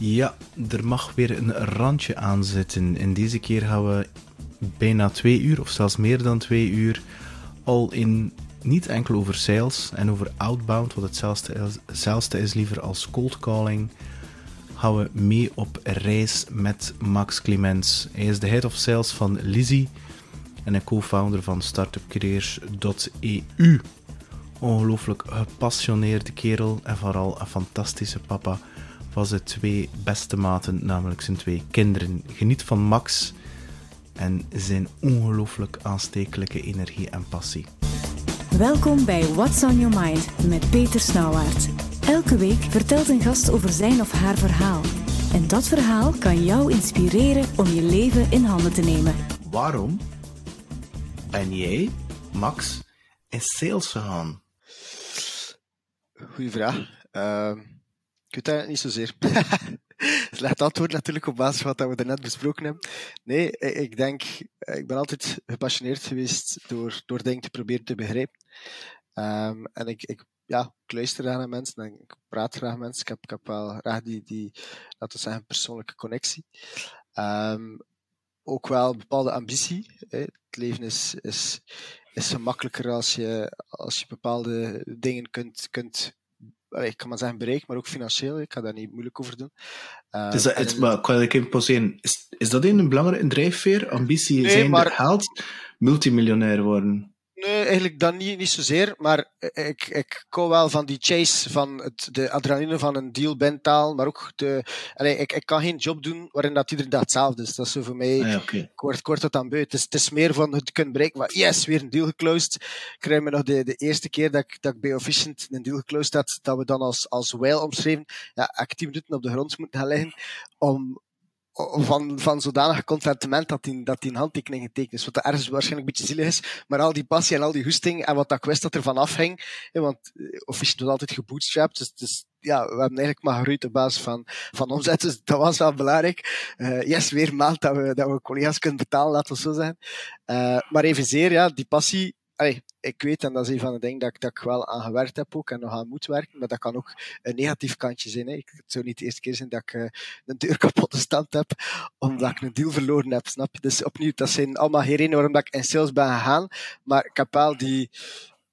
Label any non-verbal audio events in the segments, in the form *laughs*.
Ja, er mag weer een randje aan zitten. En deze keer gaan we bijna twee uur, of zelfs meer dan twee uur, al in niet enkel over sales en over outbound, wat hetzelfde is liever als cold calling, gaan we mee op reis met Max Clemens. Hij is de head of sales van Lizzie en een co-founder van startupcareers.eu. Ongelooflijk gepassioneerde kerel en vooral een fantastische papa van zijn twee beste maten, namelijk zijn twee kinderen. Geniet van Max en zijn ongelooflijk aanstekelijke energie en passie. Welkom bij What's on Your Mind met Peter Snauwaard. Elke week vertelt een gast over zijn of haar verhaal. En dat verhaal kan jou inspireren om je leven in handen te nemen. Waarom ben jij, Max, in sales gegaan? Goeie vraag. Uh, ik weet het niet zozeer. *laughs* Slecht antwoord natuurlijk op basis van wat we net besproken hebben. Nee, ik denk, ik ben altijd gepassioneerd geweest door, door dingen te proberen te begrijpen. Um, en ik, ik, ja, ik luister graag naar mensen en ik praat graag met mensen. Ik heb, ik heb wel graag die, die, laten we zeggen, persoonlijke connectie. Um, ook wel een bepaalde ambitie. Hè. Het leven is, is, is gemakkelijker als je, als je bepaalde dingen kunt, kunt ik kan maar zeggen bereik, maar ook financieel. Ik ga daar niet moeilijk over doen. Uh, is dat, het, maar kan ik even poseren? Is, is dat een belangrijke drijfveer? Ambitie nee, zijn maar, haalt multimiljonair worden? Nee, eigenlijk dan niet, niet zozeer. Maar ik, ik hou wel van die chase, van het, de adrenaline van een deal bentaal. Maar ook de. Allee, ik, ik kan geen job doen waarin dat iedere dag hetzelfde is. Dat is zo voor mij. Ah, okay. Word kort tot aan buiten. Het is, het is meer van het kunnen bereiken. Maar yes, weer een deal geclosed. Ik krijg me nog de, de eerste keer dat ik, dat ik bij Officient een deal geclosed had, dat we dan als, als whale omschreven. Ja, ik tien minuten op de grond moeten gaan liggen om, van, van zodanig contentement dat hij dat die een handtekening getekend is. Wat dat ergens waarschijnlijk een beetje zielig is. Maar al die passie en al die hoesting en wat dat ik wist dat er van afhing. want eh, Official was altijd gebootstrapped. Dus, dus ja, we hebben eigenlijk maar geroeid op basis van, van omzet. Dus dat was wel belangrijk. Uh, yes, weer maand dat we, dat we collega's kunnen betalen, laten we zo zijn. Uh, maar evenzeer, ja, die passie ik weet, en dat is een van de dingen dat ik, dat ik wel aan gewerkt heb ook en nog aan moet werken, maar dat kan ook een negatief kantje zijn. Hè. Ik, het zou niet de eerste keer zijn dat ik uh, een deur *laughs* kapotte stand heb, omdat ik een deal verloren heb, snap je? Dus opnieuw, dat zijn allemaal redenen waarom ik in sales ben gegaan, maar ik heb wel die,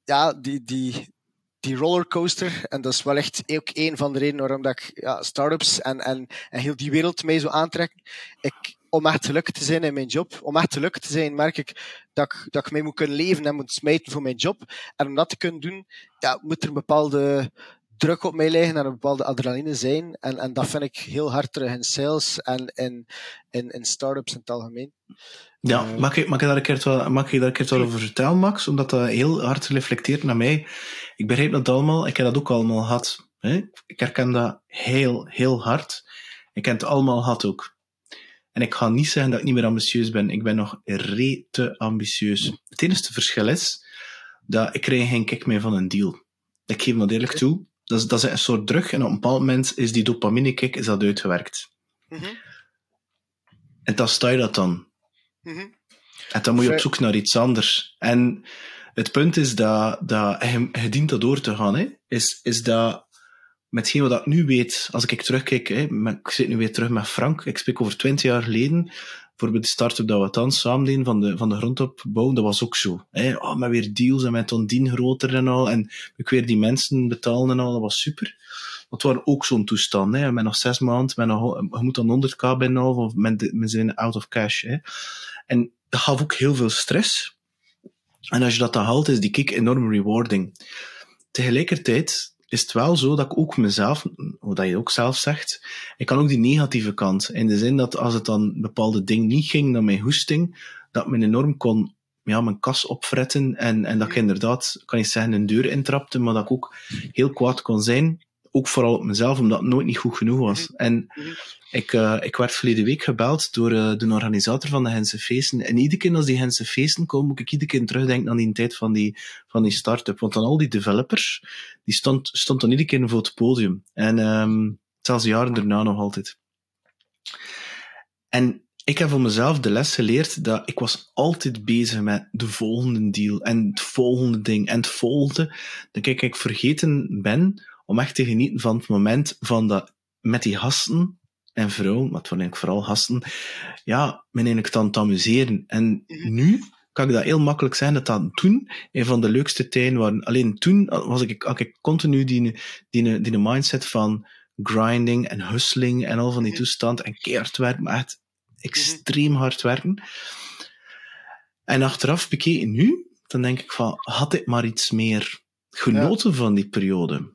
ja, die, die, die rollercoaster, en dat is wel echt ook een van de redenen waarom dat ik ja, startups en, en, en heel die wereld mee zo aantrek. Ik, om echt gelukkig te zijn in mijn job, om echt gelukkig te zijn, merk ik dat ik, dat ik mee moet kunnen leven en moet smijten voor mijn job. En om dat te kunnen doen, ja, moet er een bepaalde druk op mij liggen en een bepaalde adrenaline zijn. En, en dat vind ik heel hard terug in sales en in, in, in startups in het algemeen. Ja, uh, mag, ik, mag, ik daar een keer wel, mag ik daar een keer wel over vertellen, Max? Omdat dat heel hard reflecteert naar mij. Ik begrijp dat allemaal, ik heb dat ook allemaal gehad. Hè? Ik herken dat heel, heel hard. Ik heb het allemaal gehad ook. En ik ga niet zeggen dat ik niet meer ambitieus ben. Ik ben nog rete ambitieus. Het enige verschil is dat ik krijg geen kick meer van een deal. Ik geef dat eerlijk toe. Dat is, dat is een soort drug en op een bepaald moment is die dopamine kick is dat uitgewerkt. Mm -hmm. En dan sta je dat dan. Mm -hmm. En dan moet je op zoek naar iets anders. En het punt is dat, dat je, je dient dat door te gaan. Hè? Is, is dat met hetgeen wat ik nu weet, als ik terugkijk, hè, ik zit nu weer terug met Frank, ik spreek over twintig jaar geleden, bijvoorbeeld de start-up dat we dan samen deden, van de, van de grond bouwen, dat was ook zo. Hè. Oh, met weer deals en met ondien groter en al, en ik weer die mensen betalen en al, dat was super. Dat waren ook zo'n toestand, hè. met nog zes maanden, met nog, je moet dan 100k binnenhalen, of met, met zijn out of cash. Hè. En dat gaf ook heel veel stress. En als je dat dan haalt, is die kick enorm rewarding. Tegelijkertijd, is het wel zo dat ik ook mezelf, wat je ook zelf zegt, ik kan ook die negatieve kant. In de zin dat als het dan bepaalde ding niet ging naar mijn hoesting, dat men enorm kon ja, mijn kas opfretten en, en dat ik inderdaad, kan je zeggen, een deur intrapte, maar dat ik ook heel kwaad kon zijn. Ook vooral op mezelf, omdat het nooit niet goed genoeg was. En ik, uh, ik werd verleden week gebeld door uh, de organisator van de Hense Feesten. En iedere keer als die Hense Feesten komen, moet ik iedere keer terugdenken aan die tijd van die, van die start-up. Want dan al die developers, die stond, stond dan iedere keer voor het podium. En um, zelfs jaren daarna nog altijd. En ik heb voor mezelf de les geleerd dat ik was altijd bezig met de volgende deal en het volgende ding en het volgende. Dat ik, ik vergeten ben om echt te genieten van het moment van dat met die gasten en vrouwen, maar het eigenlijk vooral gasten, ja, men eigenlijk dan te amuseren. En nu kan ik dat heel makkelijk zijn dat dat toen een van de leukste tijden waren. Alleen toen was ik, had ik continu die, die, die mindset van grinding en hustling en al van die toestand en keihard werken, maar echt extreem hard werken. En achteraf bekeken nu, dan denk ik van, had ik maar iets meer genoten van die periode?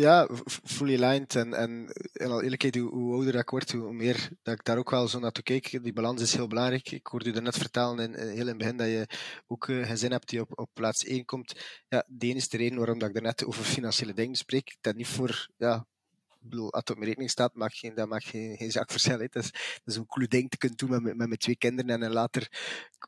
Ja, fully aligned. En, en in al eerlijkheid, hoe, hoe, ouder ik word, hoe meer dat ik daar ook wel zo naartoe kijk. Die balans is heel belangrijk. Ik hoorde u net vertellen, in, heel in het begin, dat je ook uh, geen zin hebt die op, op plaats 1 komt. Ja, de enige reden waarom dat ik net over financiële dingen spreek, dat niet voor, ja, ik bedoel, als het op mijn rekening staat, maakt geen, dat maakt geen, geen zakverschil. Dat is, dat is een coole ding te kunnen doen met, met mijn twee kinderen en later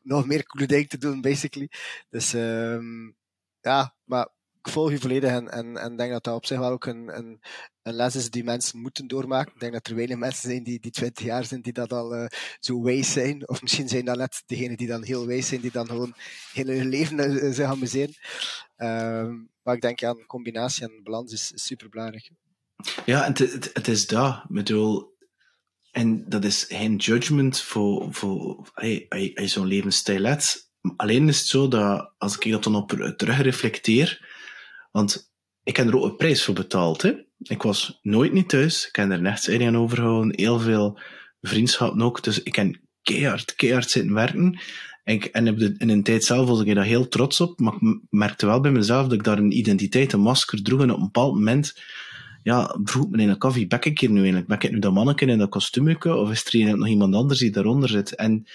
nog meer coole dingen te doen, basically. Dus um, ja, maar volledig en, en, en denk dat dat op zich wel ook een, een, een les is die mensen moeten doormaken. Ik denk dat er weinig mensen zijn die, die 20 jaar zijn die dat al uh, zo wijs zijn. Of misschien zijn dat net degenen die dan heel wijs zijn, die dan gewoon heel hun leven uh, zich amuseren. Uh, maar ik denk een combinatie en balans is, is super belangrijk. Ja, en het, is dat. Ik bedoel, en dat is geen judgment voor, voor hey, zo'n levensstijl. Alleen is het zo dat als ik dat dan op terug reflecteer, want ik heb er ook een prijs voor betaald. Hè. Ik was nooit niet thuis. Ik heb er net aan overgehouden. Heel veel vriendschappen ook. Dus ik heb keihard, keihard zitten werken. En, ik, en in een tijd zelf was ik daar heel trots op. Maar ik merkte wel bij mezelf dat ik daar een identiteit, een masker droeg. En op een bepaald moment ja, vroeg me in een koffie, bek ik hier nu eigenlijk? Bek ik nu dat manneke in dat kostuumje? Of is er nog iemand anders die daaronder zit? En, mm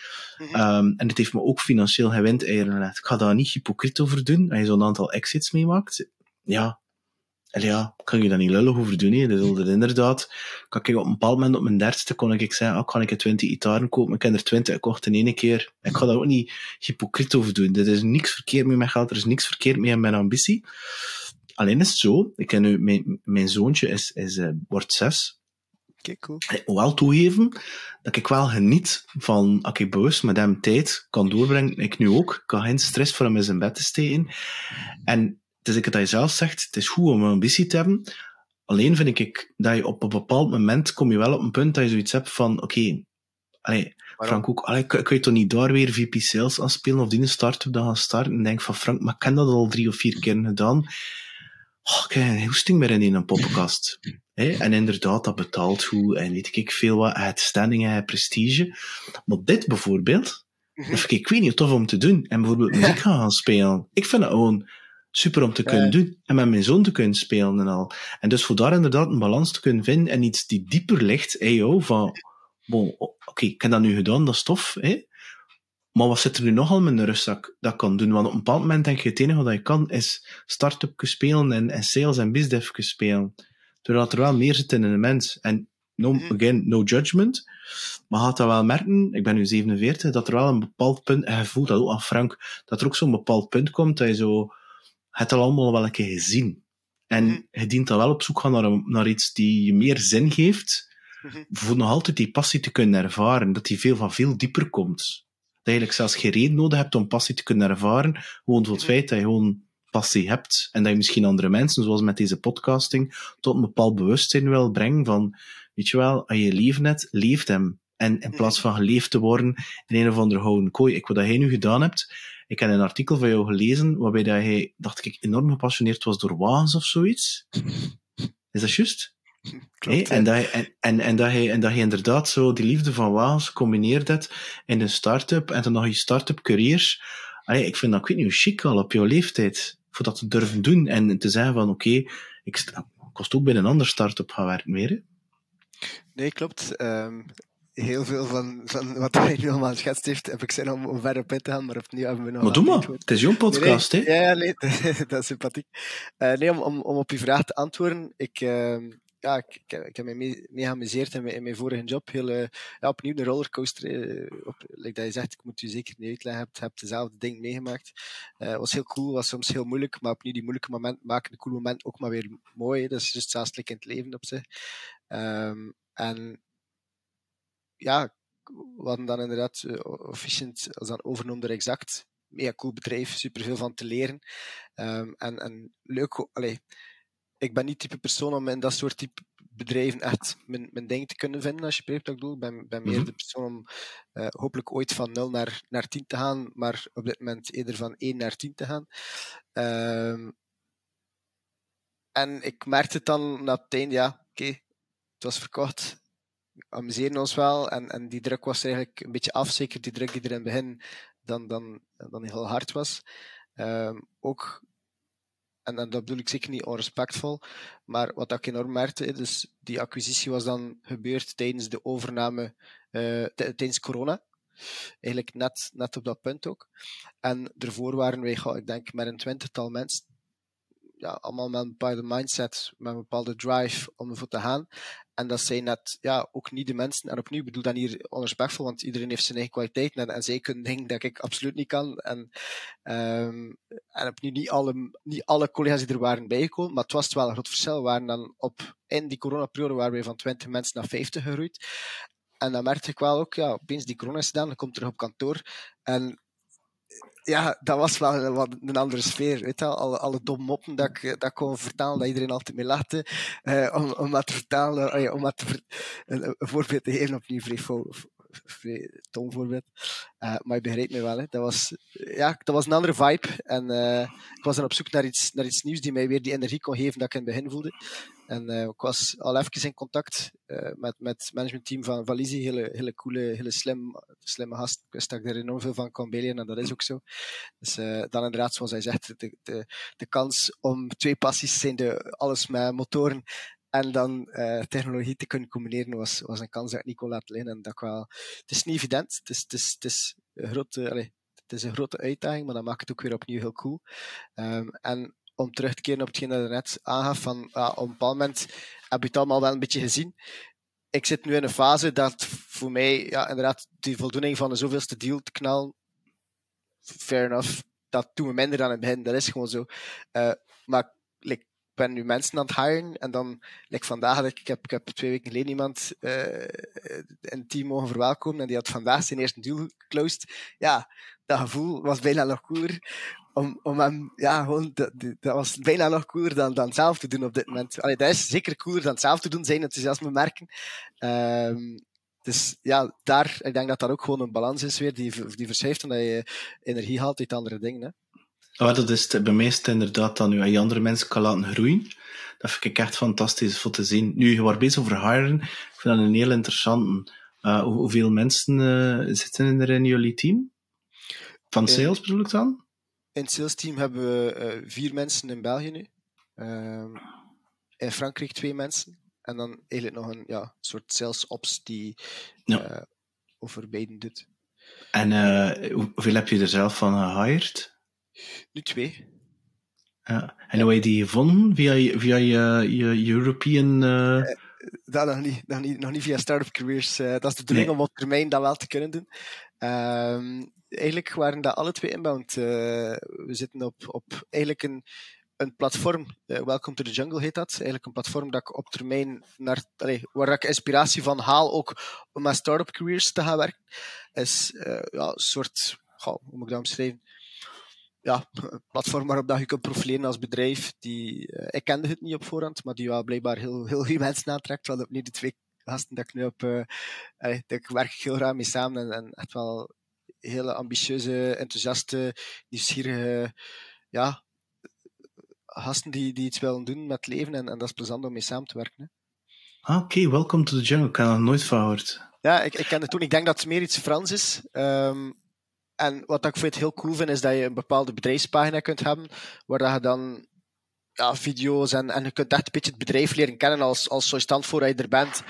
-hmm. en het heeft me ook financieel gewend eigenlijk. Ik ga daar niet hypocriet over doen. Als je zo'n aantal exits meemaakt, ja, en ja, kan je dat niet lullig over doen. Hè. Dus inderdaad, kan ik op een bepaald moment op mijn dertigste kon ik zeggen, ah, kan ik 20 gitaren kopen? Ik heb er 20 gekocht in één keer. Ik ga daar ook niet hypocriet over doen. Er is niks verkeerd mee met geld, er is niks verkeerd mee met mijn ambitie. Alleen is het zo, ik ken nu, mijn, mijn zoontje is, is, uh, wordt zes. Okay, cool. Wel toegeven dat ik wel geniet van, als ik bewust met hem tijd kan doorbrengen, ik nu ook, ik kan geen stress voor hem in zijn bed te steken. En het is ik dat je zelf zegt, het is goed om een ambitie te hebben. Alleen vind ik dat je op een bepaald moment kom je wel op een punt dat je zoiets hebt van, oké, okay, Frank ook, allee, kun je toch niet daar weer VP Sales aan spelen of die een start-up dan gaan starten? En denk van, Frank, maar ik heb dat al drie of vier keer gedaan. Oh, ik heb een hoesting meer in een podcast. *laughs* en inderdaad, dat betaalt goed en weet ik veel wat, het standing en prestige. Maar dit bijvoorbeeld, dat vind ik, ik weet niet tof om te doen. En bijvoorbeeld muziek *laughs* gaan spelen. Ik vind het gewoon super om te kunnen doen. En met mijn zoon te kunnen spelen en al. En dus voor daar inderdaad een balans te kunnen vinden en iets die dieper ligt in jou, van, bon, oké, ik heb dat nu gedaan, dat is tof, hè? maar wat zit er nu nogal met een rustzak dat kan doen? Want op een bepaald moment denk je, het enige wat je kan, is start-up spelen en, en sales en bizdev spelen. Terwijl er wel meer zit in een mens. En no, mhm. again, no judgment. Maar gaat dat wel merken, ik ben nu 47, dat er wel een bepaald punt, en je voelt dat ook aan Frank, dat er ook zo'n bepaald punt komt dat je zo het al allemaal wel een keer gezien. En mm je dient dan wel op zoek gaan naar, naar iets die je meer zin geeft, mm voor nog altijd die passie te kunnen ervaren, dat die veel van veel dieper komt. Dat je eigenlijk zelfs geen reden nodig hebt om passie te kunnen ervaren, gewoon voor het mhm. feit dat je gewoon passie hebt en dat je misschien andere mensen, zoals met deze podcasting, tot een bepaald bewustzijn wil brengen van, weet je wel, als je leeft hem. En in plaats mhm. van geleefd te worden in een of andere houden kooi. Ik, wat jij nu gedaan hebt, ik heb een artikel van jou gelezen waarbij dat hij, dacht ik, enorm gepassioneerd was door wagens of zoiets. Is dat juist? Klopt, en, dat hij, en, en, en, dat hij, en dat hij inderdaad zo die liefde van wagens combineert het in een start-up en dan nog je start-up careers. Allee, ik vind dat, ik weet niet hoe chic al op jouw leeftijd, voor dat te durven doen en te zeggen van oké, okay, ik kost ook bij een ander start-up gaan werken weer. Nee, klopt. Um, heel veel van, van wat *laughs* hij nu allemaal geschetst heeft, heb ik zin om, om verder op in te gaan, maar opnieuw hebben we nog... Maar doe maar, het is jouw podcast, nee, hè? Ja, nee, *laughs* dat is sympathiek. Uh, nee, om, om, om op je vraag te antwoorden, ik... Uh, ja, ik, ik, ik, heb me mee, mee geamuseerd in mijn, in mijn vorige job. Heel, uh, ja, opnieuw een rollercoaster. Uh, op, like dat je zegt, ik moet u zeker niet uitleggen. Je hebt, hebt dezelfde ding meegemaakt. Het uh, was heel cool, was soms heel moeilijk. Maar opnieuw die moeilijke momenten maken de coole moment ook maar weer mooi. Dat is just zelfs in het leven op zich. Um, en ja, we hadden dan inderdaad uh, Efficient als dan overnoemd door Exact. Mega cool bedrijf, superveel van te leren. Um, en, en leuk, allee, ik ben niet type persoon om in dat soort type bedrijven echt mijn, mijn ding te kunnen vinden, als je begrijpt wat ik bedoel. Ik ben, ben meer Mhm. de persoon om eh, hopelijk ooit van 0 naar, naar 10 te gaan, maar op dit moment eerder van 1 naar 10 te gaan. Ehm, en ik merkte het dan na het einde, ja, oké, het was verkocht. We amuseerden ons wel en, en die druk was er eigenlijk een beetje af, zeker die druk die er in het begin dan, dan, dan heel hard was. Ehm, ook, en, dat bedoel ik zeker niet onrespectvol, maar wat ik enorm merkte, dus die acquisitie was dan gebeurd tijdens de overname, eh, tijdens corona. Eigenlijk net, net op dat punt ook. En daarvoor waren wij, ik denk, met een twintigtal mensen, ja, allemaal met een bepaalde mindset, met een bepaalde drive om ervoor te gaan. En dat zijn net ja, ook niet de mensen, en opnieuw bedoel dat hier onrespectvol, want iedereen heeft zijn eigen kwaliteiten en, en zij kunnen dingen dat ik absoluut niet kan. En, ehm, en opnieuw niet alle, niet alle collega's die er waren bijgekomen, maar het was wel een groot verschil. We waren dan op, in die coronaperiode waren we van 20 mensen naar 50 gegroeid. En dan merkte ik wel ook, ja, opeens die corona gedaan, dan komt terug op kantoor. En ja, dat was wel een, andere sfeer. Weet je, alle, alle domme moppen dat ik, dat kon vertellen, dat iedereen altijd mee lachte. eh, om, om dat te vertellen, ja, om dat te een, voorbeeld te geven, opnieuw vrij, vrij tom voorbeeld. Eh, maar je begrijpt me wel, hè. Dat, was, ja, dat was een andere vibe. En eh, ik was dan op zoek naar iets, naar iets nieuws die mij weer die energie kon geven dat ik in het begin voelde. En eh, ik was al even in contact met, met het managementteam van Valizi. Hele, hele coole, hele slim, slimme gast. Ik wist dat er enorm veel van kon en dat is ook zo. Dus dan inderdaad, zoals hij zegt, de, de, de kans om twee passies zijn de, alles met motoren en dan eh, technologie te kunnen combineren was, was een kans dat ik niet kon laten. En dat wel, het is niet evident. Het is, het is, het is, een, grote, allee, het is een grote uitdaging, maar dat maakt het ook weer opnieuw heel cool. Ehm, en om terug te keren op hetgeen dat je net aangaf, van, ja, op een bepaald moment heb je het allemaal wel een beetje gezien. Ik zit nu in een fase dat voor mij, ja, inderdaad, die voldoening van de zoveelste deal te knallen, fair enough, dat doen we minder dan in het begin, dat is gewoon zo. Eh, maar ben nu mensen aan het hiren en dan, like vandaag, ik, heb, ik heb twee weken geleden iemand eh, in het team mogen verwelkomen en die had vandaag zijn eerste deal geclosed. Ja, dat gevoel was bijna nog cooler om, om hem, ja, gewoon, dat, dat was bijna nog cooler dan, dan zelf te doen op dit moment. Allee, dat is zeker cooler dan zelf te doen, zijn enthousiasme merken. Ehm, dus ja, daar, ik denk dat dat ook gewoon een balans is weer, die, die verschuift en dat je energie haalt uit andere dingen. Hè. Oh, dat is het, bij mij is het inderdaad dan nu je andere mensen kan laten groeien. Dat vind ik echt fantastisch voor te zien. Nu, je was bezig over hiren. Ik vind dat een heel interessante. Uh, hoe, hoeveel mensen uh, zitten er in jullie team? Van sales bedoel ik dan? In het sales team hebben we uh, vier mensen in België nu. Um, in Frankrijk twee mensen. En dan eigenlijk nog een ja, soort sales ops die ja. over beiden doet. En hoeveel heb je er zelf van gehired? Nu twee. Ja. En hoe heb je die gevonden? Via, via je, je European... Uh... Dat nog niet, nog niet, nog niet via Startup Careers. Uh, dat is de bedoeling nee. om op termijn dat wel te kunnen doen. Um, eigenlijk waren dat alle twee inbound. Uh, we zitten op, op eigenlijk een, een platform, uh, Welcome to the Jungle heet dat. Eigenlijk een platform dat ik op termijn naar, allee, waar ik inspiratie van haal, ook om met startup careers te gaan werken. Is uh, ja, een soort, goh, hoe moet ik dat omschrijven? Ja, een *laughs* platform waarop dat je kunt profileren als bedrijf. Die, uh, ik kende het niet op voorhand, maar die wel blijkbaar heel, heel veel mensen aantrekt. Want opnieuw de twee gasten dat ik nu op, uh, allee, ik werk heel graag mee samen en, en echt wel hele ambitieuze, enthousiaste, nieuwsgierige, ja, gasten die, die iets willen doen met leven en, en dat is plezant om mee samen te werken. Ah, Oké, okay. welcome to the jungle. Ik er nooit van gehoord. Ja, ik, ik ken het toen. Ik denk dat het meer iets Frans is. Um, en wat ik vind heel cool vind, is dat je een bepaalde bedrijfspagina kunt hebben, waar je dan ja, video's en, en je kunt echt een beetje het bedrijf leren kennen als, als sollictant voor je er bent.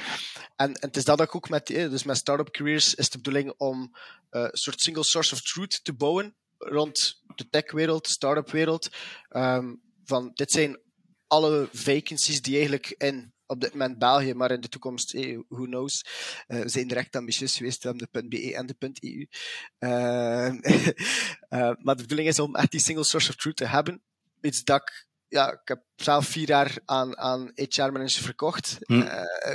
En, het is dat ook met, dus met Startup Careers is de bedoeling om uh, een soort single source of truth te bouwen rond de techwereld, start-up-wereld. Um, van dit zijn alle vacancies die eigenlijk in op dit moment België, maar in de toekomst, hey, who knows. Uh, we zijn direct ambitieus geweest, we hebben de .be en de .eu. Uh, *laughs* maar de bedoeling is om echt die single source of truth te hebben. Iets dat ik, ja, ik heb zelf vier jaar aan, aan HR-managers verkocht, hm.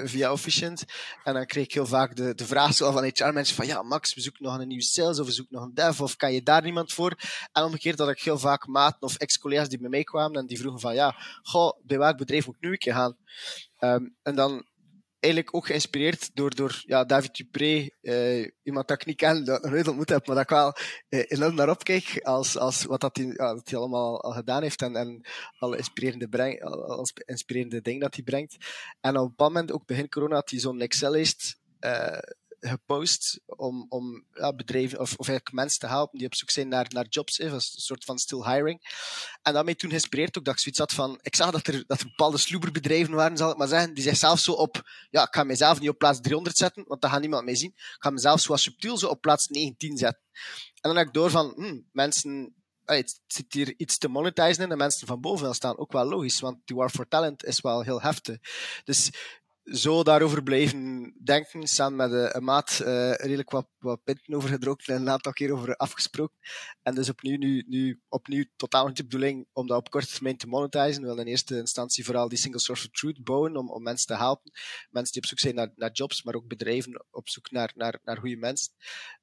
via Officient. En dan kreeg ik heel vaak de, de vraag zo van HR-managers van, ja, Max, we zoeken nog een nieuwe sales, of we zoeken nog een dev, of kan je daar niemand voor? En omgekeerd dat ik heel vaak maten of ex-collega's die bij mij kwamen, en die vroegen van, ja, goh, bij welk bedrijf moet ik nu een keer gaan? Ehm, en dan eigenlijk ook geïnspireerd door, door ja, David Dupré, uh, iemand dat ik niet ken, dat ik nooit ontmoet heb, maar dat ik wel uh, enorm naar opkijk als, als wat dat hij, allemaal al gedaan heeft en, en alle inspirerende, breng, als inspirerende dingen dat hij brengt. En op een moment, ook begin corona, had hij zo'n Excel-lijst uh, gepost om, om ja, bedrijven of, of mensen te helpen die op zoek zijn naar, naar jobs, hè, een soort van still hiring. En mij toen geïnspireerd ook dat ik zoiets had van, ik zag dat er, dat er bepaalde sloeberbedrijven waren, zal ik maar zeggen, die zichzelf zo op, ja, ik ga mezelf niet op plaats 300 zetten, want dat gaat niemand mee zien. Ik ga mezelf zo subtiel zo op plaats 19 zetten. En dan heb ik door van, hmm, mensen, het zit hier iets te monetizen en de mensen van boven staan ook wel logisch, want die war for talent is wel heel heftig. Dus zo daarover blijven denken, samen met een, een maat uh, redelijk wat, wat pinten over en een aantal keer over afgesproken. En dus opnieuw, nu, nu opnieuw totaal niet de bedoeling om dat op korte termijn te monetizen. We willen in eerste instantie vooral die single source of truth bouwen om, om mensen te helpen. Mensen die op zoek zijn naar, naar jobs, maar ook bedrijven op zoek naar, naar, naar goede mensen.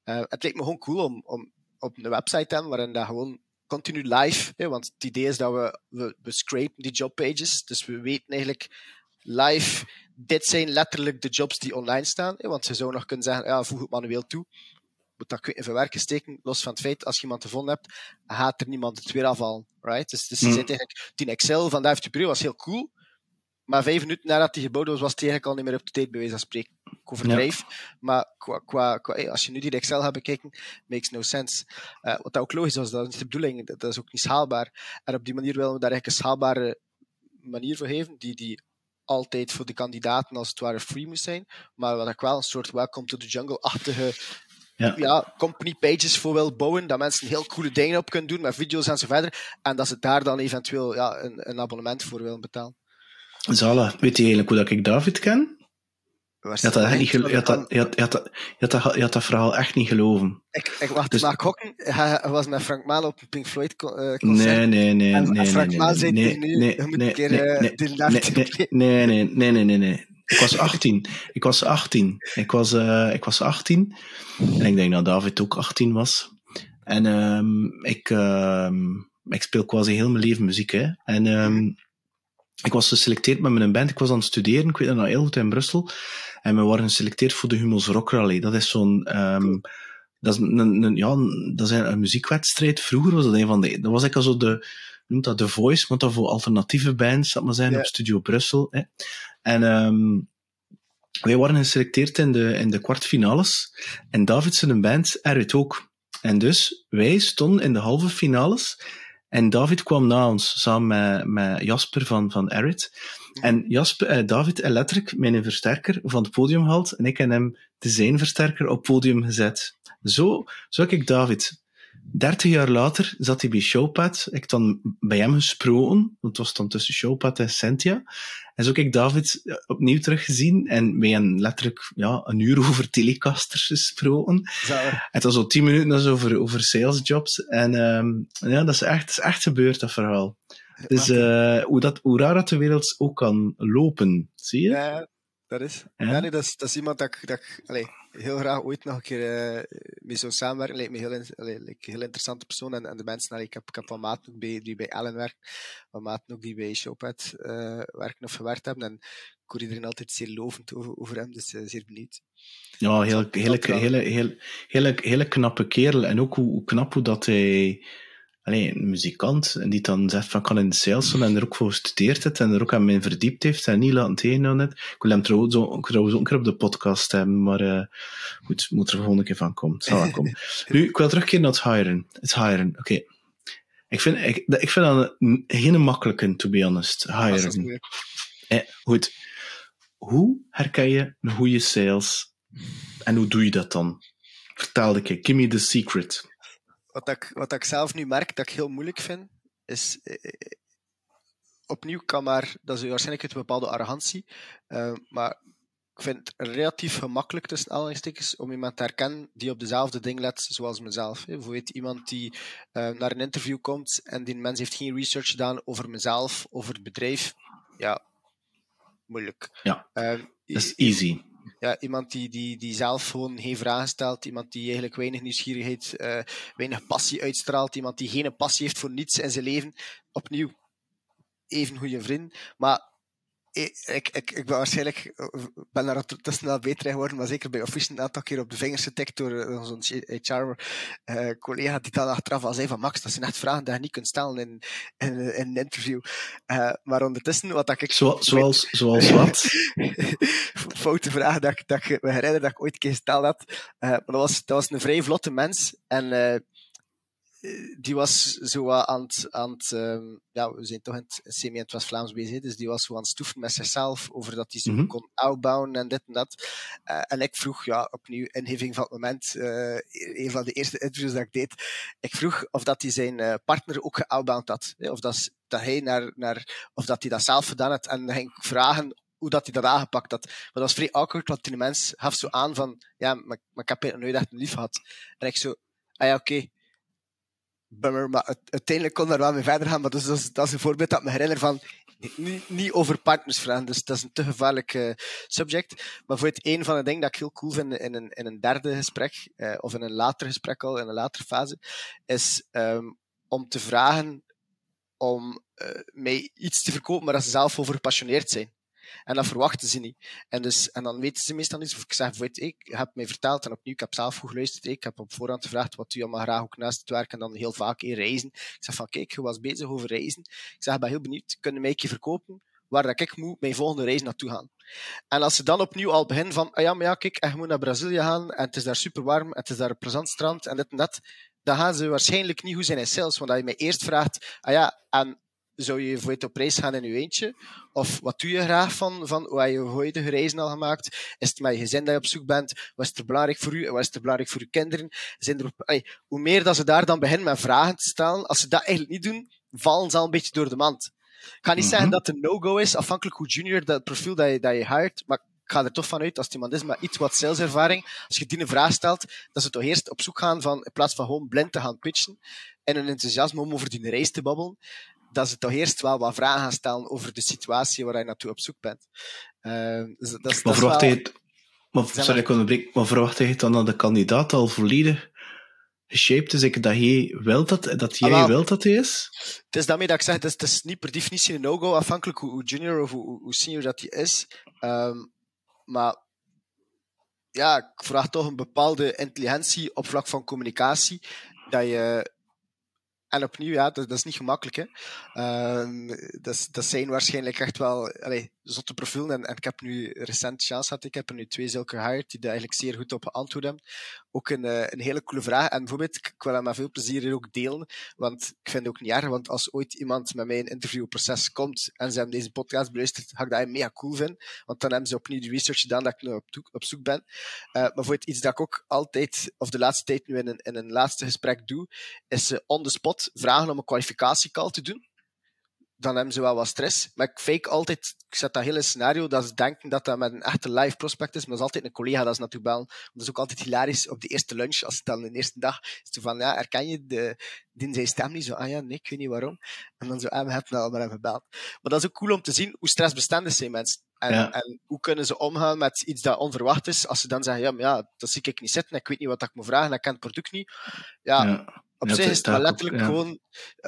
Uh, het lijkt me gewoon cool om, om op een website te hebben waarin dat gewoon continu live, hè, want het idee is dat we, we, we scrapen die jobpages, dus we weten eigenlijk live, dit zijn letterlijk de jobs die online staan. Want je zou nog kunnen zeggen, ja, voeg het manueel toe. Moet dat in verwerken steken, los van het feit, als je iemand gevonden hebt, gaat er niemand het weer afhalen. Right? Dus, dus mm. zit eigenlijk, die Excel van David Dupré was heel cool, maar vijf minuten nadat hij gebouwd was, was het eigenlijk al niet meer op de tijd, bij wijze van spreken. Ik overdrijf. Ja. Maar qua, qua, qua, als je nu die Excel gaat bekijken, makes no sense. Uh, wat dat ook logisch was, dat is niet de bedoeling. Dat, dat, is ook niet schaalbaar. En op die manier willen we daar eigenlijk een schaalbare manier voor geven, die, die altijd voor de kandidaten als het ware free moest zijn, maar wat ik wel een soort welcome to the jungle-achtige ja. ja. company pages voor wil bouwen, dat mensen heel coole dingen op kunnen doen met video's en zo verder, en dat ze daar dan eventueel ja, een, een abonnement voor willen betalen. Zala, weet je eigenlijk hoe dat ik David ken? Je had, dat niet je, had je, had, je, had je, had je had dat verhaal echt niet geloven. Ik, ik wacht, dus... maar gokken, hij was met Frank Maal op een Pink Floyd uh, concert. Nee, nee, nee. En, nee, Frank nee, Maal zei nee, nu, nee, moet een keer nee, uh, nee, de nee, nee, nee, nee, nee, nee, nee. Ik was *laughs* 18. Ik was 18. Ik was, uh, ik was 18. En ik denk dat David ook 18 was. En um, ik, um, ik speel quasi heel mijn leven muziek. Hè. En um, ik was geselecteerd met mijn band. Ik was aan het studeren, ik weet dat nog heel goed, in Brussel. En we waren geselecteerd voor de Hummels Rock Rally. Dat is zo'n... Um, dat is een, een, ja, dat is een muziekwedstrijd. Vroeger was dat een van de... Dat was eigenlijk al zo de... Noemt dat The Voice, want dat voor alternatieve bands, dat maar zijn, ja. op Studio Brussel. Hè. En um, wij waren geselecteerd in de, in de kwartfinales. En David zijn band, Erwit ook. En dus, wij stonden in de halve finales. En David kwam na ons, samen met, met Jasper van, van Erit. En Jasper, eh, David heeft letterlijk mijn versterker van het podium gehaald en ik heb hem de zijn versterker op het podium gezet. Zo, zo heb ik David. Dertig jaar later zat hij bij Showpad. Ik dan bij hem gesproken, want het was dan tussen Showpad en Cynthia. En zo heb ik David eh, opnieuw teruggezien en wij hebben letterlijk ja, een uur *laughs* over telecasters gesproken. Zo. Het was zo tien minuten over, over salesjobs. En um, ja, dat is echt, is echt gebeurd, dat verhaal. Dus uh, hoe, dat, hoe raar dat de wereld ook kan lopen, zie je? Ja, dat is. Ja? ja nee, dat, is dat is iemand dat ik, dat ik heel graag ooit nog een keer uh, mee zou samenwerken. Lijkt me heel, allez, lijkt een heel interessante persoon. En, en de mensen, allez, ik, heb, ik heb van maat ook bij, die bij Allen werken, van maat ook die bij Showpad uh, werken of gewerkt hebben. En ik hoor iedereen altijd zeer lovend over, over hem, dus uh, zeer benieuwd. Ja, heel, hele, hele, hele, hele, hele knappe kerel. En ook hoe, hoe knap hoe dat hij allee, een muzikant en die dan zegt van kan in de sales en er ook voor gestudeerd heeft en er ook aan mij verdiept heeft en niet laten tegenhouden net. Ik wil hem trouwens, ook, trouwens ook een keer op de podcast hebben, maar uh, goed, moet er de volgende keer van komen. Zal komen. *laughs* nu, ik wil terugkeren naar het hiren. Het hiren, oké. Okay. Ik vind, ik, ik vind dat een, geen makkelijke, to be honest, hiren. Eh, goed. Hoe herken je een goede sales en hoe doe je dat dan? Vertel ik je, give me the secret wat ik, wat ik zelf nu merk dat ik heel moeilijk vind, is eh, eh opnieuw kan maar, dat is waarschijnlijk een bepaalde arrogantie, uh, maar ik vind het relatief gemakkelijk tussen aanhalingstekens om iemand te herkennen die op dezelfde ding let zoals mezelf. Bijvoorbeeld iemand die uh, naar een interview komt en die mens heeft geen research gedaan over mezelf, over het bedrijf. Ja, moeilijk. Ja, uh, dat is easy ja, iemand die, die, die zelf gewoon geen vragen stelt, iemand die eigenlijk weinig nieuwsgierigheid, uh, weinig passie uitstraalt, iemand die geen passie heeft voor niets in zijn leven. Opnieuw, even goede vriend. Maar ik, ik, ik ben waarschijnlijk ben daar tussen wel beter in geworden, maar zeker bij Official een aantal keer op de vingers getikt door uh, zo'n HR-collega uh, die dan achteraf al zei van Max, dat zijn echt vragen die je niet kunt stellen in, in, in een interview. Uh, maar ondertussen, wat dat ik... Zo, zoals, zoals wat? *laughs* Foute vraag dat, dat ik me herinner dat ik ooit een keer gesteld had. Uh, maar dat was, dat was een vrij vlotte mens en die was zo aan het, aan het um, ja, we zijn toch in het semi in het West-Vlaams bezig, dus die was zo aan het stoeven met zichzelf over dat hij zo mm -hmm. kon uitbouwen en dit en dat. Uh, en ik vroeg, ja, opnieuw, ingeving van het moment, uh, een van de eerste interviews dat ik deed, ik vroeg of dat hij zijn uh, partner ook geoutbound had. Hè, of dat, dat hij naar, naar, of dat hij dat zelf gedaan had. En dan ging ik vragen hoe dat hij dat aangepakt had. Maar dat was vrij awkward, want die mens gaf zo aan van, ja, maar, maar ik heb nooit echt een lief gehad. En ik zo, ah ja, oké, okay bummer, maar uiteindelijk kon daar wel mee verder gaan. Maar dus, dat, is, een voorbeeld dat me herinner van niet, niet over partners vragen. Dus dat is een te gevaarlijk uh, subject. Maar voor het een van de dingen dat ik heel cool vind in een, in een derde gesprek, uh, of in een later gesprek al, in een latere fase, is um, om te vragen om uh, mij iets te verkopen, maar dat ze zelf over gepassioneerd zijn. En dat verwachten ze niet. En, dus, en dan weten ze meestal niet. Of ik zeg bijvoorbeeld, ik heb mij verteld, en opnieuw, ik heb zelf goed geluisterd. Ik heb op voorhand gevraagd wat u allemaal graag ook naast het werk en dan heel vaak in reizen. Ik zeg van, kijk, je was bezig over reizen. Ik zeg, ik ben heel benieuwd, kunnen mij een verkopen waar dat ik moet mijn volgende reis naartoe gaan. En als ze dan opnieuw al beginnen van, ah ja, maar ja, kijk, je moet naar Brazilië gaan en het is daar super warm en het is daar een plezant strand en dit en dat, dan gaan ze waarschijnlijk niet goed zijn in sales. Want als je mij eerst vraagt, ah ja, en zou je voor het op reis gaan in je eentje? Of wat doe je graag van, van hoe heb je huidige reizen al gemaakt? Is het met je gezin dat je op zoek bent? Wat is er belangrijk voor u en wat is er belangrijk voor je kinderen? Zijn er allee, hoe meer dat ze daar dan beginnen met vragen te stellen, als ze dat eigenlijk niet doen, vallen ze al een beetje door de mand. Ik ga niet mm -hmm. zeggen dat het een no-go is, afhankelijk hoe junior dat profiel dat je, dat je hired, maar ik ga er toch vanuit, als iemand is met iets wat saleservaring, als je die een vraag stelt, dat ze toch eerst op zoek gaan van, in plaats van gewoon blind te gaan pitchen, en een enthousiasme om over die reis te babbelen, dat ze toch eerst wel wat vragen gaan stellen over de situatie waar je naartoe op zoek bent. Uh, dat, maar verwacht wel... je maar, sorry, ik onderbreek, maar verwacht je dan dat de kandidaat al volledig geshaped is, ik, dat jij wilt dat, dat jij ah, wilt dat hij is? Het is daarmee dat ik zeg, het is, het is niet per definitie een no-go, afhankelijk hoe, hoe junior of hoe, hoe, senior dat hij is. Um, maar ja, ik vraag toch een bepaalde intelligentie op vlak van communicatie, dat je en opnieuw, ja, dat, is niet gemakkelijk. Hè. Uh, dat, dat zijn waarschijnlijk echt wel allee, zotte profielen. En, en, ik heb nu recent chance gehad. Ik heb er nu twee zulke gehired die daar eigenlijk zeer goed op geantwoord hebben. Ook een, uh, een hele coole vraag. En bijvoorbeeld, ik wil hem met veel plezier hier ook delen. Want ik vind het ook niet erg. Want als ooit iemand met mij een interviewproces komt en ze hebben deze podcast beluisterd, ga ik dat mega cool vinden. Want dan hebben ze opnieuw de research gedaan dat ik nu op, zoek ben. Uh, maar bijvoorbeeld iets dat ik ook altijd, of de laatste tijd nu in een, in een laatste gesprek doe, is uh, on the spot vragen om een kwalificatiecall te doen dan hebben ze wel wat stress. Maar ik fake altijd, ik zet dat hele scenario, dat ze denken dat dat met een echte live prospect is, maar dat is altijd een collega dat ze naartoe bellen. Dat is ook altijd hilarisch op de eerste lunch, als het dan de eerste dag is, zo van, ja, herken je de, die zijn stem niet? Zo, ah ja, nee, ik weet niet waarom. En dan zo, ah, we hebben al maar even gebeld. Maar dat is ook cool om te zien hoe stressbestendig zijn mensen. En, ja. en hoe kunnen ze omgaan met iets dat onverwacht is, als ze dan zeggen, ja, maar ja, dat zie ik niet zitten, ik weet niet wat ik moet vragen, ik ken het product niet. ja. ja op zich is het wel letterlijk, ook, ja. gewoon,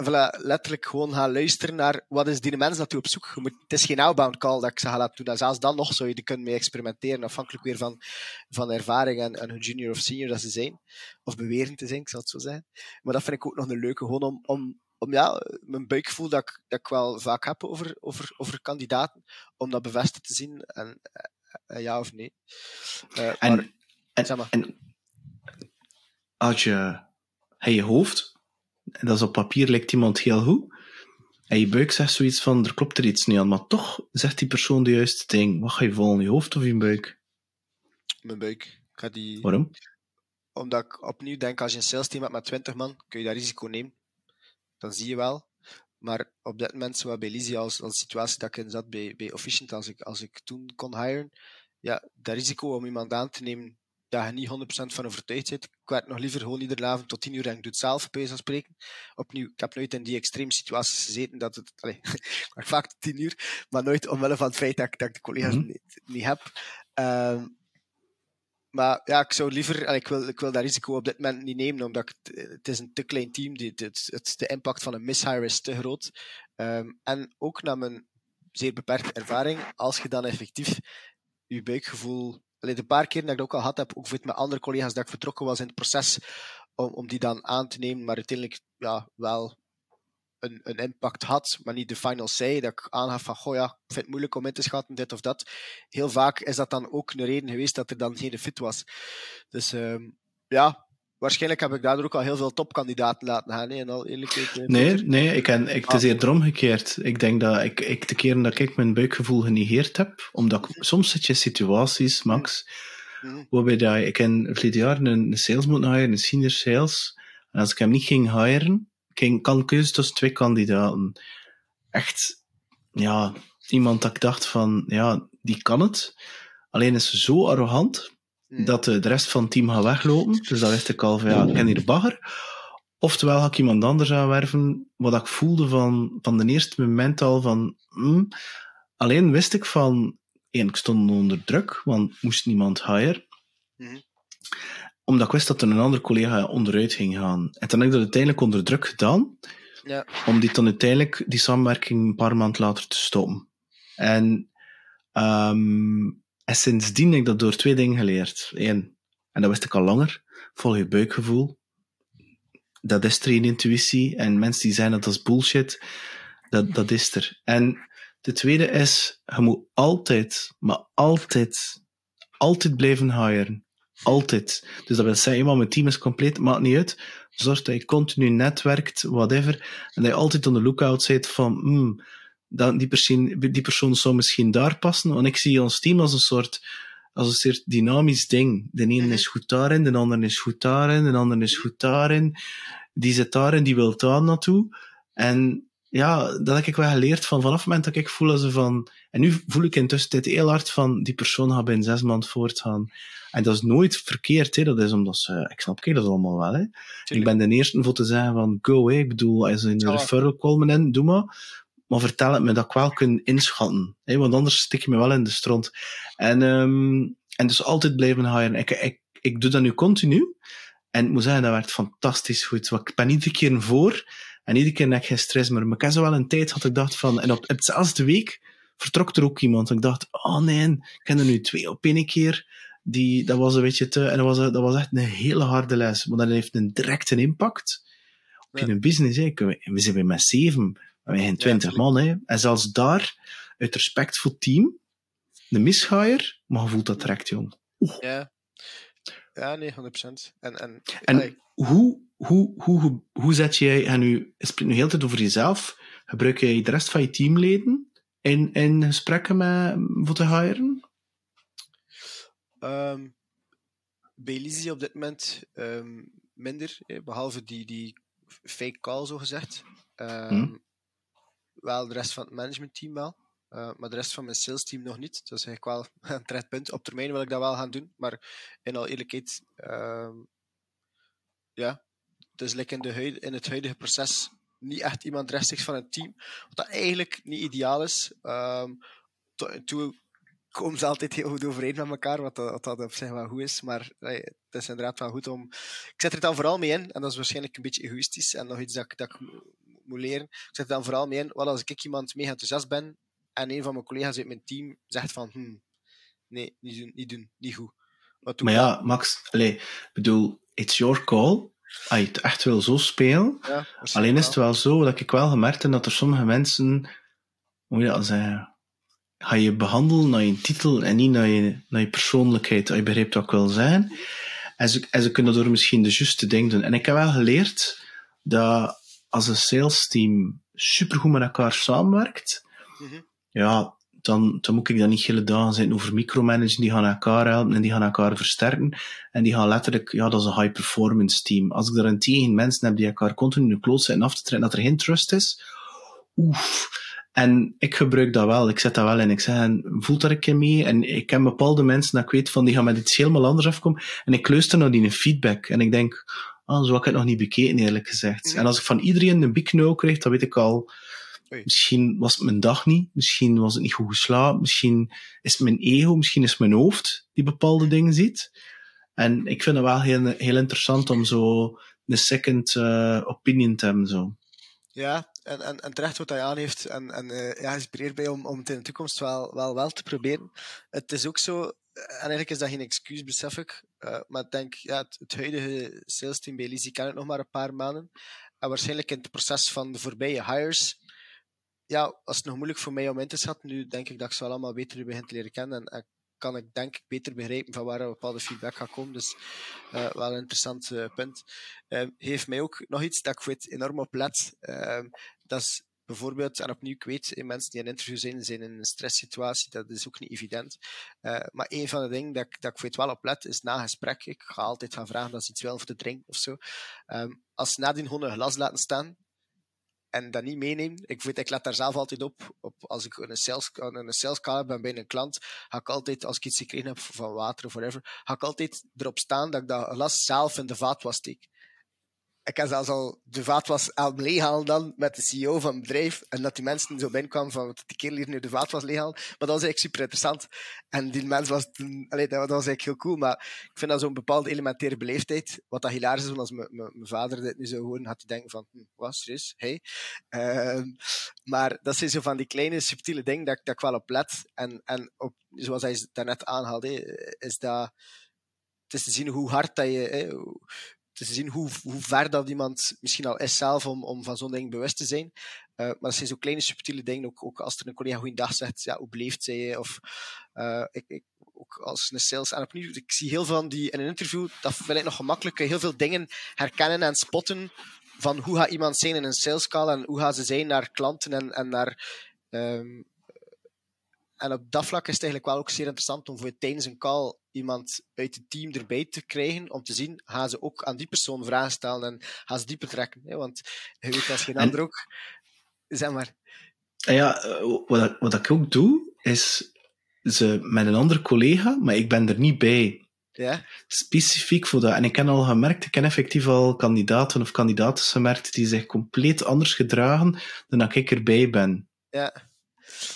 voilà, letterlijk gewoon gaan luisteren naar wat is die mens naartoe op zoek. Moet, het is geen outbound call dat ik ze ga laten doen. En zelfs dan nog zou je er kunnen mee experimenteren, afhankelijk weer van, van ervaring en, en hoe junior of senior dat ze zijn. Of beweren te zijn, ik zal het zo zeggen. Maar dat vind ik ook nog een leuke, gewoon om, om, om ja, mijn buikgevoel dat ik, dat ik wel vaak heb over, over, over kandidaten, om dat bevestigd te zien en, en ja of nee. Uh, en, maar, en, zeg maar. en als je hij je hoofd, en dat is op papier lijkt iemand heel goed, en je buik zegt zoiets van, er klopt er iets niet aan, maar toch zegt die persoon de juiste ding. Wat ga je volgen, je hoofd of je buik? Mijn buik. Ik ga die... Waarom? Omdat ik opnieuw denk, als je een sales team hebt met 20 man, kun je dat risico nemen. Dan zie je wel. Maar op dit moment, zoals bij Lizzie, als, als situatie dat ik in zat bij, bij Officient, als ik, als ik toen kon hiren, ja, dat risico om iemand aan te nemen ja, je niet 100% van overtuigd zit. Ik werk nog liever gewoon iedere avond tot 10 uur en ik doe het zelf, bij spreken. Opnieuw, ik heb nooit in die extreme situaties gezeten dat het, allez, *laughs* ik werk vaak tot 10 uur, maar nooit omwille van het feit dat ik, dat ik de collega's mm -hmm. niet, niet, heb. Um, maar ja, ik zou liever, ik wil, ik wil dat risico op dit moment niet nemen, omdat ik, het is een te klein team, het, het, het, de impact van een mishire is te groot. Um, en ook naar mijn zeer beperkte ervaring. Als je dan effectief je buikgevoel... Allee, de paar keer dat ik dat ook al gehad heb, ook met andere collega's, dat ik vertrokken was in het proces om, om die dan aan te nemen, maar uiteindelijk ja, wel een, een impact had, maar niet de final say, dat ik aangaf van, goh ja, ik vind het moeilijk om in te schatten, dit of dat. Heel vaak is dat dan ook een reden geweest dat er dan geen fit was. Dus um, ja, waarschijnlijk heb ik daardoor ook al heel veel topkandidaten laten gaan. Nee, al eerlijkheid, eh, nee, nee ik ken, ik, het is ah. eerder omgekeerd. Ik denk dat ik, ik de keren dat ik mijn buikgevoel genegeerd heb, omdat ik, soms zit je situaties, Max, mm. waarbij dat, ik in verleden jaar een, een sales moet hiren, een senior sales, en als ik hem niet ging hiren, ging, kan keuze tussen twee kandidaten. Echt, ja, iemand dat ik dacht van, ja, die kan het. Alleen is ze zo arrogant. Dat de, de rest van het team gaat weglopen. Dus dat wist ik al van, ja, ik ken hier bagger. Oftewel ga ik iemand anders aanwerven, wat ik voelde van, van de eerste moment al van, hmm. alleen wist ik van, één, ik stond onder druk, want moest niemand hire. Mm. Omdat ik wist dat er een andere collega onderuit ging gaan. En toen heb ik dat uiteindelijk onder druk gedaan, ja. om die dan uiteindelijk, die samenwerking een paar maanden later te stoppen. En um, en sindsdien heb ik dat door twee dingen geleerd. Eén, en dat wist ik al langer, volg je buikgevoel. Dat is er in intuïtie. En mensen die zijn dat is bullshit, dat, dat is er. En de tweede is, je moet altijd, maar altijd, altijd blijven hiren. Altijd. Dus dat wil zeggen, eenmaal mijn team is compleet, maakt niet uit. Zorg dat je continu netwerkt, whatever. En dat je altijd on the lookout zit van, hmm, dat die, persoon, die persoon zou misschien daar passen. Want ik zie ons team als een soort, als een soort dynamisch ding. De ene is goed daarin, de ander is goed daarin, de ander is goed daarin. Die zit daarin, die wil daar naartoe. En ja, dat heb ik wel geleerd van vanaf het moment dat ik voel als ze van, en nu voel ik intussen dit heel hard van, die persoon gaat binnen zes maanden voortgaan. En dat is nooit verkeerd, hè. dat is omdat ze, ik snap ik dat allemaal wel, hè. Ik ben de eerste voor te zeggen van, go, hè. ik bedoel, als in de referral komen in, doe maar maar vertel het me dat ik wel kan inschatten. Hè, want anders stik je me wel in de stront. En, um, en dus altijd blijven hiren. Ik, ik, ik doe dat nu continu. En ik moet zeggen, dat werkt fantastisch goed. Want ik ben iedere keer voor. En iedere keer heb ik geen stress meer. Maar ik heb zo wel een tijd had ik dacht van... En op, op dezelfde week vertrok er ook iemand. En ik dacht, oh nee, ik ken er nu twee op één keer. Die, dat was een beetje te... En dat was, dat was echt een hele harde les. Maar dat heeft een directe impact op je business. Hè. We zijn weer met zeven we hebben 20 man, hè. En zelfs daar, uit respect voor het team, de misgaaier, maar je voelt dat direct, jong. Ja. Ja, nee, 100%. En, en, en hoe, hoe, hoe, hoe zet jij, en nu, je spreekt nu heel tijd over jezelf, gebruik jij de rest van je teamleden in, in gesprekken met, voor te hiren? Um, bij Lizzie op dit moment um, minder, behalve die, die fake call, zo gezegd. Um, hmm wel de rest van het managementteam wel. Uh, maar de rest van mijn sales team nog niet. Dat is eigenlijk wel *laughs* een terecht punt. Op termijn wil ik dat wel gaan doen. Maar in al eerlijkheid, uh, ja, het is in, de in het huidige proces niet echt iemand rechtstreeks van het team. Wat dat eigenlijk niet ideaal is. Um, toe komen ze altijd heel goed overeen met elkaar, wat dat, wat dat op zich wel goed is. Maar het is inderdaad wel goed om. Ik zet er dan vooral mee in, en dat is waarschijnlijk een beetje egoïstisch en nog iets dat, dat ik moet leren. Ik zet dan vooral mee in, wat als ik iemand mega enthousiast ben en een van mijn collega's uit mijn team zegt van, hmm, nee, niet doen, niet doen, niet goed. Wat maar ja, Max, allez, bedoel, it's your call. Als je het echt wil zo spelen. Ja, Alleen is het wel zo dat ik wel gemerkt heb dat er sommige mensen, hoe moet je dat zeggen, ga je behandelen naar je titel en niet naar je, naar je persoonlijkheid. Als je begrijpt wat ik wil zijn. En ze, en ze kunnen door misschien de juiste dingen doen. En ik heb wel geleerd dat als een sales team supergoed met elkaar samenwerkt, mm ja, dan, dan moet ik dat niet hele dagen zijn over micromanagen. Die gaan elkaar helpen en die gaan elkaar versterken. En die gaan letterlijk, ja, dat is een high performance team. Als ik daar een tegen mensen heb die elkaar continu in de kloot zitten af te trekken, dat er geen trust is, oef. En ik gebruik dat wel. Ik zet dat wel in. Ik zeg, voelt daar een keer mee? En ik ken bepaalde mensen dat ik weet van, die gaan met iets helemaal anders afkomen. En ik luister naar die feedback. En ik denk, Ah, zo heb ik het nog niet bekeken, eerlijk gezegd. Mhm. En als ik van iedereen een big no kreeg, dan weet ik al, misschien was het mijn dag niet, misschien was het niet goed geslapen, misschien is het mijn ego, misschien is het mijn hoofd die bepaalde mhm. dingen ziet. En ik vind het wel heel, heel interessant om zo een second uh, opinion te hebben. Zo. Ja, En, en, en terecht wat hij aan heeft. En, en uh, ja, inspireert bij om, om het in de toekomst wel, wel, wel te proberen. Het is ook zo, en eigenlijk is dat geen excuus, besef ik. Uh, maar ik denk, ja, het, huidige sales team bij Lizzie kan het nog maar een paar maanden. En waarschijnlijk in het proces van de voorbije hires ja, was het nog moeilijk voor mij om in te schatten. Nu denk ik dat ik ze allemaal beter begin te leren kennen. En, kan ik denk ik beter begrijpen van waar een bepaalde feedback gaat komen. Dus uh, wel een interessant uh, punt. Heeft mij ook nog iets dat ik weet enorm op let. dat is bijvoorbeeld, en opnieuw, ik weet, in mensen die een interview zijn, zijn in een stresssituatie, dat is ook niet evident. maar een van de dingen dat ik, dat ik weet wel op let, is na gesprek. Ik ga altijd gaan vragen dat ze iets willen voor te drinken of zo. Um, als ze nadien gewoon een glas laten staan, en dat niet meenemen. Ik, weet, ik let daar zelf altijd op. op als ik een sales, een sales ben bij een klant, ga ik altijd, als ik iets gekregen heb van water of whatever, ga ik altijd erop staan dat ik dat glas zelf in de vaatwas steek ik heb zelfs al de vaat was aan leeghalen dan met de CEO van het bedrijf. En dat die mensen zo binnenkwamen van dat die kerel hier nu de vaat was leeghalen. Maar dat was eigenlijk super interessant. En die mens was toen, dat was eigenlijk heel cool. Maar ik vind dat zo'n bepaalde elementaire beleefdheid. Wat dat hilarisch is, want als mijn vader dit nu zou horen, had hij denken van, hm, wat, serieus? Hey. Uh, maar dat zijn zo van die kleine, subtiele dingen dat, dat ik wel op let. En, en op, zoals hij daarnet aanhaalde, is dat het is te zien hoe hard dat je, te zien hoe, hoe ver dat iemand misschien al is zelf om, om van zo'n ding bewust te zijn. Uh, maar dat zijn zo kleine subtiele dingen, ook, ook als er een collega goeiedag zegt, ja, hoe beleefd zij Of uh, ik, ik, ook als een sales. En opnieuw, ik zie heel veel van die in een interview, dat vind ik nog gemakkelijk, heel veel dingen herkennen en spotten van hoe gaat iemand zijn in een sales call en hoe gaan ze zijn naar klanten en, en naar um, en op dat vlak is het eigenlijk wel ook zeer interessant om voor tijdens een call iemand uit het team erbij te krijgen, om te zien, gaan ze ook aan die persoon vragen stellen en gaan ze die betrekken. Hè? Want je weet als geen en... ander ook... Zeg maar. Ja, wat, wat ik ook doe, is ze met een andere collega, maar ik ben er niet bij. Ja? Specifiek voor dat. En ik heb al gemerkt, ik ken effectief al kandidaten of kandidaten gemerkt die zich compleet anders gedragen dan dat ik erbij ben. Ja.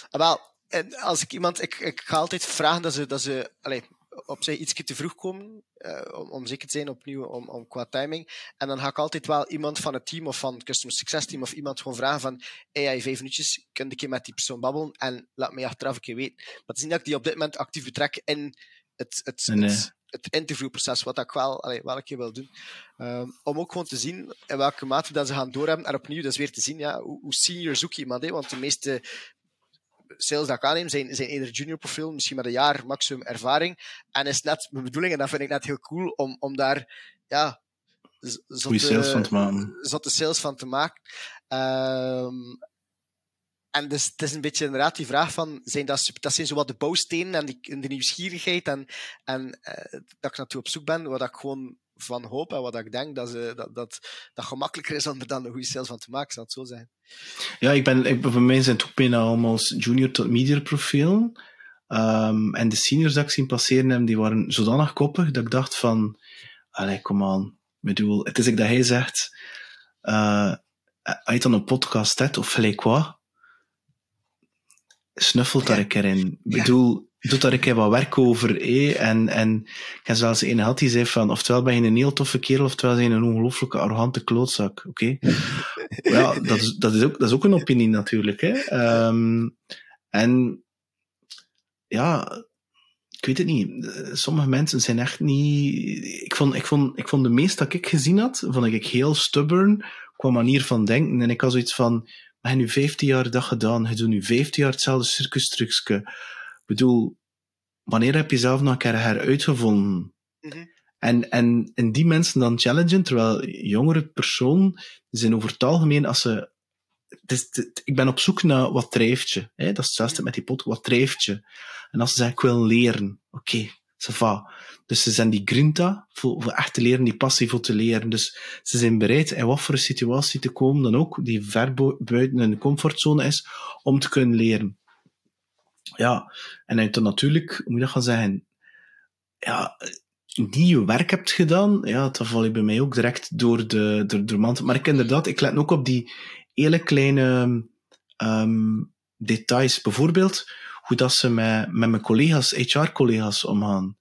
Ah, wel, en als ik iemand, ik, ik ga altijd vragen dat ze, dat ze allez, op zich iets te vroeg komen, uh, om, om zeker te zijn opnieuw om, om qua timing. En dan ga ik altijd wel iemand van het team of van het Customer Success team of iemand gewoon vragen van hey, hey vijf minuutjes, kun je met die persoon babbelen en laat me achteraf een keer weten. Maar te zien dat ik die op dit moment actief betrek in het, het, nee. het, het interviewproces, wat ik wel, allee, wel een keer wil doen. Um, om ook gewoon te zien in welke mate dat ze gaan doorhebben. En opnieuw, dat is weer te zien, ja, hoe, hoe senior zoek je iemand, hè? want de meeste sales aanneem zijn, zijn eerder junior profiel, misschien met een jaar maximum ervaring. En is net mijn bedoeling, en dat vind ik net heel cool, om, om daar ja, zotte sales van te maken. Zotte sales van te maken. Um, en dus het is een beetje inderdaad die vraag van, zijn dat, dat zijn zo wat de bouwstenen en, die, en de nieuwsgierigheid en, en uh, dat ik naartoe op zoek ben, wat ik gewoon van hoop en wat ik denk dat, ze, dat, dat, dat gemakkelijker is om er dan een goede sales van te maken, zal het zo zijn. Ja, ik ben, ik, voor mij zijn het ook bijna allemaal junior tot media profiel. Um, en de seniors dat ik zien passeren hebben, die waren zodanig koppig dat ik dacht van, allee, kom aan. Bedoel, het is ik dat hij zegt, uh, je dan een podcast hebt, of gelijk wat, snuffelt daar een keer in. Ik bedoel, doet daar een keer wat werk over. Eh? En, en ik heb zelfs een had die zei van, oftewel ben je een heel toffe kerel, oftewel ben je een ongelooflijke arrogante klootzak. Oké? Okay? *laughs* ja, dat is, dat, is ook, dat is ook een opinie natuurlijk. Hè? Um, en ja, ik weet het niet. Sommige mensen zijn echt niet. Ik vond, ik vond, ik vond de meeste dat ik gezien had, vond ik heel stubborn qua manier van denken. En ik had zoiets van, maar je nu 15 jaar dat gedaan, je doet nu 15 jaar hetzelfde circus trucje. Ik bedoel, wanneer heb je zelf nog een keer heruitgevonden? Mm -hmm. En, en, en die mensen dan challengen, terwijl jongere personen zijn over het algemeen, als ze het is, het, ik ben op zoek naar wat drijft je. Hè? Dat is hetzelfde met die pot, wat drijft je? En als ze zeggen, ik wil leren, oké, okay, ça va. Dus ze zijn die grinta voor, voor echt te leren, die passie voor te leren. Dus ze zijn bereid in wat voor een situatie te komen dan ook, die ver buiten hun comfortzone is, om te kunnen leren. Ja, en uit dan natuurlijk, hoe moet je dat gaan zeggen? Ja, die je werk hebt gedaan, ja, dat val je bij mij ook direct door de, door de mand. Maar ik inderdaad, ik let ook op die hele kleine um, details. Bijvoorbeeld, hoe dat ze met, met mijn collega's, HR-collega's omgaan.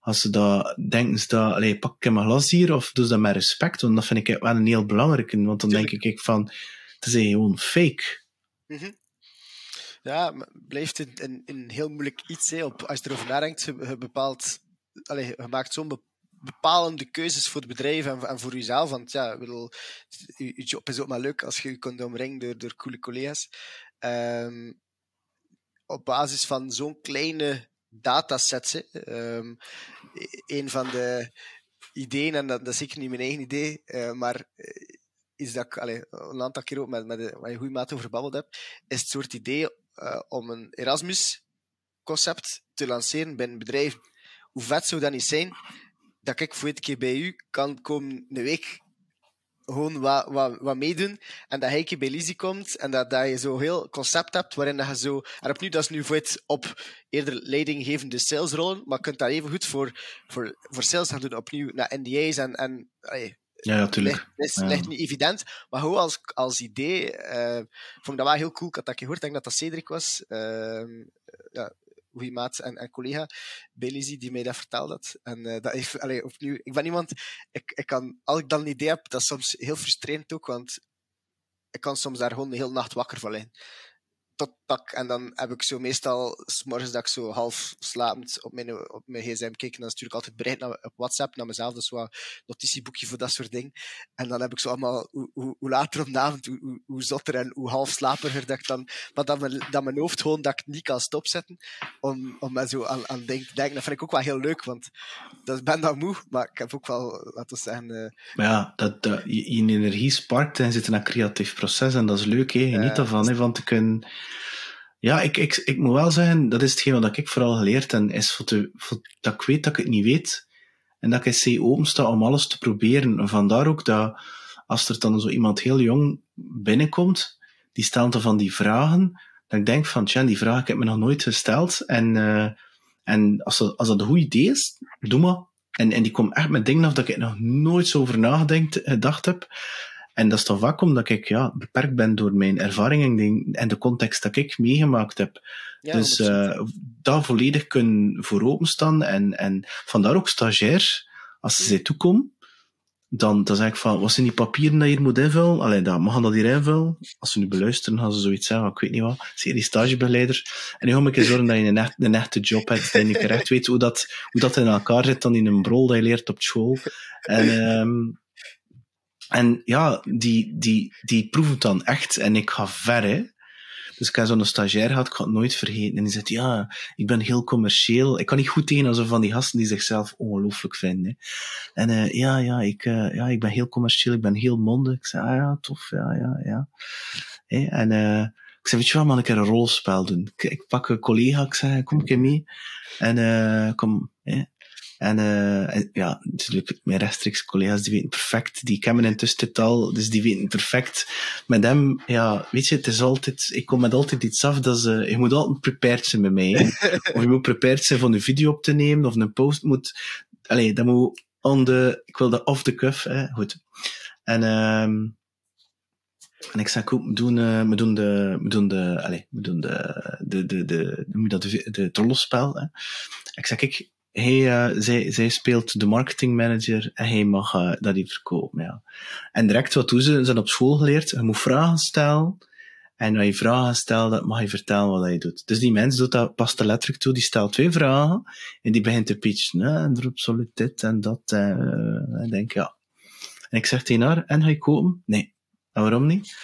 Als ze dat, denken ze dat, allee, pak ik mijn glas hier, of doen ze dat met respect? Want dat vind ik wel een heel belangrijke, want dan denk ik van, Het is gewoon fake. Mhm. Ja, blijft een, een, een heel moeilijk iets. Hè. Op, als je erover nadenkt, je, bepaalt, allez, je maakt zo'n be- bepalende keuzes voor het bedrijf en, en voor jezelf. Want ja, je, job is ook maar leuk als je je kunt omringen door, door coole collega's. Ehm, op basis van zo'n kleine datasets. Ehm, e- een van de ideeën, en dat, is zeker niet mijn eigen idee, eh, maar eh, is dat ik een aantal keer ook met, met, met een goede maat over gebabbeld heb, is het soort idee eh, om een Erasmus-concept te lanceren bij een bedrijf. Hoe vet zou dat niet zijn dat ik voor een keer bij u kan komen een week gewoon wat, wat, wat meedoen en dat hij bij Lizzie komt en dat, dat je zo heel concept hebt waarin dat je zo... En opnieuw, dat is nu voor het op eerder leidinggevende salesrollen, maar je kunt dat even goed voor, voor, voor sales gaan doen, opnieuw naar NDA's en... en Ja, natuurlijk. ligt, is, ligt niet evident, maar gewoon als, als idee eh, vond ik dat wel heel cool. Ik had dat gehoord, ik denk dat dat Cedric was. Ehm ja, goede maat en, en collega bij Lizzie die mij dat verteld had. En eh, dat heeft, allee, opnieuw, ik ben iemand, ik, ik kan, als ik dan een idee heb, dat is soms heel frustrerend ook, want ik kan soms daar gewoon de hele nacht wakker van liggen. Tot tak, en dan heb ik zo meestal, s morgens dat ik zo half slapend op mijn, op mijn gsm kijk, en dan stuur ik altijd bericht naar, op WhatsApp naar mezelf, dus wat notitieboekje voor dat soort dingen. En dan heb ik zo allemaal, hoe, hoe, hoe later op de avond, hoe, hoe, hoe zotter en hoe half slaperiger dat ik dan, maar dat mijn, dat mijn hoofd gewoon, dat ik niet kan stopzetten, om, om me zo aan, aan denk, denken. Dat vind ik ook wel heel leuk, want dat, ik ben dan moe, maar ik heb ook wel, laten we zeggen, eh, Maar ja, dat, dat, je, je energie sparkt en zit in een creatief proces en dat is leuk. Hè. Geniet Ja, ervan, hè, van te kunnen... Ja, ik, ik, ik moet wel zeggen, dat is hetgeen wat ik vooral geleerd heb, is voor dat ik weet dat ik het niet weet en dat ik open sta om alles te proberen. En vandaar ook dat als er dan zo iemand heel jong binnenkomt, die stelt dan van die vragen, dat ik denk van, tja, die vraag ik heb me nog nooit gesteld en, eh, en als, dat, als dat een goed idee is, doe maar. En, en die komt echt met dingen af dat ik nog nooit zo over nagedacht gedacht heb. En dat is toch vaak omdat ik ja, beperkt ben door mijn ervaringen en de context dat ik meegemaakt heb. ja, dus 100%. eh daar volledig kunnen voor openstaan. En, en vandaar ook stagiair, als ze Mm. zij toekomen, dan, dan zeg ik van, wat zijn die papieren dat je hier moet invullen? Allee, dan mag dat hier invullen. Als ze nu beluisteren, gaan ze zoiets zeggen, ik weet niet wat. Zie die stagebegeleider. En nu ga ik zorgen dat je een, echt, een echte job hebt en je echt weet hoe dat, hoe dat in elkaar zit dan in een brol dat je leert op school. En, ehm, en ja, die, die, die proeven het dan echt. En ik ga ver, hè. Dus ik heb zo'n stagiair gehad, ik ga het nooit vergeten. En die zegt, ja, ik ben heel commercieel. Ik kan niet goed tegen als van die gasten die zichzelf ongelooflijk vinden. En eh, ja, ja ik, eh, ja, ik ben heel commercieel, ik ben heel mondig. Ik zei, ah ja, tof, ja, ja, ja. En eh, ik zei, weet je wat, man, ik een rolspel doen. Ik, pak een collega, ik zei, kom een keer mee. En kom, hè. En, en ja, natuurlijk, mijn rechtstreeks collega's, die weten perfect, die kennen intussen het al, dus die weten perfect. Met hem, ja, weet je, het is altijd, ik kom met altijd iets af, dat ze, je moet altijd prepared zijn bij mij. *laughs* Of je moet prepared zijn van een video op te nemen, of een post moet, allee, dat moet on the, ik wil dat off the cuff, hè, goed. En, ehm en ik zeg ook, we doen, eh, we doen de, we doen de, allee, we doen de, de, de, de, hoe noem je dat, de, de, het rollenspel, hè. Ik zeg, ik, hij, eh, zij, zij speelt de marketingmanager en hij mag eh, dat hier verkopen. Ja. En direct wat doen ze? Ze zijn op school geleerd. Je moet vragen stellen. En als je vragen stelt, mag je vertellen wat je doet. Dus die mens doet dat, past er letterlijk toe. Die stelt twee vragen. En die begint te pitchen. hè, En er absoluut dit en dat. eh, En ik denk, ja. En ik zeg tegen haar, en ga je kopen? Nee. En waarom niet?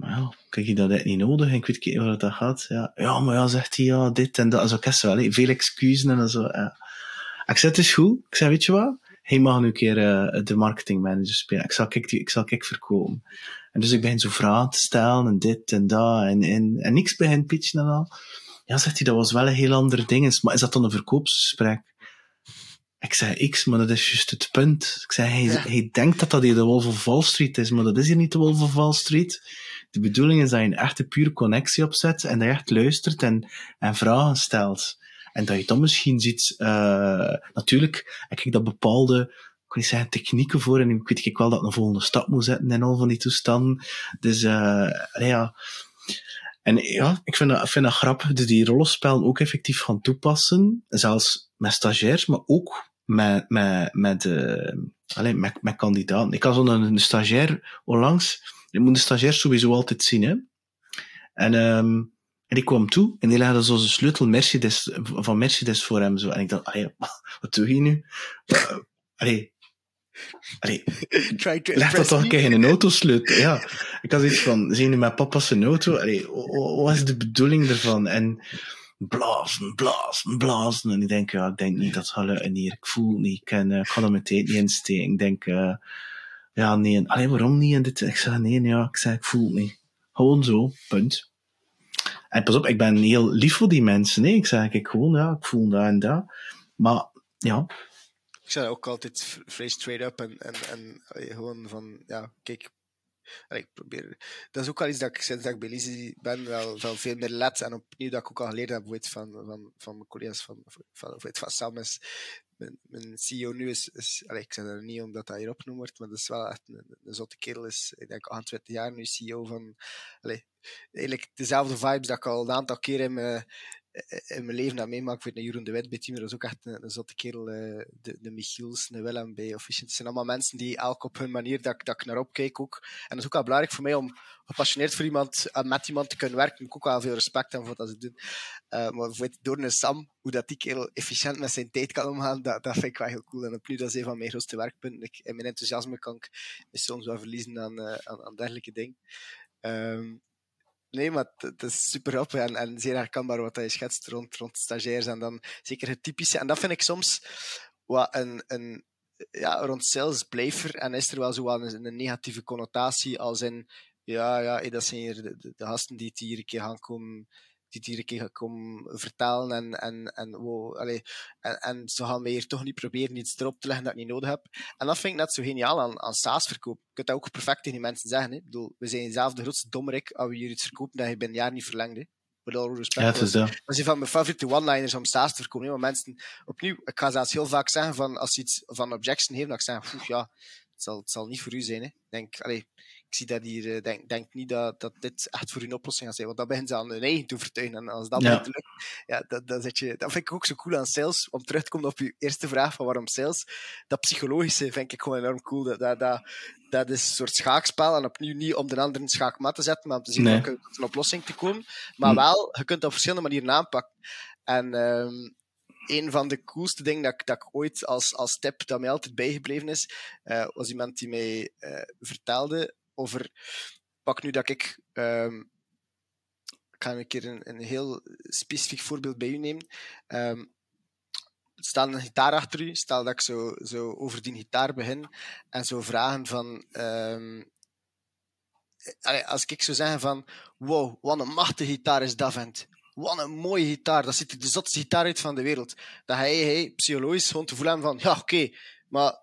Maar ja, kijk je dat echt niet nodig? En ik weet niet waar dat gaat. Ja, ja maar ja, zegt hij, ja, dit en dat. Zo kent wel, hè. veel excuses en zo. Ja. Ik zei, het is goed. Ik zei, weet je wat? Hij mag nu een keer uh, de marketingmanager spelen. Ik zal kijk, die, ik zal kijk verkopen. En dus ik begin zo vragen te stellen en dit en dat en, en, en niks begint pitchen en al. Ja, zegt hij, dat was wel een heel ander ding. Maar is dat dan een verkoopsgesprek? Ik zei X, maar dat is juist het punt. Ik zei, hij, ja. hij denkt dat dat hier de Wolf of Wall Street is, maar dat is hier niet de Wolf of Wall Street. De bedoeling is dat je een echte pure connectie opzet en dat je echt luistert en, en vragen stelt. En dat je dan misschien ziet, uh, natuurlijk, heb ik dat bepaalde, ik niet zeggen technieken voor, en ik weet ik wel dat ik een volgende stap moet zetten en al van die toestanden. Dus, uh, ja. En ja, ik vind dat, vind dat grappig, dus die rollenspel ook effectief gaan toepassen, zelfs met stagiairs, maar ook met, met, met, uh, allez, met, met kandidaten. Ik had zo'n een, een stagiair onlangs. Je moet de stagiair sowieso altijd zien, hè. En, um, en ik kwam toe en die legde zo zijn sleutel Mercedes, van Mercedes voor hem. Zo. En ik dacht, allee, *laughs* wat doe je nu? Uh, allee, allee, *laughs* leg dat toch een keer in een autosleutel. Ja, ik had iets van, zie je nu met papa zijn auto? Allee, wat is de bedoeling ervan? En blazen, blazen, blazen. En ik denk, ja, ik denk niet dat gaat hier. Ik voel niet. Ik, kan, uh, ik ga er meteen niet insteken. Ik denk, uh, ja, nee. Allee, waarom niet? En dit, ik zei, nee, ja, ik zei, ik voel niet. Gewoon zo, punt. En pas op, ik ben heel lief voor die mensen. Nee, ik zeg ik gewoon, ja, ik voel dat en dat. Maar, ja. Ik zei ook altijd vrij straight up en, en, en gewoon van, ja, kijk, ik probeer. Dat is ook al iets dat ik sinds dat ik bij ben wel, veel meer let. En opnieuw dat ik ook al geleerd heb van, van, van mijn collega's van, van, van, van Sam is. Mijn, CEO nu is, allez, ik zeg dat niet omdat hij hier opgenoemd wordt, maar dat is wel echt een, zotte kerel. Is, ik denk 28 jaar nu CEO van. Allez, eigenlijk dezelfde vibes dat ik al een aantal keer in mijn, in mijn leven heb meemaakt. Ik weet Jeroen de Wit bij Team, dat is ook echt een, zotte kerel. De, de Michiels, de Willem bij Officient. Het zijn allemaal mensen die elk op hun manier dat, dat ik naar opkijk ook. En dat is ook wel belangrijk voor mij om gepassioneerd voor iemand en met iemand te kunnen werken. Ik ook wel veel respect hebben voor wat ze doen. Maar door een Sam, hoe dat die kerel efficiënt met zijn tijd kan omgaan, dat, dat vind ik wel heel cool. En opnieuw, dat is een van mijn grootste werkpunten. Ik, in mijn enthousiasme kan ik soms wel verliezen aan, aan, aan dergelijke dingen. Um, Nee, maar het is super op en, zeer herkenbaar wat hij schetst rond, rond stagiairs. En dan zeker het typische. En dat vind ik soms wat een, een ja, rond sales blijver. En is er wel zo wel een, negatieve connotatie als in, ja, ja, dat zijn hier de, de, de gasten die het hier een keer gaan komen die hier een keer komen vertellen en, en, en, wow, allez, en, en ze gaan mij hier toch niet proberen iets erop te leggen dat ik niet nodig heb. En dat vind ik net zo geniaal aan, aan SaaS-verkoop. Je kunt dat ook perfect tegen die mensen zeggen. Hè. Ik bedoel, we zijn zelf de grootste dommerik als we hier iets verkopen dat je binnen een jaar niet verlengt. Hè. With all respect. Ja, het is dat. Dat is een van mijn favoriete one-liners om SaaS te verkopen. Hè. Maar mensen, opnieuw, ik ga zelfs heel vaak zeggen van als ze iets van objection heeft, dat ik zeg, ja, het zal, het zal niet voor u zijn. Hè. Ik denk, allez, ik zie dat hier, eh, denk, denk niet dat, dat dit echt voor hun oplossing gaat zijn, want dat begint ze aan hun eigen te vertuigen. En als dat ja. lukt, ja, dat, je, dat vind ik ook zo cool aan sales. Om terug te komen op je eerste vraag van waarom sales. Dat psychologische vind ik gewoon enorm cool. Dat, dat, dat, dat is een soort schaakspel. En opnieuw niet om de andere schaakmat te zetten, maar om te zien nee. tot een oplossing te komen. Maar hm. wel, je kunt dat op verschillende manieren aanpakken. En um, een van de coolste dingen dat ik, dat ik ooit als, als tip dat mij altijd bijgebleven is, uh, was iemand die mij uh, vertelde over. Pak nu dat ik. Um, ik ga een keer een, heel specifiek voorbeeld bij u nemen. Um, stel een gitaar achter u, stel dat ik zo, zo over die gitaar begin en zo vragen van. Um, als ik zou zeggen van, wow, wat een machtige gitaar is dat vent. Wat een mooie gitaar, dat ziet er de zotste gitaar uit van de wereld. Dat hij, hij psychologisch gewoon te voelen van, ja oké, maar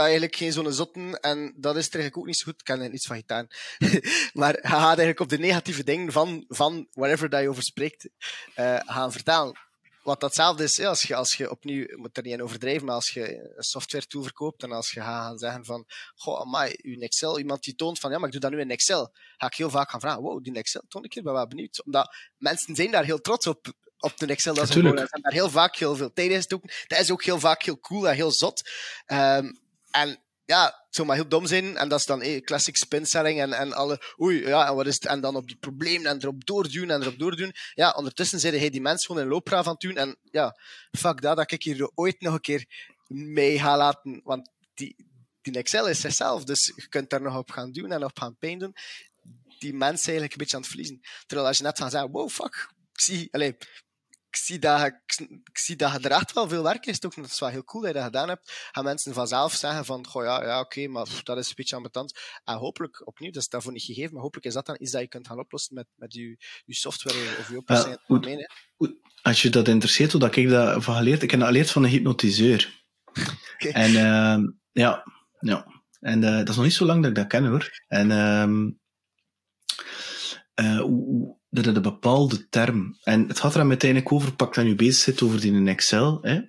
eigenlijk geen zo'n zotten en dat is er eigenlijk ook niet zo goed. Ik ken iets van gitaar. *laughs* maar hij gaat eigenlijk op de negatieve dingen van, van whatever dat je over spreekt uh, gaan vertellen. Wat datzelfde is, als, je, als je opnieuw, je moet er niet in overdrijven, maar als je een software tool verkoopt en als je gaat gaan zeggen van, goh, amai, uw Excel, iemand die toont van, ja, maar ik doe dat nu in Excel, ga ik heel vaak gaan vragen, wow, die Excel, toon ik hier, ben wel benieuwd. Omdat mensen zijn daar heel trots op, op de Excel. Dat ze daar heel vaak heel veel tijd in. Dat is ook heel vaak heel cool en heel zot. Um, en ja, het maar heel dom zijn. En dat is dan eh, classic spinselling en, en alle, oei, ja, en wat is het? En dan op die problemen en erop doorduwen en erop doorduwen. Ja, ondertussen zeiden hij die mensen gewoon een loopgraaf aan het doen. En ja, fuck dat, dat ik hier ooit nog een keer mee ga laten. Want die, die Excel is zichzelf, dus je kunt daar nog op gaan doen en op gaan pijn doen. Die mensen eigenlijk een beetje aan het verliezen. Terwijl als je net gaat zeggen, wow, fuck, ik zie, allez, ik zie, dat, ik, ik, zie dat je er echt wel veel werk is. Dat is wel heel cool dat je dat gedaan hebt. Gaan mensen vanzelf zeggen van, goh ja, ja oké, okay, maar pff, dat is een beetje ambetant. En hopelijk, opnieuw, dat is daarvoor niet gegeven, maar hopelijk is dat dan iets dat je kunt gaan oplossen met, met je, je software of je oplossing. Uh, als je dat interesseert, hoe dat ik dat van geleerd, ik heb dat geleerd van een hypnotiseur. okay. En uh, ja, ja. En uh, dat is nog niet zo lang dat ik dat ken hoor. En um, dat een bepaalde term. En het gaat er uiteindelijk over, pak dat nu bezig zit over die in Excel. Hè?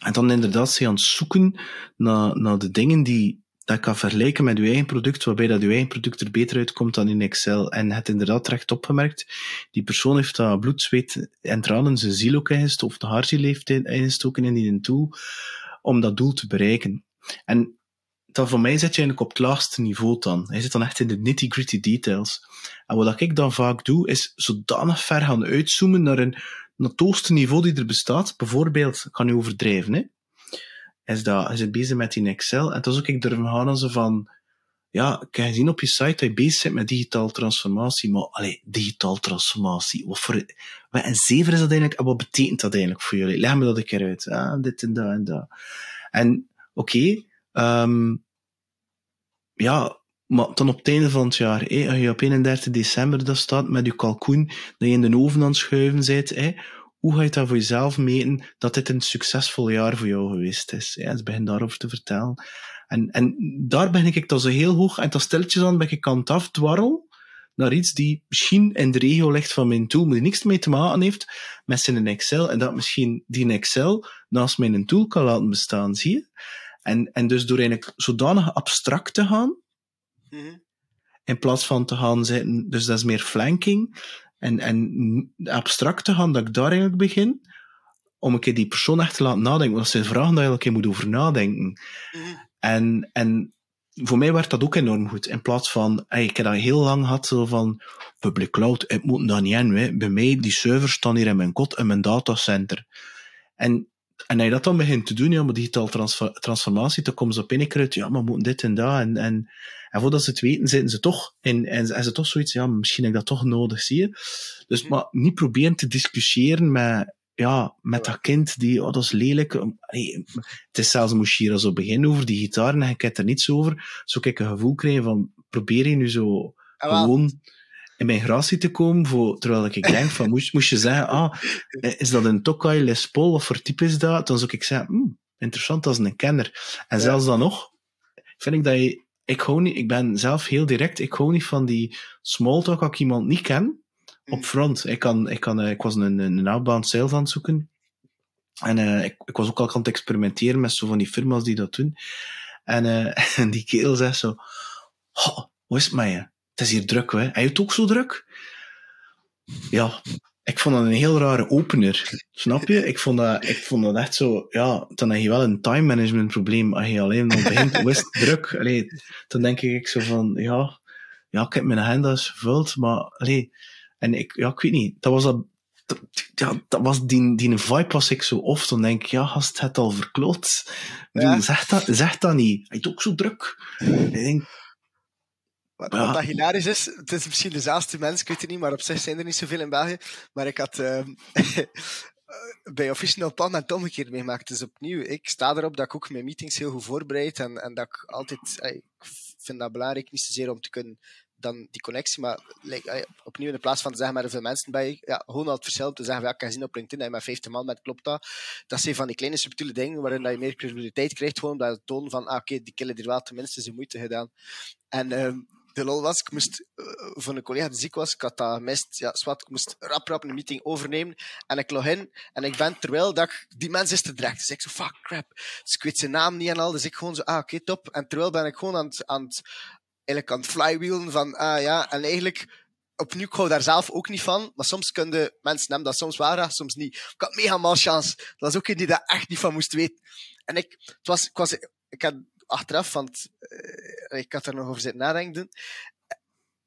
En dan inderdaad ze aan het zoeken naar, naar de dingen die dat kan vergelijken met uw eigen product, waarbij dat uw eigen product er beter uitkomt dan in Excel. En het inderdaad recht opgemerkt, die persoon heeft dat bloed, zweet en tranen zijn ziel ook ingestoken, of de haarziel heeft ingestoken in die tool, om dat doel te bereiken. En dan voor mij zit je eigenlijk op het laagste niveau dan. Hij zit dan echt in de nitty-gritty details. En wat ik dan vaak doe, is zodanig ver gaan uitzoomen naar, een, naar het hoogste niveau die er bestaat. Bijvoorbeeld, ik kan nu overdrijven, hè. Is dat, hij zit bezig met die Excel. En toen ook ik durven gaan ze van, ja, ik heb gezien op je site dat je bezig bent met digitale transformatie, maar, allee, digitale transformatie, wat voor, wat een zever is dat eigenlijk, en wat betekent dat eigenlijk voor jullie? Leg me dat een keer uit. Ah, dit en dat en dat. En, oké, um, ja, maar dan op het einde van het jaar, als je op 31 december dat staat met je kalkoen, dat je in de oven aan het schuiven bent, hé, hoe ga je dat voor jezelf meten dat dit een succesvol jaar voor jou geweest is? Hè? Dus begin daarover te vertellen. En, en daar ben ik dan zo heel hoog, en dan stilletjes aan ben ik kant af dwarrel naar iets die misschien in de regio ligt van mijn tool, maar die niks mee te maken heeft met zijn Excel, en dat misschien die Excel naast mijn tool kan laten bestaan, zie je? En, en dus door eigenlijk zodanig abstract te gaan, mm in plaats van te gaan zitten, dus dat is meer flanking, en, en abstract te gaan, dat ik daar eigenlijk begin, om een keer die persoon echt te laten nadenken. Want dat zijn vragen dat je een keer moet over nadenken. Mm En, en voor mij werd dat ook enorm goed. In plaats van, hey, ik heb dat heel lang gehad, zo van, public cloud, ik moet dat niet in. Bij mij, die servers staan hier in mijn kot, in mijn datacenter. En en als je dat dan begint te doen, ja, maar digitaal transformatie, dan komen ze op een uit, ja, maar moeten dit en dat. En, en, en voordat ze het weten, zitten ze toch in, en, en ze toch zoiets, ja, misschien heb ik dat toch nodig, zie je. Dus, mhm. maar niet proberen te discussiëren met, ja, met dat kind die, oh, dat is lelijk. het is zelfs moest hier zo beginnen over die gitaar en ik heb er niets over. Zo ik een gevoel krijgen van, probeer je nu zo ah, gewoon in mijn gratie te komen, voor, terwijl ik denk van, moest, moest je zeggen, ah, is dat een Tokai Les Paul, of voor type is dat? Dan zou ik zeggen, hmm, interessant, als een kenner. En zelfs dan nog, vind ik dat je, ik hou niet, ik ben zelf heel direct, ik hou niet van die small talk als ik iemand niet ken, op hmm. front. Ik, kan, ik, kan, eh, ik was een, een outbound sales aan het zoeken. En uh, ik, ik was ook al aan het experimenteren met zo van die firma's die dat doen. En, uh, *laughs* en die kerel zegt zo, oh, hoe is het met je? Het is hier druk, hè. Hij het ook zo druk? Ja, ik vond dat een heel rare opener. Snap je? Ik vond dat, ik vond dat echt zo, ja, dan heb je wel een time management probleem als je alleen nog begint, *laughs* het druk? Allee, dan denk ik zo van, ja, ja, ik heb mijn agenda's gevuld, maar, allee, en ik, ja, ik weet niet, dat was dat, ja, dat was die, die vibe was ik zo of, dan denk ik, ja, hast het al verkloot? Ja. Zeg, dat, zeg dat niet. Hij is ook zo druk. Ik denk, wat, wat dat hilarisch is, het is misschien dezelfde mens, ik weet het niet, maar op zich zijn er niet zoveel in België. Maar ik had uh, *laughs* bij Official Pan het omgekeerd meegemaakt. Dus opnieuw, ik sta erop dat ik ook mijn meetings heel goed voorbereid en, en dat ik altijd, ik vind dat belangrijk, niet zozeer om te kunnen dan die connectie, maar opnieuw in plaats van te zeggen met hoeveel mensen bij ja, gewoon al het verschil om te zeggen, ja, ik kan zien op LinkedIn, dat met 50 man met klopt dat. Dat zijn van die kleine subtiele dingen waarin dat je meer credibiliteit krijgt, gewoon dat het toon van, ah, oké, die killen er wel tenminste zijn moeite gedaan. En um, de lol was, ik moest uh, voor een collega die ziek was, ik had dat gemist, ja, zwart, ik moest rap rap een meeting overnemen en ik log in en ik ben terwijl dat die mens is te direct. Dus ik zo, fuck, crap. Dus ik weet zijn naam niet en al, dus ik gewoon zo, ah, oké, top. En terwijl ben ik gewoon aan het, aan het, eigenlijk aan het flywheelen van, ah ja, en eigenlijk opnieuw, ik hou daar zelf ook niet van, maar soms kunnen mensen nemen dat soms waar, soms niet. Ik had mega mal chance. Dat was ook een die daar echt niet van moest weten. En ik, het was, ik was, ik had achteraf, want uh, ik had er nog over zitten nadenken.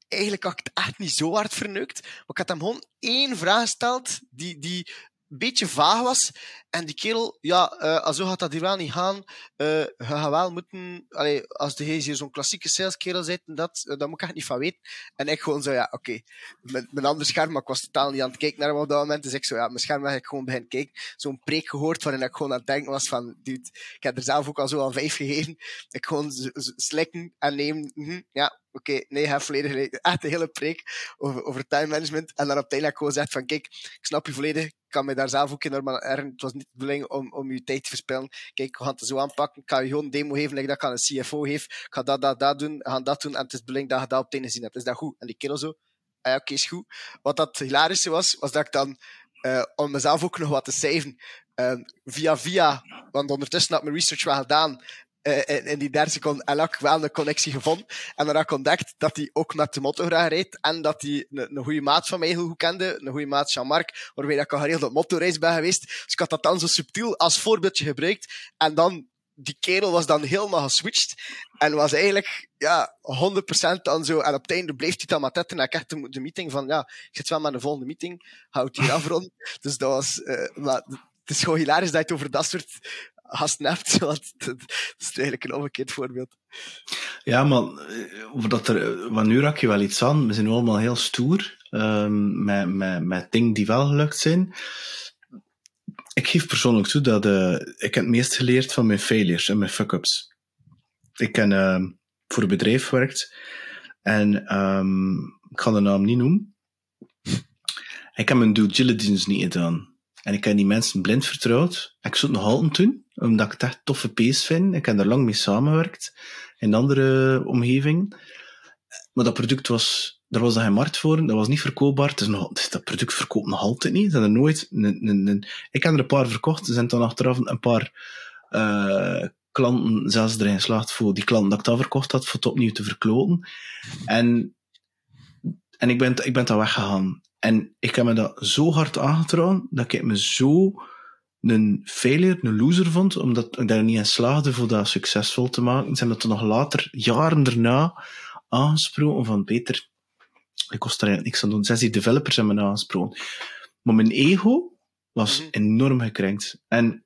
Eigenlijk had ik het echt niet zo hard verneukt. Maar ik had hem gewoon één vraag gesteld die, die beetje vaag was. En die kerel, ja, uh, zo gaat dat hier wel niet gaan. Uh, je gaat wel moeten, allee, als de hier zo'n klassieke saleskerel zit, dat, uh, daar moet ik echt niet van weten. En ik gewoon zo, ja, oké, okay. met mijn andere scherm, maar ik was totaal niet aan het kijken naar hem op dat moment. Dus ik zo, ja, mijn scherm heb ik gewoon beginnen kijken. Zo'n preek gehoord waarin ik gewoon aan het denken was van, dude, ik heb er zelf ook al zo al vijf gegeven. Ik gewoon slikken en nemen, mm ja, oké, okay, nee, hij volledig *laughs* echt een hele preek over, over time management. En dan op het einde gewoon zegt van, kijk, ik snap je volledig, ik kan me daar zelf ook in maar het was niet de bedoeling om, om je tijd te verspillen. Kijk, we gaan het zo aanpakken, ik ga je gewoon een demo geven, like dat ik aan een CFO geef, ik ga dat, dat, dat doen, we gaan dat doen, en het is de bedoeling dat je dat op het einde hebt. Is dat goed? En die kerel zo, ah ja, oké, okay, is goed. Wat dat hilarische was, was dat ik dan, uh, om mezelf ook nog wat te saven, uh, via via, want ondertussen had mijn research wel gedaan, uh, in, die derde seconde en ik wel een connectie gevonden. En dan heb ik ontdekt dat hij ook met de graag rijdt. En dat hij een, een goede maat van mij heel goed kende. Een goede maat, Jean-Marc, waarbij ik al geregeld op motorreis ben geweest. Dus ik had dat dan zo subtiel als voorbeeldje gebruikt. En dan die kerel was dan helemaal geswitcht. En was eigenlijk, ja, 100% dan zo. En op het einde bleef hij dan maar tetten. En ik echt de, de, meeting van, ja, ik zit wel met de volgende meeting. Houd hier afronden. *laughs* dus dat was, uh, maar het is gewoon hilarisch dat je het over dat soort hebt. *laughs* Want dat is eigenlijk een omgekeerd voorbeeld. Ja, maar dat er, want nu raak je wel iets aan. We zijn allemaal heel stoer. Um, met, met, met dingen die wel gelukt zijn ik geef persoonlijk toe dat uh, ik heb het meest geleerd van mijn failures en mijn fuck-ups. Ik heb uh, voor een bedrijf gewerkt en um, ik ga de naam niet noemen. Ik heb mijn due diligence niet gedaan. En ik heb die mensen blind vertrouwd. Ik zou het nog altijd doen, omdat ik het echt toffe pees vind. Ik heb er lang mee samengewerkt in andere omgevingen. Maar dat product was daar was dat geen markt voor, dat was niet verkoopbaar. Dat product verkoopt nog altijd niet. Ze er nooit ik heb er een paar verkocht, er zijn dan achteraf een paar uh, klanten zelfs erin geslaagd voor die klanten dat ik dat verkocht had, voor het opnieuw te verkloten. En, en ik, ben, ik ben daar weggegaan. En ik heb me dat zo hard aangetrokken, dat ik me zo een failure, een loser vond, omdat ik daar niet in slaagde voor dat succesvol te maken. Ze hebben dat nog later, jaren daarna, aangesproken van Peter, ik kost er eigenlijk niks aan doen. Zes die developers hebben me aangesproken. Maar mijn ego was mhm. enorm gekrenkt. En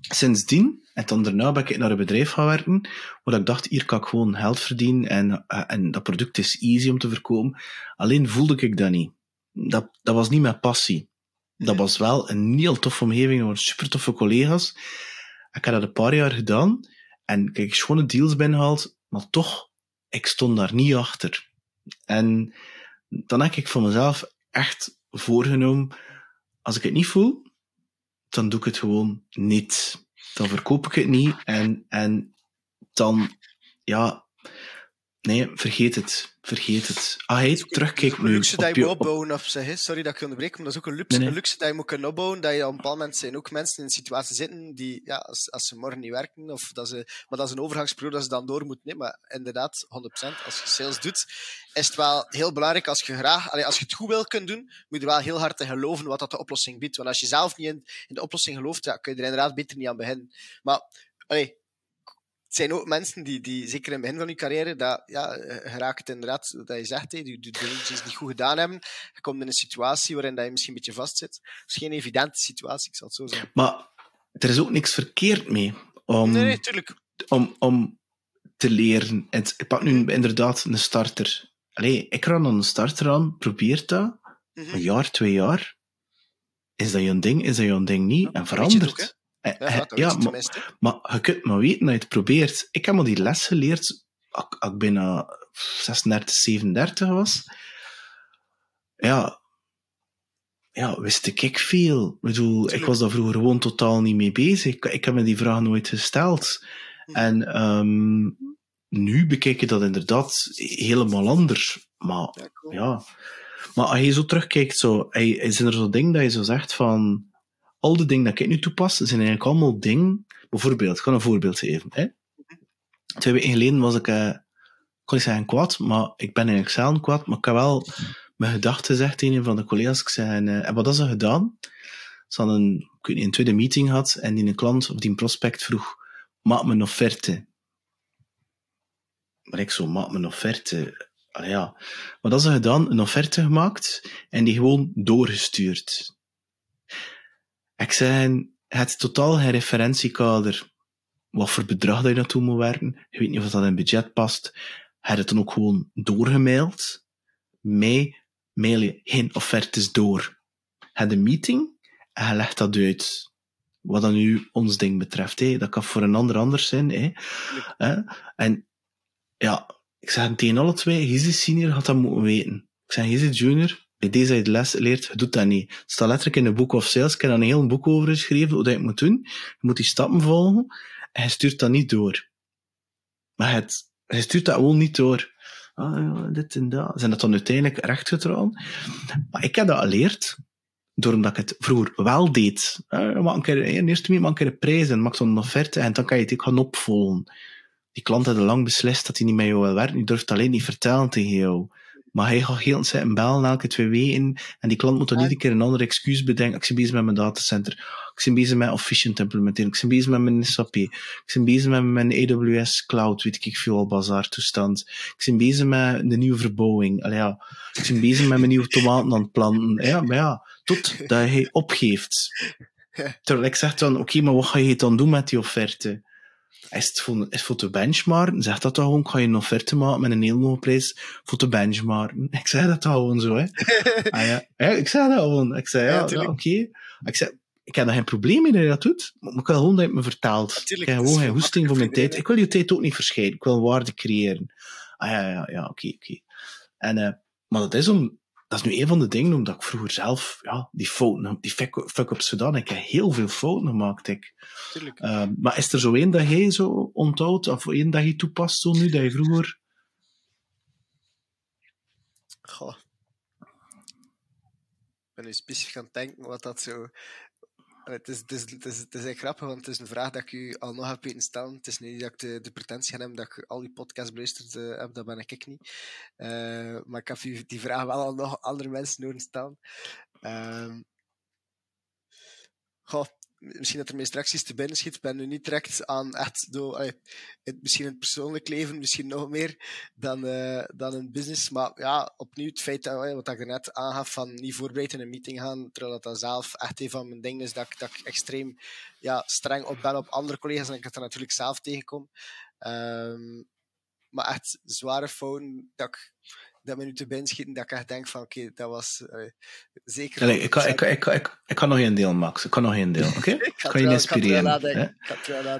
sindsdien, en dan daarna ben ik naar een bedrijf gaan werken, waar ik dacht, hier kan ik gewoon geld verdienen en, eh, en dat product is easy om te verkopen. Alleen voelde ik dat niet. Dat, dat was niet mijn passie. Dat was wel een heel toffe omgeving, er super toffe collega's. Ik heb dat een paar jaar gedaan en kijk, schone deals binnengehaald, maar toch, ik stond daar niet achter. En dan heb ik voor mezelf echt voorgenomen, als ik het niet voel, dan doe ik het gewoon niet. Dan verkoop ik het niet en, en dan, ja, nee, vergeet het vergeet het. Ah, hij terugkijkt nu. luxe dat je moet opbouwen, of zeg, sorry dat ik je onderbreek, maar dat is ook een luxe, een luxe dat je moet kunnen opbouwen, dat je op een bepaald moment zijn ook mensen in een situatie zitten die, ja, als, als ze morgen niet werken, of dat ze, maar dat is een overgangsperiode dat ze dan door moeten nemen. Maar inderdaad, 100%, als je sales doet, is het wel heel belangrijk als je graag, als je het goed wil kunnen doen, moet je wel heel hard in geloven wat dat de oplossing biedt. Want als je zelf niet in, in de oplossing gelooft, ja, kun je er inderdaad beter niet aan beginnen. Maar, allee, het zijn ook mensen die, die zeker in het begin van je carrière, dat, ja, geraakt het inderdaad, dat je zegt, hey, die due diligence niet goed gedaan hebben. Je komt in een situatie waarin dat je misschien een beetje vastzit. Het is geen evidente situatie, ik zal het zo zeggen. Maar er is ook niks verkeerd mee om, nee, nee, tuurlijk. om, om te leren. ik pak nu inderdaad een starter. Allee, ik ran een starter aan, probeer dat. Mhm. Een jaar, twee jaar. Is dat je ding, is dat je ding niet? en verandert. Ja, eh, ja maar, maar, je kunt maar weten dat je het probeert. Ik heb al die les geleerd als ik bijna 36, 37 was. Ja, ja, wist ik veel. Ik bedoel, ik was daar vroeger gewoon totaal niet mee bezig. Ik, ik heb me die vraag nooit gesteld. Hm. En um, nu bekijk je dat inderdaad helemaal anders. Maar ja, ja. Maar als je zo terugkijkt, zo, zijn er zo dingen dat je zo zegt van al de dingen dat ik nu toepas, zijn eigenlijk allemaal dingen. Bijvoorbeeld, ik ga een voorbeeld geven. Hè. Twee weken geleden was ik, uh, ik kon niet zeggen kwaad, maar ik ben in Excel kwaad, maar ik heb wel mijn gedachten gezegd tegen een van de collega's. Ik zei, uh, en wat hadden ze gedaan? Ze hadden een, ik weet niet, een tweede meeting gehad en die een klant of die een prospect vroeg, maak me een offerte. Maar ik zo, maak me een offerte. Allee, ja. Wat hadden ze gedaan? Een offerte gemaakt en die gewoon doorgestuurd. Ik zei, het totaal geen referentiekader. Wat voor bedrag dat je naartoe moet werken. Je weet niet of dat in budget past. Hij het dan ook gewoon doorgemaild. Mij mail je geen offertes door. Hij de meeting en hij legt dat uit. Wat dan nu ons ding betreft. Hè. Dat kan voor een ander anders zijn. Hè. En ja, ik zeg tegen alle twee, Gizzy senior had dat moeten weten. Ik zeg, Gizzy junior, bij deze je de les leert, je doet dat niet. Het staat letterlijk in een boek of sales. Ik heb daar een heel boek over geschreven, hoe dat je het moet doen. Je moet die stappen volgen en je stuurt dat niet door. Maar het, je stuurt dat gewoon niet door. Ah, dit en dat. Zijn dat dan uiteindelijk rechtgetrouwen? Maar ik heb dat geleerd doordat ik het vroeger wel deed. Uh, maar een keer, in eerste minuut een keer een prijs en maak zo'n offerte en dan kan je het ook gaan opvolgen. Die klant had lang beslist dat hij niet met jou wil werken, die durft alleen niet vertellen tegen jou. Maar hij gaat heel zitten bellen elke twee weken. En die klant moet dan iedere keer een ander excuus bedenken. Ik ben bezig met mijn datacenter. Ik ben bezig met Officient te implementeren. Ik ben bezig met mijn SAP. Ik ben bezig met mijn AWS Cloud, weet ik veel, bazaar toestand. Ik ben bezig met de nieuwe verbouwing. Allee, ja. Ik ben bezig met mijn nieuwe tomaten aan het planten. Ja, maar ja, tot dat hij opgeeft. *laughs* Terwijl ik zeg dan, oké, okay, maar wat ga je dan doen met die offerte? Is het voor, is voor te benchmarken? Zeg dat dan gewoon, ga je een offerte maken met een heel hoge prijs voor te benchmarken? *laughs* Ik zei dat gewoon zo, hè. *laughs* ah, ja. ja. ik zei dat gewoon. Ik zei, ja, oké. Okay. Ik zei, ik heb daar geen probleem mee dat je dat doet, maar ik wil gewoon dat je het me vertaalt. ik heb gewoon geen hoesting voor mijn tijd. Ik wil je tijd ook niet verscheiden. Ik wil waarde creëren. Ah ja, ja, ja, oké, okay, oké. Okay. En, uh, maar dat is om, dat is nu een van de dingen, omdat ik vroeger zelf, ja, die fouten, die fuck-ups gedaan Ik heb heel veel fouten gemaakt, ik. Uh, maar is er zo één dat jij zo onthoudt, of één dat je toepast zo nu, dat je vroeger... Goh. Ik ben nu specifiek aan het denken wat dat zo het, is, het, is, is, het is echt grappig, want het is een vraag dat ik u al nog heb weten stellen. Het is niet dat ik de, pretentie heb dat ik al die podcasts beluisterd uh, heb, dat ben ik niet. Uh, maar ik heb u die vraag wel al nog andere mensen horen stellen. Goh, misschien dat er mij straks te binnen schiet. Ben nu niet direct aan echt door, het, misschien het persoonlijk leven, misschien nog meer dan, uh, dan in business. Maar ja, opnieuw het feit dat, wat ik er net aangaf, van niet voorbereid in een meeting gaan, terwijl dat dan zelf echt een van mijn dingen is, dat ik, dat extreem ja, streng op ben op andere collega's en ik het er natuurlijk zelf tegenkom. Um, maar echt zware fouten dat ik dat me nu te binnen schieten dat ik echt denk van oké, okay, dat was uh, zeker... Ik, kan, ik, ik, ik, ik, kan nog één deel, Max. Ik kan nog één deel, oké? Okay? *laughs* ik kan je inspireren.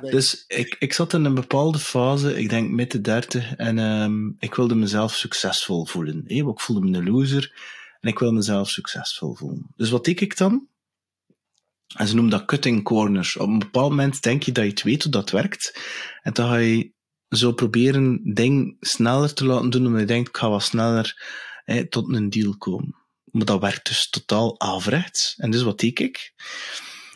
Dus ik, ik zat in een bepaalde fase, ik denk midden dertig, en um, ik wilde mezelf succesvol voelen. Eh? Ik voelde me een loser, en ik wil mezelf succesvol voelen. Dus wat deed ik dan? En ze noemen dat cutting corners. Op een bepaald moment denk je dat je het weet hoe dat werkt, en dan ga je zo proberen ding sneller te laten doen, omdat je denkt, ik ga wat sneller tot een deal komen. Maar dat werkt dus totaal averechts. En dus wat deed ik?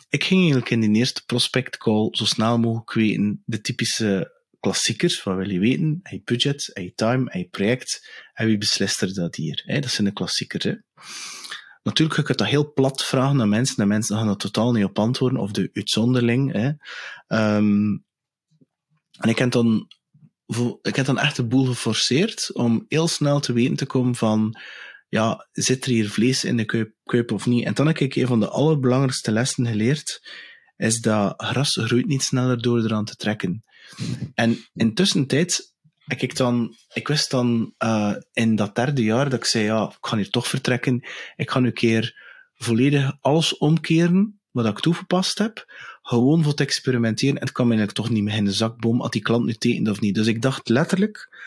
Ik ging eigenlijk in die eerste prospect call zo snel mogelijk weten de typische klassiekers, wat wil je weten? Je budget, heb time, heb je project, en wie beslist er dat hier? Dat zijn de klassiekers. Hè? Natuurlijk ga ik het dat heel plat vragen aan mensen, en mensen gaan er totaal niet op antwoorden, of de uitzonderling. Hè? Um, en ik heb dan ik heb dan echt de boel geforceerd om heel snel te weten te komen van, ja, zit er hier vlees in de keup of niet? En dan heb ik een van de allerbelangrijkste lessen geleerd, is dat gras groeit niet sneller door eraan te trekken. En intussen tijd, ik, ik, dan, ik wist dan uh, in dat derde jaar dat ik zei, ja, ik ga hier toch vertrekken, ik ga nu een keer volledig alles omkeren wat ik toegepast heb, gewoon voor te experimenteren. En het kwam eigenlijk toch niet meer in de zakboom, had die klant nu tekent of niet. Dus ik dacht letterlijk,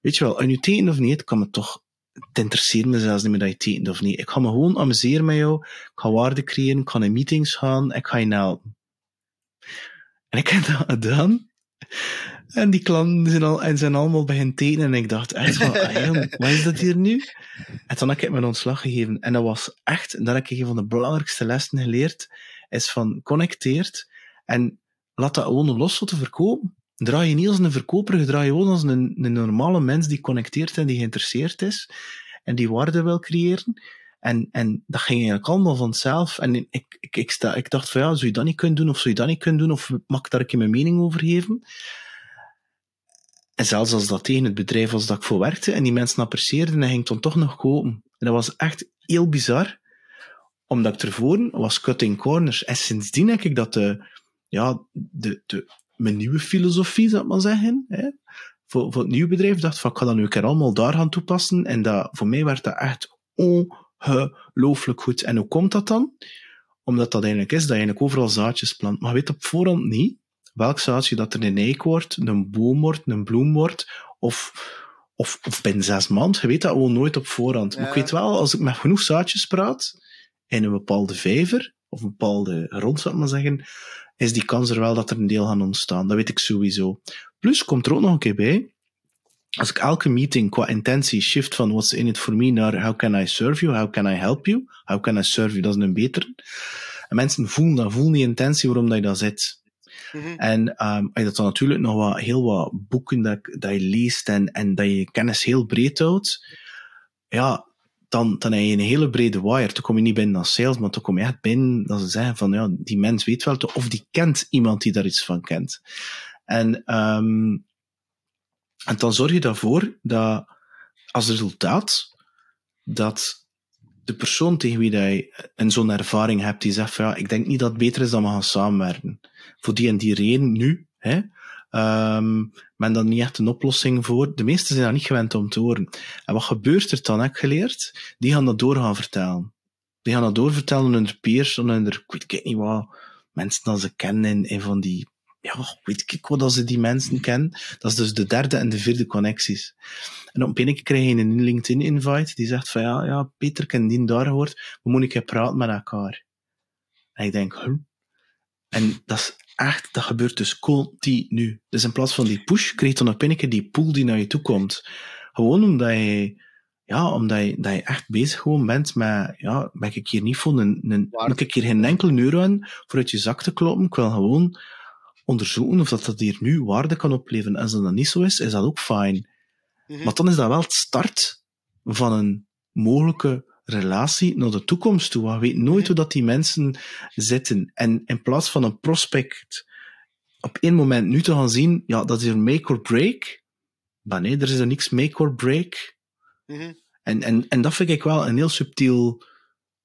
weet je wel, je nu tekent of niet, het kan me toch, het interesseert me zelfs niet meer dat je tekent of niet. Ik ga me gewoon amuseren met jou, ik ga waarde creëren, ik ga in meetings gaan, ik ga je helpen. En ik heb dat gedaan. En die klanten zijn, al, en zijn allemaal bij tekenen. En ik dacht echt ah, wat is dat hier nu? En toen heb ik mijn ontslag gegeven. En dat was echt, en dat heb ik een van de belangrijkste lessen geleerd is van connecteert en laat dat gewoon los te verkopen. Draai je niet als een verkoper, draai je gewoon als een, een normale mens die connecteert en die geïnteresseerd is en die waarde wil creëren. En, en dat ging eigenlijk allemaal vanzelf. En ik, ik, ik, sta, ik dacht van ja, zou je dat niet kunnen doen, of zou je dat niet kunnen doen, of mag ik daar een mijn mening over geven? En zelfs als dat tegen het bedrijf was dat ik voor werkte, en die mensen apprecieerden, en ging dan toch nog kopen. En dat was echt heel bizar omdat ik ervoor was cutting corners. En sindsdien denk ik dat de, ja, de, de, mijn nieuwe filosofie, zou ik maar zeggen, hè, voor, voor het nieuwe bedrijf, dacht van, ik ga dat nu een keer allemaal daar gaan toepassen. En dat, voor mij werd dat echt ongelooflijk goed. En hoe komt dat dan? Omdat dat eigenlijk is dat je eigenlijk overal zaadjes plant. Maar je weet op voorhand niet welk zaadje dat er een eik wordt, een boom wordt, een bloem wordt, of, of, of binnen zes maanden. Je weet dat gewoon nooit op voorhand. Maar ik weet wel, als ik met genoeg zaadjes praat, in een bepaalde vijver, of een bepaalde grond, zou ik maar zeggen, is die kans er wel dat er een deel gaan ontstaan. Dat weet ik sowieso. Plus komt er ook nog een keer bij, als ik elke meeting qua intentie shift van what's in it for me naar how can I serve you, how can I help you, how can I serve you, dat is een betere. En mensen voelen dat, voelen die intentie waarom dat je daar zit. Mhm. En um, je dat dan natuurlijk nog wat, heel wat boeken dat, dat je leest en, en dat je kennis heel breed houdt, ja, dan, dan heb je een hele brede wire. Dan kom je niet binnen als sales, maar dan kom je echt binnen dat ze zeggen van, ja, die mens weet wel, of die kent iemand die daar iets van kent. En, um, en dan zorg je ervoor dat als resultaat, dat de persoon tegen wie je een zo'n ervaring hebt, die zegt van, ja, ik denk niet dat het beter is dat we gaan samenwerken. Voor die en die reden nu, hè. Um, men dan niet echt een oplossing voor. De meesten zijn daar niet gewend om te horen. En wat gebeurt er dan, heb ik geleerd? Die gaan dat door gaan vertellen. Die gaan dat doorvertellen aan hun peers, aan hun, ik weet niet wat, mensen dat ze kennen in, in van die, ja, weet ik wat dat ze die mensen kennen. Dat is dus de derde en de vierde connecties. En op een keer krijg je een LinkedIn-invite die zegt van, ja, ja, Peter, ik die daar gehoord, we moeten een praten met elkaar. En ik denk, huh? En dat is echt, dat gebeurt dus continu. Dus in plaats van die push, krijg je dan op een keer die pool die naar je toe komt. Gewoon omdat je, ja, omdat je, dat je echt bezig gewoon bent met, ja, ben ik hier niet voor een, een moet ik hier geen enkele euro aan voor uit je zak te kloppen. Ik wil gewoon onderzoeken of dat, dat hier nu waarde kan opleveren. En als dat niet zo is, is dat ook fijn. Mhm. Maar dan is dat wel het start van een mogelijke relatie naar de toekomst toe. Je weet nooit hoe dat die mensen zitten. En in plaats van een prospect op één moment nu te gaan zien, ja, dat is een make or break. Maar nee, er is er niks make or break. Mhm. En, en, en dat vind ik wel een heel subtiel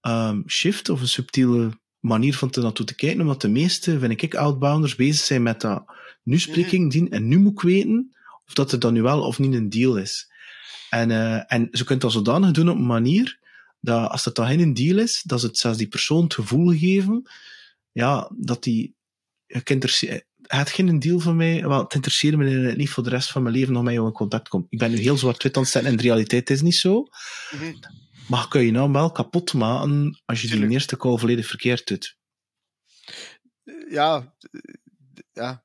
um, shift, of een subtiele manier van te naartoe te kijken, omdat de meeste, vind ik, outbounders bezig zijn met dat nu spreek ik die en nu moet ik weten of dat er dan nu wel of niet een deal is. En, uh, en ze kunt dat zodanig doen op een manier dat als het dan geen deal is, dat ze het zelfs die persoon het gevoel geven, ja, dat die, ik interesseer, het geen deal van mij, wel, het interesseert me niet voor de rest van mijn leven nog met jou in contact komt. Ik ben nu heel zwart-wit aan het zetten en de realiteit is niet zo. Mhm. Maar kun je nou wel kapot maken als je Tuurlijk. die eerste call volledig verkeerd doet. ja, ja,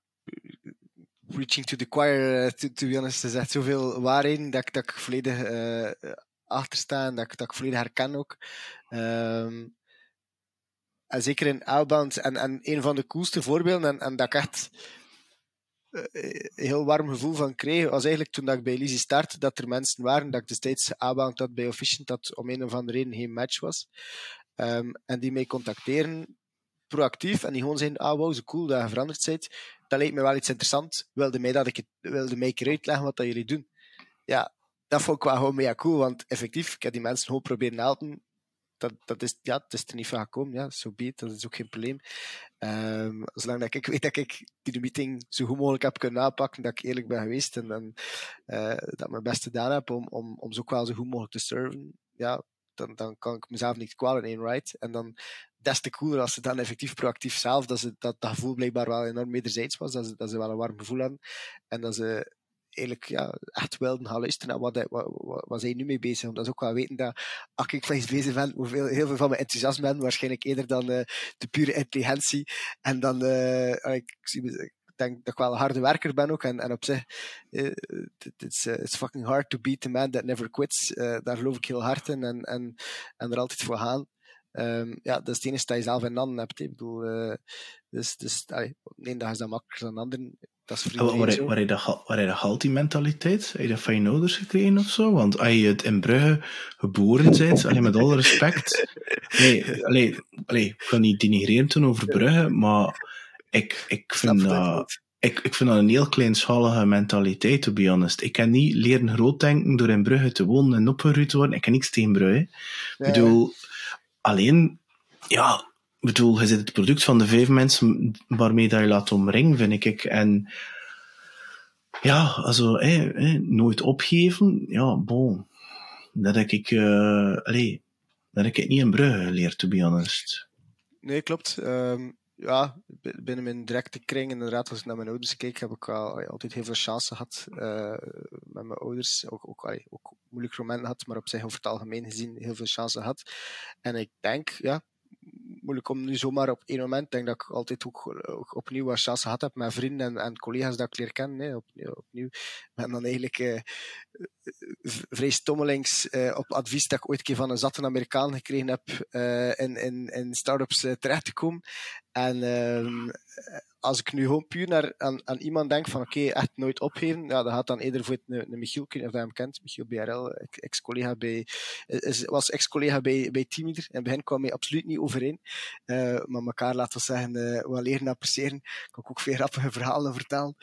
reaching to the choir, eh, to, to be honest, er zegt zoveel waarheden dat ik, dat ik volledig eh achter sta en dat ik, dat ik volledig herken ook. Ehm, en zeker in outbound, en, en een van de coolste voorbeelden, en, en dat ik echt eh, een heel warm gevoel van kreeg, was eigenlijk toen dat ik bij Lizzie startte, dat er mensen waren, dat ik destijds outbound had bij Officient, dat om een of andere reden geen match was. Ehm, en die mij contacteren proactief en die gewoon zeggen, ah wow, zo cool dat je veranderd bent. Dat lijkt me wel iets interessant. Wilde mij, dat ik het, wilde mij een keer uitleggen wat dat jullie doen. Ja, dat vond ik wel gewoon mega cool, want effectief, ik heb die mensen gewoon proberen helpen. Dat, dat is, ja, het is er niet van gekomen, ja, zo so be dat is ook geen probleem. Um, zolang dat ik weet dat ik die meeting zo goed mogelijk heb kunnen aanpakken, dat ik eerlijk ben geweest en, en uh, dat ik mijn best gedaan heb om, om, om ze ook wel zo goed mogelijk te serven, ja, dan, dan kan ik mezelf niet kwalen in right. En dan des te cooler als ze dan effectief proactief zelf, dat, ze, dat, dat gevoel blijkbaar wel enorm wederzijds was, dat ze, dat ze wel een warm gevoel hadden. En dat ze eigenlijk ja, echt wilden gaan luisteren naar wat, wat, wat, wat nu mee bezig. Omdat ze ook wel weten dat als ik eens bezig ben, heel veel van mijn enthousiasme ben, waarschijnlijk eerder dan uh, de pure intelligentie. En dan, uh, ik, ik denk dat ik wel een harde werker ben ook. En, en op zich, uh, it's, it's fucking hard to beat the man that never quits. Daar geloof ik heel hard in en, en, en er altijd voor gaan. Um, ja, dat is het enige dat je zelf in handen hebt. He. Ik bedoel, dus, dus allee, nee, dat is dat makkelijker dan anderen. Dat is waar, waar, waar, je dat, waar je dat haalt, die mentaliteit? Heb je dat van je ouders gekregen of zo? Want als je het in Brugge geboren bent, allee, met alle respect... *laughs* Nee, allee, allee, ik ga niet denigreren doen over Brugge, maar ik, ik vind dat... Ik, ik vind dat een heel kleinschalige mentaliteit, to be honest. Ik kan niet leren groot denken door in Brugge te wonen en opgeruid te worden. Ik kan niks tegen Brugge. Ik bedoel, alleen, ja, bedoel, je zit het product van de vijf mensen waarmee dat je laat omringen, vind ik. En ja, also, eh, eh, nooit opgeven, ja, bon. Dat heb ik, uh, dat heb ik niet in Brugge geleerd, to be honest. Nee, klopt. Um, ja, binnen mijn directe kring, inderdaad, als ik naar mijn ouders keek, heb ik al, altijd heel veel chance gehad uh, met mijn ouders. Ook, ook, allee, ook moeilijke momenten gehad, maar op zich over het algemeen gezien heel veel chance gehad. En ik denk, ja, moeilijk om nu zomaar op één moment. Ik denk dat ik altijd ook, ook opnieuw wat chance gehad heb met vrienden en, en collega's dat ik leer kennen. Hè, opnieuw, opnieuw. En dan eigenlijk uh, vrij stommelings uh, op advies dat ik ooit keer van een zatte Amerikaan gekregen heb uh, in, in, in start-ups terecht te komen. En ehm, als ik nu gewoon puur naar, aan, aan iemand denk van oké, echt nooit opgeven, ja, dat gaat dan eerder voor een, Michiel, of dat hem kent, Michiel BRL, ex-collega bij, was ex-collega bij, bij. In het begin kwam hij absoluut niet overeen, uh, maar elkaar, laten we zeggen, uh, wat leren appreciëren. Kan ik ook veel grappige verhalen vertellen.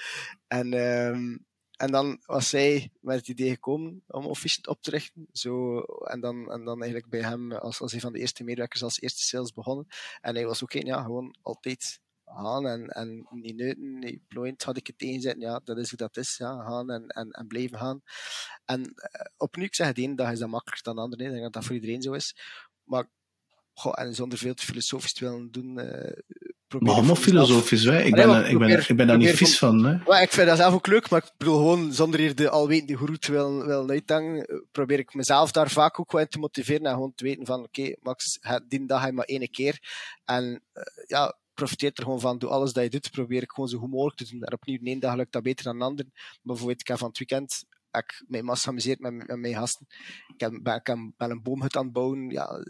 En, uh, en dan was zij met het idee gekomen om Officient op te richten. Zo, en, dan, en dan eigenlijk bij hem, als, als een van de eerste medewerkers, als eerste sales begonnen. En hij was ook geen, ja, gewoon altijd gaan en, en niet neuten, niet plooiend had ik het tegenzetten. Ja, dat is hoe dat is. Ja, gaan en, en, en blijven gaan. En uh, opnieuw, ik zeg het één dag is dat makkelijker dan de andere. Ik denk dat dat voor iedereen zo is. Maar goh, en zonder veel te filosofisch te willen doen. Uh, maar allemaal filosofisch, hè? Ik, ben, ik, ben, ik ben daar niet vies van. Hè? Maar ik vind dat zelf ook leuk, maar ik bedoel gewoon zonder hier de alwetende groet te willen, willen uithangen, probeer ik mezelf daar vaak ook wel in te motiveren en gewoon te weten van oké, okay, Max, die dag ga je maar één keer. En uh, ja, profiteert er gewoon van. Doe alles dat je doet, probeer ik gewoon zo goed mogelijk te doen. En opnieuw, ene dag lukt dat beter dan de ander. Bijvoorbeeld, ik heb van het weekend ik mij massa amuseerd met, met mijn gasten. Ik heb, ben, ben een boomhut aan het bouwen. Ja,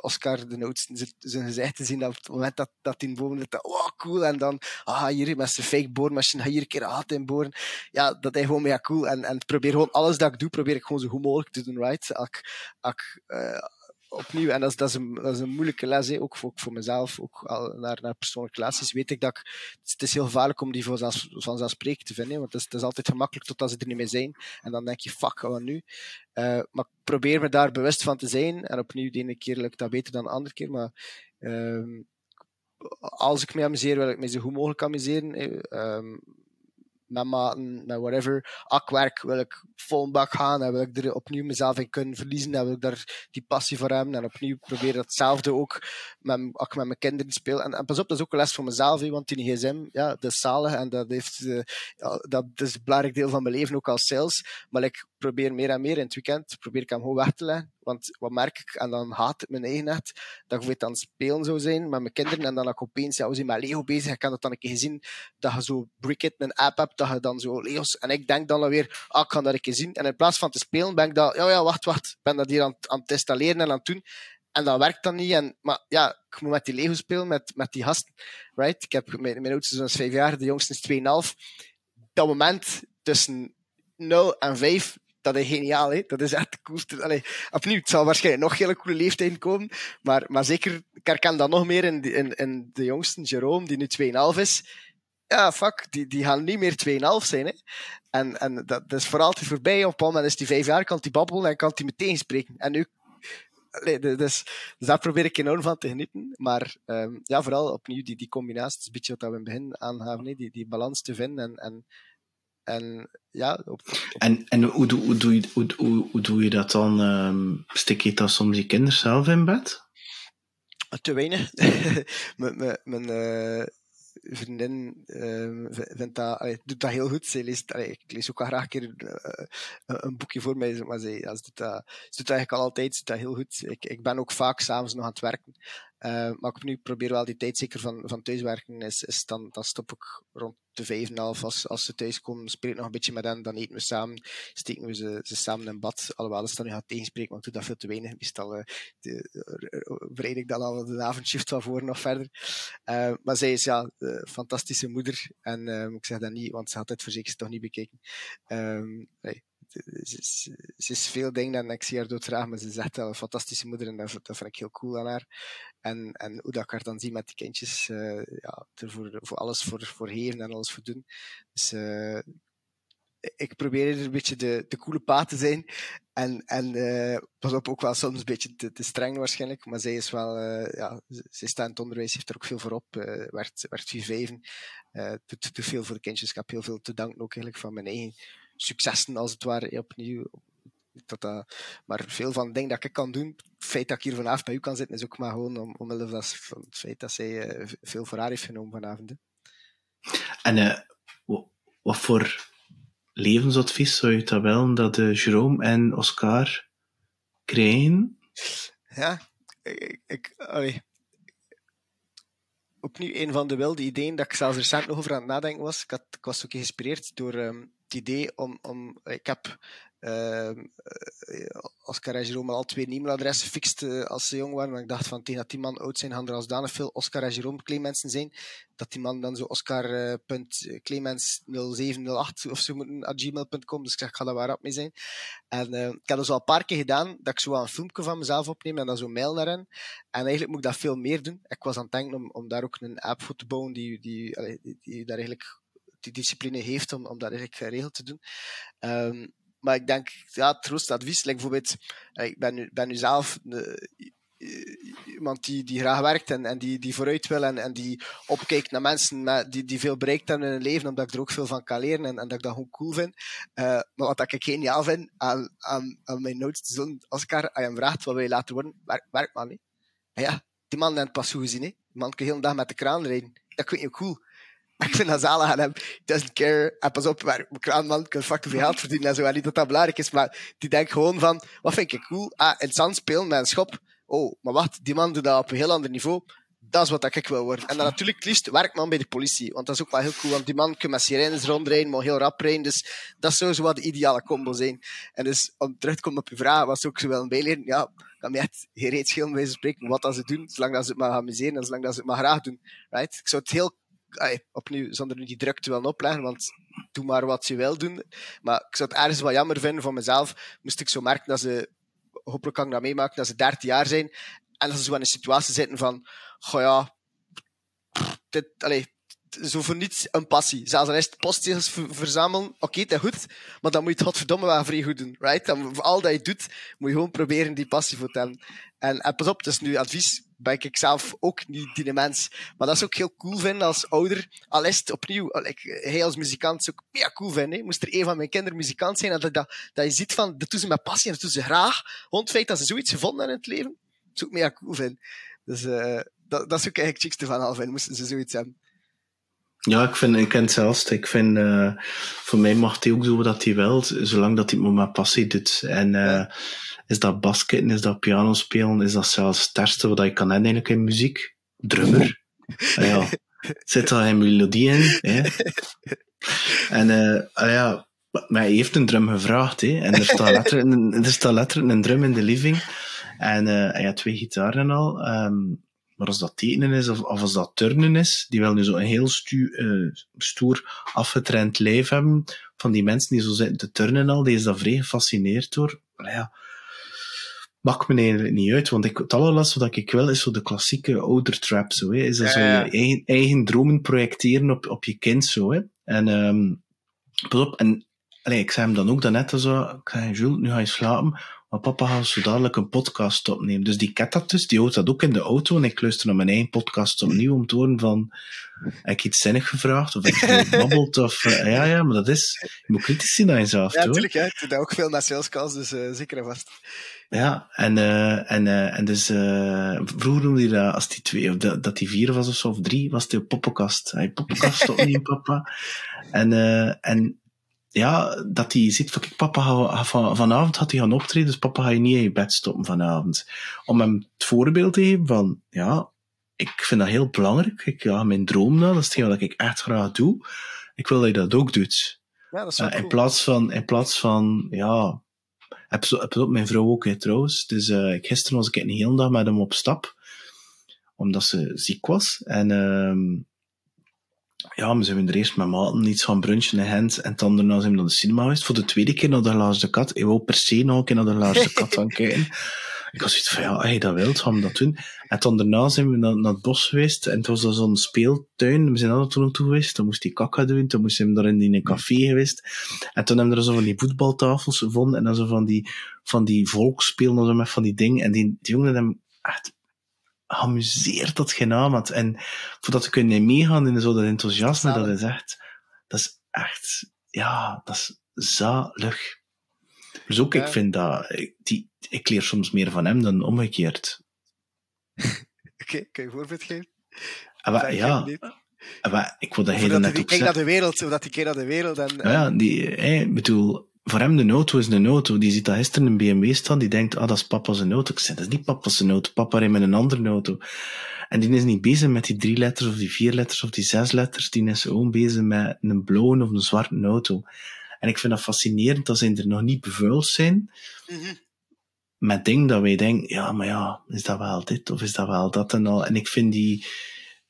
Oscar, de oudste, zijn gezicht te zien op het moment dat, dat die boom dat, oh cool. En dan, ah, hier met zijn fake boormachine, hier een keer gat in boren. Ja, dat is gewoon mega cool. En, en probeer gewoon alles dat ik doe, probeer ik gewoon zo goed mogelijk te doen, right? Ik, ik, uh, opnieuw, en dat is, dat is, een, dat is een moeilijke les, hè. ook, voor, voor mezelf, ook al naar, naar persoonlijke relaties, weet ik dat het is heel gevaarlijk om die vanzelfsprekend te vinden, want het is, is altijd gemakkelijk totdat ze er niet meer zijn, en dan denk je, fuck, wat nu? Uh, maar ik probeer me daar bewust van te zijn, en opnieuw, de ene keer lukt dat beter dan de andere keer, maar uh, als ik me amuseer, wil ik me zo goed mogelijk amuseren. Uh, maten, met whatever. Akwerk wil ik vol bak gaan en wil ik er opnieuw mezelf in kunnen verliezen en wil ik daar die passie voor hebben en opnieuw proberen hetzelfde ook met, ik met mijn kinderen speel. En, en pas op, dat is ook een les voor mezelf, want die gsm, ja, dat is zalig en dat, heeft, ja, dat is een belangrijk deel van mijn leven, ook als sales. Maar ik probeer meer en meer in het weekend, probeer ik hem gewoon weg te leggen. Want wat merk ik, en dan haat het mijn eigen dat ik aan het spelen zou zijn met mijn kinderen en dan ik opeens, ja, we zijn met Lego bezig, ik heb dat dan een keer gezien, dat je zo Brickit, een app hebt, dat je dan zo Lego's, en ik denk dan alweer, ah, ik kan dat een keer zien. En in plaats van te spelen, ben ik dat, ja, ja, wacht, wacht, ik ben dat hier aan, aan het installeren en aan het doen. En dat werkt dan niet. En, maar ja, ik moet met die Lego spelen, met, met die gasten. Right? Ik heb, mijn, mijn oudste zoon is vijf jaar, de jongste is 2,5. Dat moment tussen 0 en 5 dat is geniaal, hè? dat is echt de coolste. Opnieuw, het zal waarschijnlijk nog hele coole leeftijd komen, maar, maar zeker, ik herken dat nog meer in, in, in de jongste, Jerome, die nu 2,5 is. Ja, fuck, die, die gaan niet meer 2,5 zijn. Hè? En, en dat, dat is voor altijd voorbij. Op een moment is die vijf jaar, kan die babbelen en kan die meteen spreken. En nu Allee, dus, dus daar probeer ik enorm van te genieten. Maar um, ja, vooral opnieuw die, die combinatie, het is een beetje wat we in het begin aangaven, die, die balans te vinden en, en en ja, op, En, en hoe, doe, hoe, doe je, hoe, hoe, hoe doe je dat dan? Um, stik je dat soms je kinderen zelf in bed? Te weinig. *laughs* mijn mijn uh, vriendin uh, vindt dat, allee, doet dat heel goed. Zij leest, allee, ik lees ook al graag een keer uh, een boekje voor mij, maar zij, ja, ze, doet dat, ze doet dat eigenlijk al altijd, ze doet dat heel goed. Ik, ik ben ook vaak s'avonds nog aan het werken. Uh, maar ik nu probeer wel die tijd zeker van, van thuiswerken, is, is dan, dan stop ik rond de vijf en half. Als, ze thuis komen, speel ik nog een beetje met hen, dan eten we samen, steken we ze, ze samen in bad. Alhoewel, als dan nu gaat tegenspreken, want ik doe dat veel te weinig. Meestal uh, ik dan al de avondshift wel voor nog verder. Maar zij is ja, een fantastische moeder. En uh, ik zeg dat niet, want ze had het verzekerd toch niet bekeken. Um, hey, ze, is veel dingen en ik zie haar doodgraag, maar ze echt wel een fantastische moeder en dat, dat vind ik heel cool aan haar. En, en hoe dat ik haar dan zie met die kindjes, uh, ja, voor, voor alles voor, voor geven en alles voor doen. Dus uh, ik probeer er een beetje de, de coole pa te zijn. En, en uh, pas op, ook wel soms een beetje te, te streng waarschijnlijk. Maar zij is wel, uh, ja, zij staat in het onderwijs, heeft er ook veel voor op. Uh, werd, werd 4 5 uh, doet, doet veel voor de kindjes. Ik heb heel veel te danken ook eigenlijk van mijn eigen successen, als het ware, opnieuw. Dat, dat, maar veel van de dingen dat ik kan doen, het feit dat ik hier vanavond bij u kan zitten, is ook maar gewoon om, omwille van het feit dat zij uh, veel voor haar heeft genomen vanavond. Hè. En uh, wat voor levensadvies zou je dat wel dat uh, Jerome en Oscar krijgen? Ja, ik, ik, allee, opnieuw een van de wilde ideeën dat ik zelfs recent nog over aan het nadenken was. Ik, had, ik was ook geïnspireerd door um, het idee om, om... Ik heb uh, Oscar en Jerome al twee e-mailadressen fixt uh, als ze jong waren. Maar ik dacht van tegen dat die man oud zijn, gaan er veel Oscar en Jerome zijn. Dat die man dan zo Oscar.clemens0708 of zo moeten at gmail.com. Dus ik zeg, ga daar waar op mee zijn. En uh, ik heb dus al een paar keer gedaan dat ik zo een filmpje van mezelf opneem en dan zo mail naar. En eigenlijk moet ik dat veel meer doen. Ik was aan het denken om, om daar ook een app voor te bouwen die, die, die, die daar eigenlijk die discipline heeft om, om dat eigenlijk geregeld te doen. Um, maar ik denk, ja, troostadvies. Like bijvoorbeeld, eh, ik ben nu, ben nu zelf uh, iemand die, die graag werkt en, en die, die vooruit wil en, en die opkijkt naar mensen met, die, die veel bereikt hebben in hun leven, omdat ik er ook veel van kan leren en, en dat ik dat gewoon cool vind. Uh, maar wat ik geniaal vind aan, aan, mijn oudste zoon Oscar, je hem vraagt wat wil je laten worden, werk, werk. Ja, die man heeft pas goed gezien. Hè. Die man kan de hele dag met de kraan rijden. Dat vind je cool. *laughs* ik vind dat zalig aan hem. Doesn't care. En pas op, waar kraanman kan fucking veel geld verdienen en zo. En niet dat dat belangrijk is, maar die denkt gewoon van, wat vind ik cool? Ah, in het zand spelen met een schop. Oh, maar wacht, die man doet dat op een heel ander niveau. Dat is wat ik wil worden. En dan natuurlijk het liefst werkman bij de politie. Want dat is ook wel heel cool. Want die man kan met sirenes rondrijden, maar heel rap rijden. Dus dat zou zo wat de ideale combo zijn. En dus, om terug te komen op je vraag, was ook zo wel een bijleren. Ja, kan mij geen reet schelen bij spreken wat dat ze doen. Zolang dat ze het maar amuseren en zolang dat ze het maar graag doen. Right? Ik zou het heel opnieuw, zonder nu die druk te willen opleggen, want doe maar wat je wil doen. Maar ik zou het ergens wel jammer vinden van mezelf, moest ik zo merken dat ze, hopelijk kan ik dat meemaken, dat ze 13 jaar zijn, en dat ze zo in een situatie zitten van, goh ja, dit, allez, zo voor niets een passie. Zelfs al is het postzegels verzamelen, oké, dat goed, maar dan moet je het godverdomme wel vrij goed doen, right? Dan, voor al dat je doet, moet je gewoon proberen die passie voor te hebben. En, en pas op, het is nu advies, ben ik zelf ook niet die mens. Maar dat is ook heel cool vinden als ouder. Al opnieuw, like, hij als muzikant is ook mega cool vinden. Moest er een van mijn kinderen muzikant zijn, dat, dat, dat je ziet van, dat doen ze met passie en dat doen ze graag. Gewoon het feit dat ze zoiets gevonden in het leven, dat is ook mega cool vinden. Dus uh, dat, dat is ook eigenlijk het van half moesten ze zoiets hebben. Ja, ik vind, ik ken het zelfs. Ik vind, uh, voor mij mag hij ook doen wat hij wil, zolang dat hij het met passie doet. En, uh, is dat basketten, is dat piano spelen, is dat zelfs het wat je kan hebben eigenlijk in muziek? Drummer. ah, ja. *laughs* Zit daar een melodie in, hè? *laughs* En, uh, ah, ja, maar hij heeft een drum gevraagd, hè? En er staat letterlijk een, er staat letterlijk een drum in de living. En, hij had twee gitaren al. Um, maar als dat tekenen is, of, of als dat turnen is, die wel nu zo een heel stu, uh, stoer afgetraind lijf hebben, van die mensen die zo zitten te turnen al, die is daar vrij gefascineerd door. Maar ja, maakt me eigenlijk niet uit, want ik, het allerlaatste wat ik wil is zo de klassieke ouder trap, zo, hè. Is dat zo je eigen, eigen dromen projecteren op, op je kind, zo, hè. En, um, pas op, en, allee, ik zei hem dan ook daarnet zo, ik zei, Jules, nu ga je slapen, maar papa gaat zo dadelijk een podcast opnemen. Dus die ket dat dus, die houdt dat ook in de auto. En ik luister naar mijn eigen podcast opnieuw om te horen van, heb ik iets zinnig gevraagd? Of heb ik *laughs* gebabbeld? Of, uh, ja, ja, maar dat is, je moet kritisch zien naar jezelf, Ja, natuurlijk, ja. Ik doe ook veel naar salescalls, dus uh, zeker en vast. Ja, en, uh, en, en dus, vroeger noemde hij dat, als die twee, of dat, dat die vier was of zo, of drie, was die poppenkast. Hij poppenkast opnemen, *laughs* papa. En, en ja, dat hij ziet van, kijk, papa, van, vanavond had hij gaan optreden, dus papa ga je niet in je bed stoppen vanavond. Om hem het voorbeeld te geven van, ja, ik vind dat heel belangrijk. Ik, ja, mijn droom nou, dat is hetgeen wat ik echt graag doe. Ik wil dat je dat ook doet. Ja, dat is uh, cool. in plaats van, in plaats van, ja, heb, zo, heb mijn vrouw ook, hè, trouwens. Dus, uh, gisteren was ik een hele dag met hem op stap. Omdat ze ziek was. En, uh, ja, we zijn er eerst met maten iets gaan brunchen in Gent en dan daarna zijn we naar de cinema geweest. Voor de tweede keer naar de Laarse Kat. Ik wou per se nog een keer naar de Laarse Kat gaan *laughs* kijken. Ik was zoiets van, ja, als je dat wilt, gaan we dat doen. En dan daarna zijn we naar, naar het bos geweest en het was zo'n speeltuin. We zijn daar toen naartoe geweest. Dan moest hij kakka doen. Toen moesten we daar in een café geweest. En toen hebben we er zo van die voetbaltafels gevonden en dan zo van die, van die volksspelen, zo met van die dingen. En die, die jongen hebben echt geamuseerd dat geen had. En voordat we kunnen meegaan in zo dat enthousiasme, dat is echt, dat is echt, ja, dat is zalig. Dus ook, ja. ik vind dat, die, ik leer soms meer van hem dan omgekeerd. *laughs* Oké, okay, kan je een voorbeeld geven? Maar, ja, maar ik wil dat hele net ook zeggen. naar de wereld, zodat die keer naar de wereld en... Ja, die, ik bedoel, voor hem de auto is een auto. Die ziet dat gisteren een BMW staan, die denkt, ah, dat is papa zijn auto. Ik zeg, dat is niet papa zijn auto. Papa rijdt met een andere auto. En die is niet bezig met die drie letters, of die vier letters, of die zes letters. Die is gewoon bezig met een blauwe of een zwarte auto. En ik vind dat fascinerend dat ze er nog niet bevuild zijn. Mhm. Met dingen dat wij denken, ja, maar ja, is dat wel dit, of is dat wel dat en al. En ik vind die,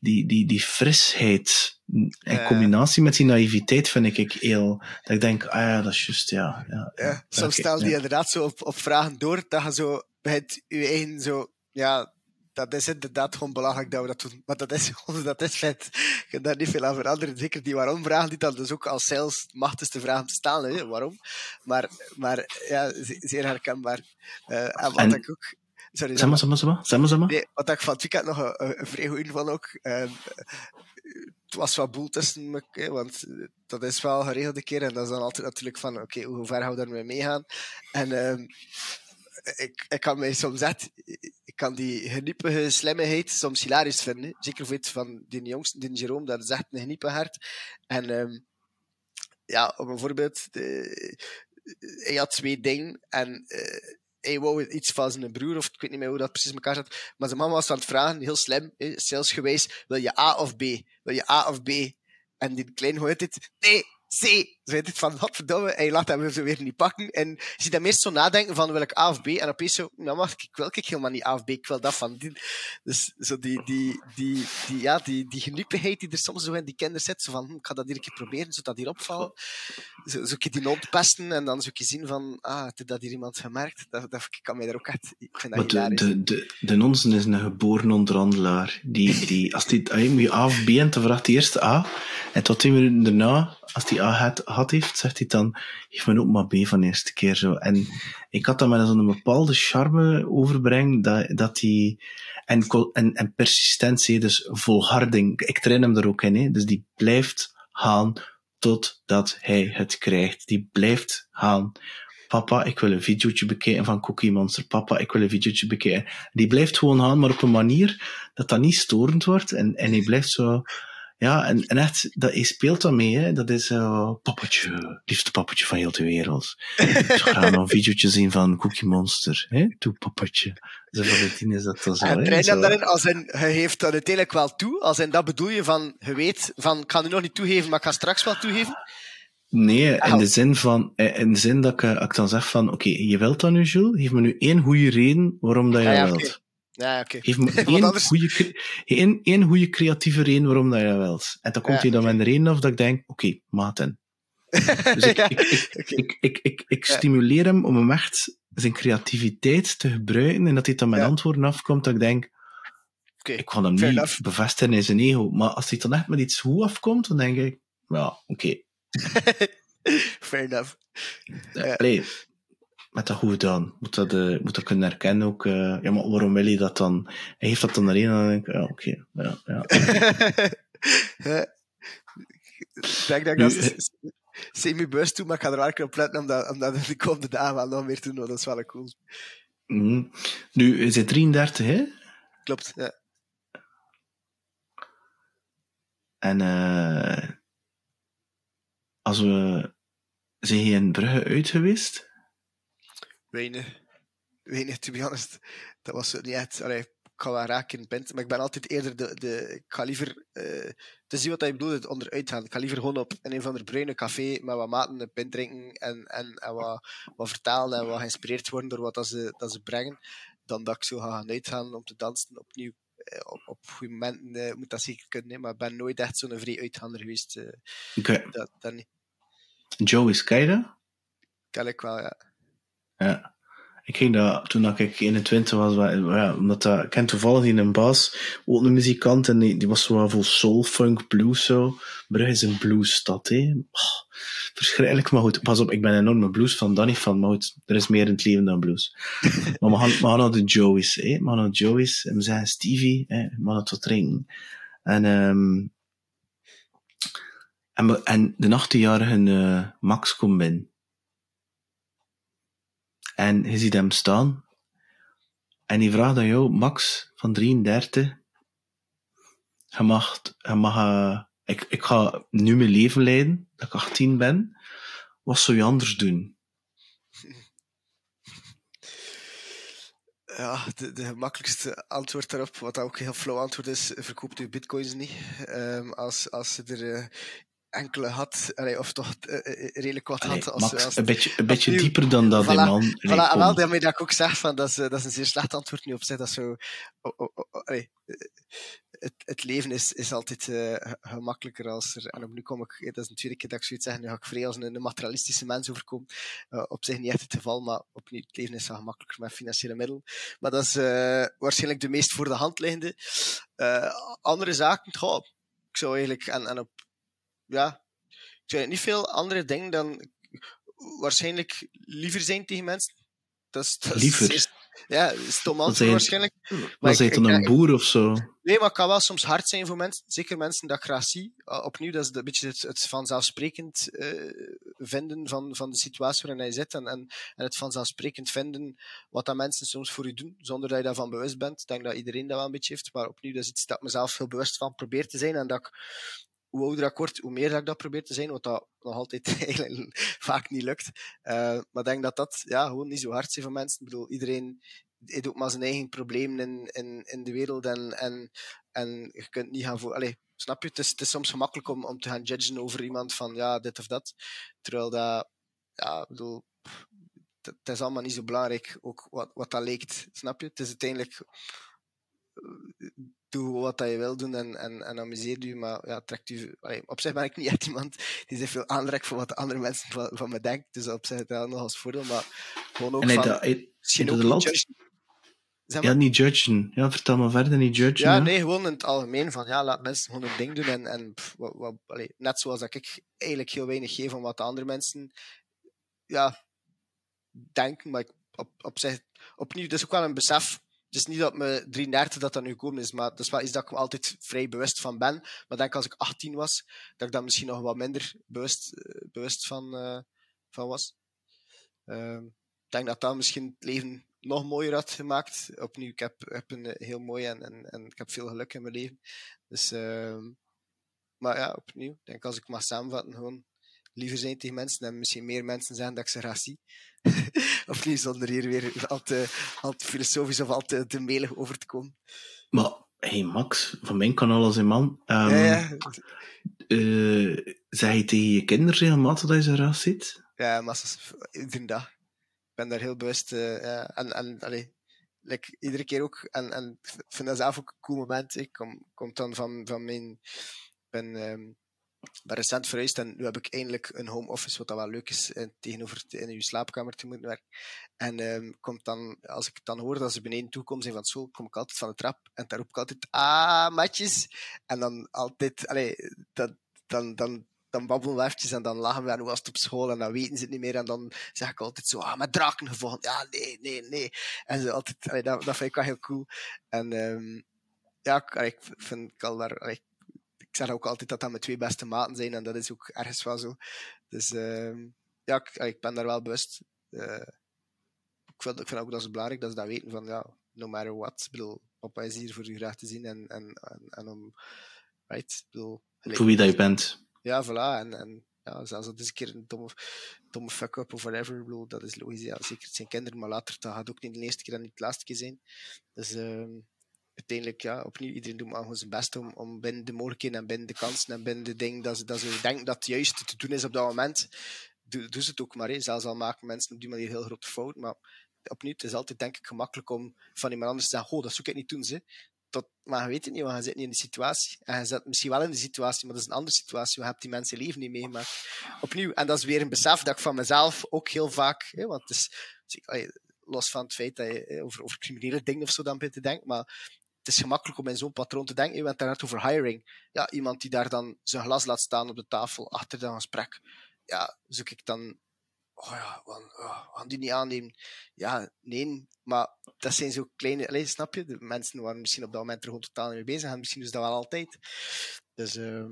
die, die, die frisheid in combinatie met die naïviteit vind ik ik heel... Dat ik denk, ah ja, dat is juist, ja. ja, Ja, soms stel je ja. inderdaad zo op, op vragen door, dat je zo begint je eigen zo, ja, dat is inderdaad gewoon belangrijk dat we dat doen. Maar dat is *laughs* dat is vet. Je kunt daar niet veel aan veranderen. Zeker die waarom vragen, die dan dus ook als sales machtigste vragen te stellen, hè, waarom. Maar, maar ja, ze- zeer herkenbaar. En wat En- ik ook... Sorry, Zeg maar, zeg maar, zeg maar, zeg maar, zeg maar. Nee, wat ik van het weekend nog een, een, vrij goeie van ook. ehm, het was wat boel tussen me, hè, want eh, dat is wel geregeld een keer. En dat is dan altijd natuurlijk van, oké, hoe ver gaan we daarmee meegaan? En ehm, ik, ik kan mij soms echt, ik kan die geniepige slimmigheid soms hilarisch vinden. Zeker voor iets van die jongste, die Jerome, dat is echt een geniepigheid. En ehm, ja, om een voorbeeld, de, hij had twee dingen en eh, hij wou iets van zijn broer, of ik weet niet meer hoe dat precies in elkaar zat. Maar zijn mama was aan het vragen, heel slim, hè, salesgewijs, wil je A of B? Wil je A of B? En die klein hoort dit, nee, C. Heet het van, godverdomme, hij laat hem weer niet pakken. En je ziet hem eerst zo nadenken van, wil ik A of B? En opeens zo, nou mag ik, wil ik helemaal niet A of B, ik wil dat van die. Dus zo die, die, die, die, ja, die, die geniepigheid die er soms zo in die kinderen zit, zo van, hm, ik ga dat hier een keer proberen, zodat dat hier opvalt. Zo, zo een die nood pesten en dan zo een zien van, ah, heeft dat hier iemand gemerkt? Dat, dat kan mij daar ook echt, ik vind dat Maar de, de, de, de nonsen is een geboren onderhandelaar. Die, die, als die, als je moet je A of B en dan vraagt hij eerst A. En tot twee minuten daarna, als hij A had, had heeft, zegt hij dan, geef me ook maar B van de eerste keer zo. En ik had dat met zo'n bepaalde charme overbrengen, dat, dat die, en, en, en persistentie, dus volharding. Ik train hem er ook in, hè. Dus die blijft gaan totdat hij het krijgt. Die blijft gaan. Papa, ik wil een videootje bekijken van Cookie Monster. Papa, ik wil een videootje bekijken. Die blijft gewoon gaan, maar op een manier dat dat niet storend wordt. En, en hij blijft zo... Ja, en, en echt, dat, hij speelt daarmee, hè. Dat is zo... Pappetje, liefste pappetje van heel de wereld. *laughs* Ik zou graag nog een videootje zien van Cookie Monster. Hè? Doe, pappetje. Zo van de tien is dat dan zo, En train hem daarin, als in, je geeft dat uiteindelijk wel toe, als in dat bedoel je van, je weet, van, ik ga nu nog niet toegeven, maar ik ga straks wel toegeven. Nee, in Au. de zin van, eh, in de zin dat ik, eh, ik dan zeg van, oké, je wilt dat nu, Jules? Geef me nu één goede reden waarom dat je Ah, ja, oké. Ja, oké. Geef me Want één, anders- goede, cre- één, één goede creatieve reden waarom dat je wilt. En dan komt Ja, hij dan met een reden af dat ik denk, oké, maat in. Dus ik, *laughs* Ja, ik, ik, ik, ik, ik, ik Ja. stimuleer hem om hem echt zijn creativiteit te gebruiken en dat hij dan met antwoorden afkomt dat ik denk, Oké. ik ga hem Fair niet enough. bevestigen in zijn ego. Maar als hij dan echt met iets goed afkomt, dan denk ik, ja, oké. *laughs* Fair enough. Ja, Ja. allee, met dat goed gedaan. Moet dat, eh, moet dat kunnen herkennen ook. eh, ja, maar waarom wil hij dat dan? Hij heeft dat dan erin en dan denk ik, ja, oké. ja, ja. *laughs* Ja. ik denk dat ik dat semi-bewust doe, maar ik ga er wel een op letten, omdat, omdat ik de komende dagen wel nog meer doen, want dat is wel cool. Mhm. Nu, is hij 33, hè? Klopt, ja. En eh als we... Zijn je in Brugge uit geweest? Weinig. Weinig, to be honest. Dat was niet echt... Allee, ik ga wel raken in pint, maar ik ben altijd eerder de... de ik ga liever... eh te zien wat hij bedoelt, het onderuit gaan. Ik ga liever gewoon op in een van de bruine café met wat maten een pint drinken en, en, en wat, wat vertalen en wat geïnspireerd worden door wat dat ze, dat ze brengen, dan dat ik zo ga gaan uitgaan om te dansen opnieuw. Eh, Op, op goede momenten eh, moet dat zeker kunnen, maar ik ben nooit echt zo'n vrij uitgaander geweest. eh, Oké. dat, dat niet. Joe is? Kan ik wel, ja. Ja. Ik ging dat, toen dat ik 21 was, wa- ja, omdat dat, ik ken toevallig die een baas, ook een muzikant, en die, die was zo wel vol soul, funk, blues zo. Brugge is een bluesstad, hè. Oh, verschrikkelijk, maar goed, pas op, ik ben een enorme blues van Danny van, maar goed, er is meer in het leven dan blues. *laughs* maar we gaan, we gaan naar de Joey's, hè. We gaan naar de Joey's, en we zeggen Stevie, hè, we gaan het wat drinken. En, ehm en, we- en de 18-jarige eh, Max komt binnen. En je ziet hem staan. En die vraagt aan jou, Max van 33, je mag, eh, ik, ik ga nu mijn leven leiden, dat ik 18 ben. Wat zou je anders doen? Ja, de, de, gemakkelijkste antwoord daarop, wat ook een heel flauw antwoord is, verkoopt u bitcoins niet. Ehm, als, als ze er eh, enkele had, allee, of toch uh, redelijk wat Allee, had. Als, Max, als een beetje, een beetje dieper dan dat, Voilà, man. Voilà, en wel daarmee dat ik ook zeg, van, dat, is, eh, dat is een zeer slecht antwoord nu op zich. Dat zo, o- o- o- allee, eh, het, het leven is, is altijd eh, ge- gemakkelijker als er... En opnieuw kom ik... Dat is een tweede keer dat ik zoiets zeg. Nu ga ik vrij als een, een materialistische mens overkomen. Eh, op zich niet echt het geval, maar opnieuw, het leven is wel gemakkelijker met financiële middelen. Maar dat is eh, waarschijnlijk de meest voor de hand liggende. Eh, andere zaken, goh, ik zou eigenlijk... En, en op... Ja, ik zou niet veel andere dingen dan waarschijnlijk liever zijn tegen mensen. Dat is, dat is Liever? ja, stom antwoord waarschijnlijk. Was ik- hij dan een boer of zo? Nee, maar het kan wel soms hard zijn voor mensen. Zeker mensen dat ik graag zie. Uh, opnieuw, dat is een beetje het, het vanzelfsprekend eh, vinden van, van de situatie waarin hij zit. En, en, en het vanzelfsprekend vinden wat dat mensen soms voor je doen, zonder dat je daarvan bewust bent. Ik denk dat iedereen dat wel een beetje heeft. Maar opnieuw, dat is iets dat ik mezelf heel bewust van probeer te zijn. En dat ik, hoe ouder ik word, hoe meer dat ik dat probeer te zijn. Wat dat nog altijd *laughs* eigenlijk vaak niet lukt. Uh, maar ik denk dat dat ja, gewoon niet zo hard is voor mensen. Ik bedoel, iedereen heeft ook maar zijn eigen problemen in, in, in de wereld. En, en, en je kunt niet gaan voor. Allee, snap je? Het is, het is soms gemakkelijk om, om te gaan judgen over iemand van ja, dit of dat. Terwijl dat, ja, ik bedoel, het, is allemaal niet zo belangrijk, ook wat, wat dat lijkt. Snap je? Het is uiteindelijk. Doe wat je wil doen en, en, en amuseer je, maar ja, trekt u. Allee, op zich ben ik niet echt iemand die zich veel aantrekt voor wat de andere mensen van, van me denken. Dus op zich is dat nog als voordeel, maar gewoon ook En van. dat, hij, misschien ook de land- judgen. Zeg maar. ja, niet judgen. Ja, vertel maar verder, niet judgen. Ja, hè. nee, gewoon in het algemeen van ja, laat mensen gewoon hun ding doen. En, en pff, wat, wat, allee, net zoals dat ik eigenlijk heel weinig geef om wat de andere mensen ja, denken. Maar ik, op, op zich, opnieuw, is ook wel een besef. Is niet dat me 33 dat dat nu gekomen is, maar dat is wel iets dat ik me altijd vrij bewust van ben. Maar denk als ik 18 was, dat ik daar misschien nog wat minder bewust, eh, bewust van, eh, van was. Ehm, ik denk dat dat misschien het leven nog mooier had gemaakt. Opnieuw, ik heb, heb een eh, heel mooi en, en, en ik heb veel geluk in mijn leven. Dus, ehm, maar ja, opnieuw, denk als ik mag samenvatten, gewoon liever zijn tegen mensen en misschien meer mensen zijn dat ik ze graag. *laughs* opnieuw, zonder hier weer al te, al te filosofisch of al te, te melig over te komen. Maar, hey Max, van mijn kanaal als een man. ehm, ja, ja, eh, zeg je tegen je kinderen regelmatig dat je ze raar ziet? ja, massas, iedere dag. Ik ben daar heel bewust. eh, ja, en, en allee, like, iedere keer ook. En, en ik vind dat zelf ook een cool moment. Ik kom, kom dan van, van mijn. Ben, ehm, ben recent verhuisd en nu heb ik eindelijk een home office, wat dat wel leuk is, eh, tegenover te- in uw slaapkamer te moeten werken. En ehm, komt dan, als ik dan hoor dat ze beneden toe komen zijn van school, kom ik altijd van de trap en daar roep ik altijd, ah, matjes. En dan altijd, allee, dat, dan, dan, dan babbelen we eventjes en dan lachen we en hoe was het op school en dan weten ze het niet meer en dan zeg ik altijd zo, ah, met draken gevonden. Ja, nee, nee, nee. En ze altijd, allee, dat, dat vind ik wel heel cool. En ehm, ja, ik, vind ik al daar, zeg ook altijd dat dat mijn twee beste maten zijn en dat is ook ergens wel zo. Dus ehm, ja, ik, allee, ik ben daar wel bewust. Eh, ik, vind, ik vind ook dat is belangrijk dat ze dat weten van, ja, no matter what. Ik bedoel, papa is hier voor u graag te zien en, en, en, en om, right? Ik bedoel, Voor wie dat je bent. ja, voilà. En, en ja, zelfs dat is een keer een domme, domme fuck-up of whatever, ik bedoel, dat is logisch. Ja, zeker, het zijn kinderen, maar later, dat gaat ook niet de eerste keer en niet de laatste keer zijn. Dus ehm, uiteindelijk, ja, opnieuw, iedereen doet maar gewoon zijn best om, om binnen de mogelijkheden en binnen de kansen en binnen de dingen dat ze, dat ze denken dat het juist te doen is op dat moment, doe, ze het ook maar. Hè. Zelfs al maken mensen op die manier heel grote fout, maar opnieuw, het is altijd denk ik gemakkelijk om van iemand anders te zeggen, dat zoek ik niet doen, ze. Tot, maar je weet het niet, want je zit niet in die situatie. En je zit misschien wel in de situatie, maar dat is een andere situatie. Je hebt die mensen leven niet meegemaakt. Opnieuw, en dat is weer een besef dat ik van mezelf ook heel vaak, hè, want het is, los van het feit dat je over, over criminele dingen of zo dan bent te denken, maar is gemakkelijk om in zo'n patroon te denken. Je bent daar net over hiring. Ja, iemand die daar dan zijn glas laat staan op de tafel achter dat gesprek. Ja, zoek ik dan oh ja, gaan, oh, die niet aannemen. Ja, nee, maar dat zijn zo kleine, allez, snap je? De mensen waren misschien op dat moment er gewoon totaal niet mee bezig en misschien is dat wel altijd. Dus uh,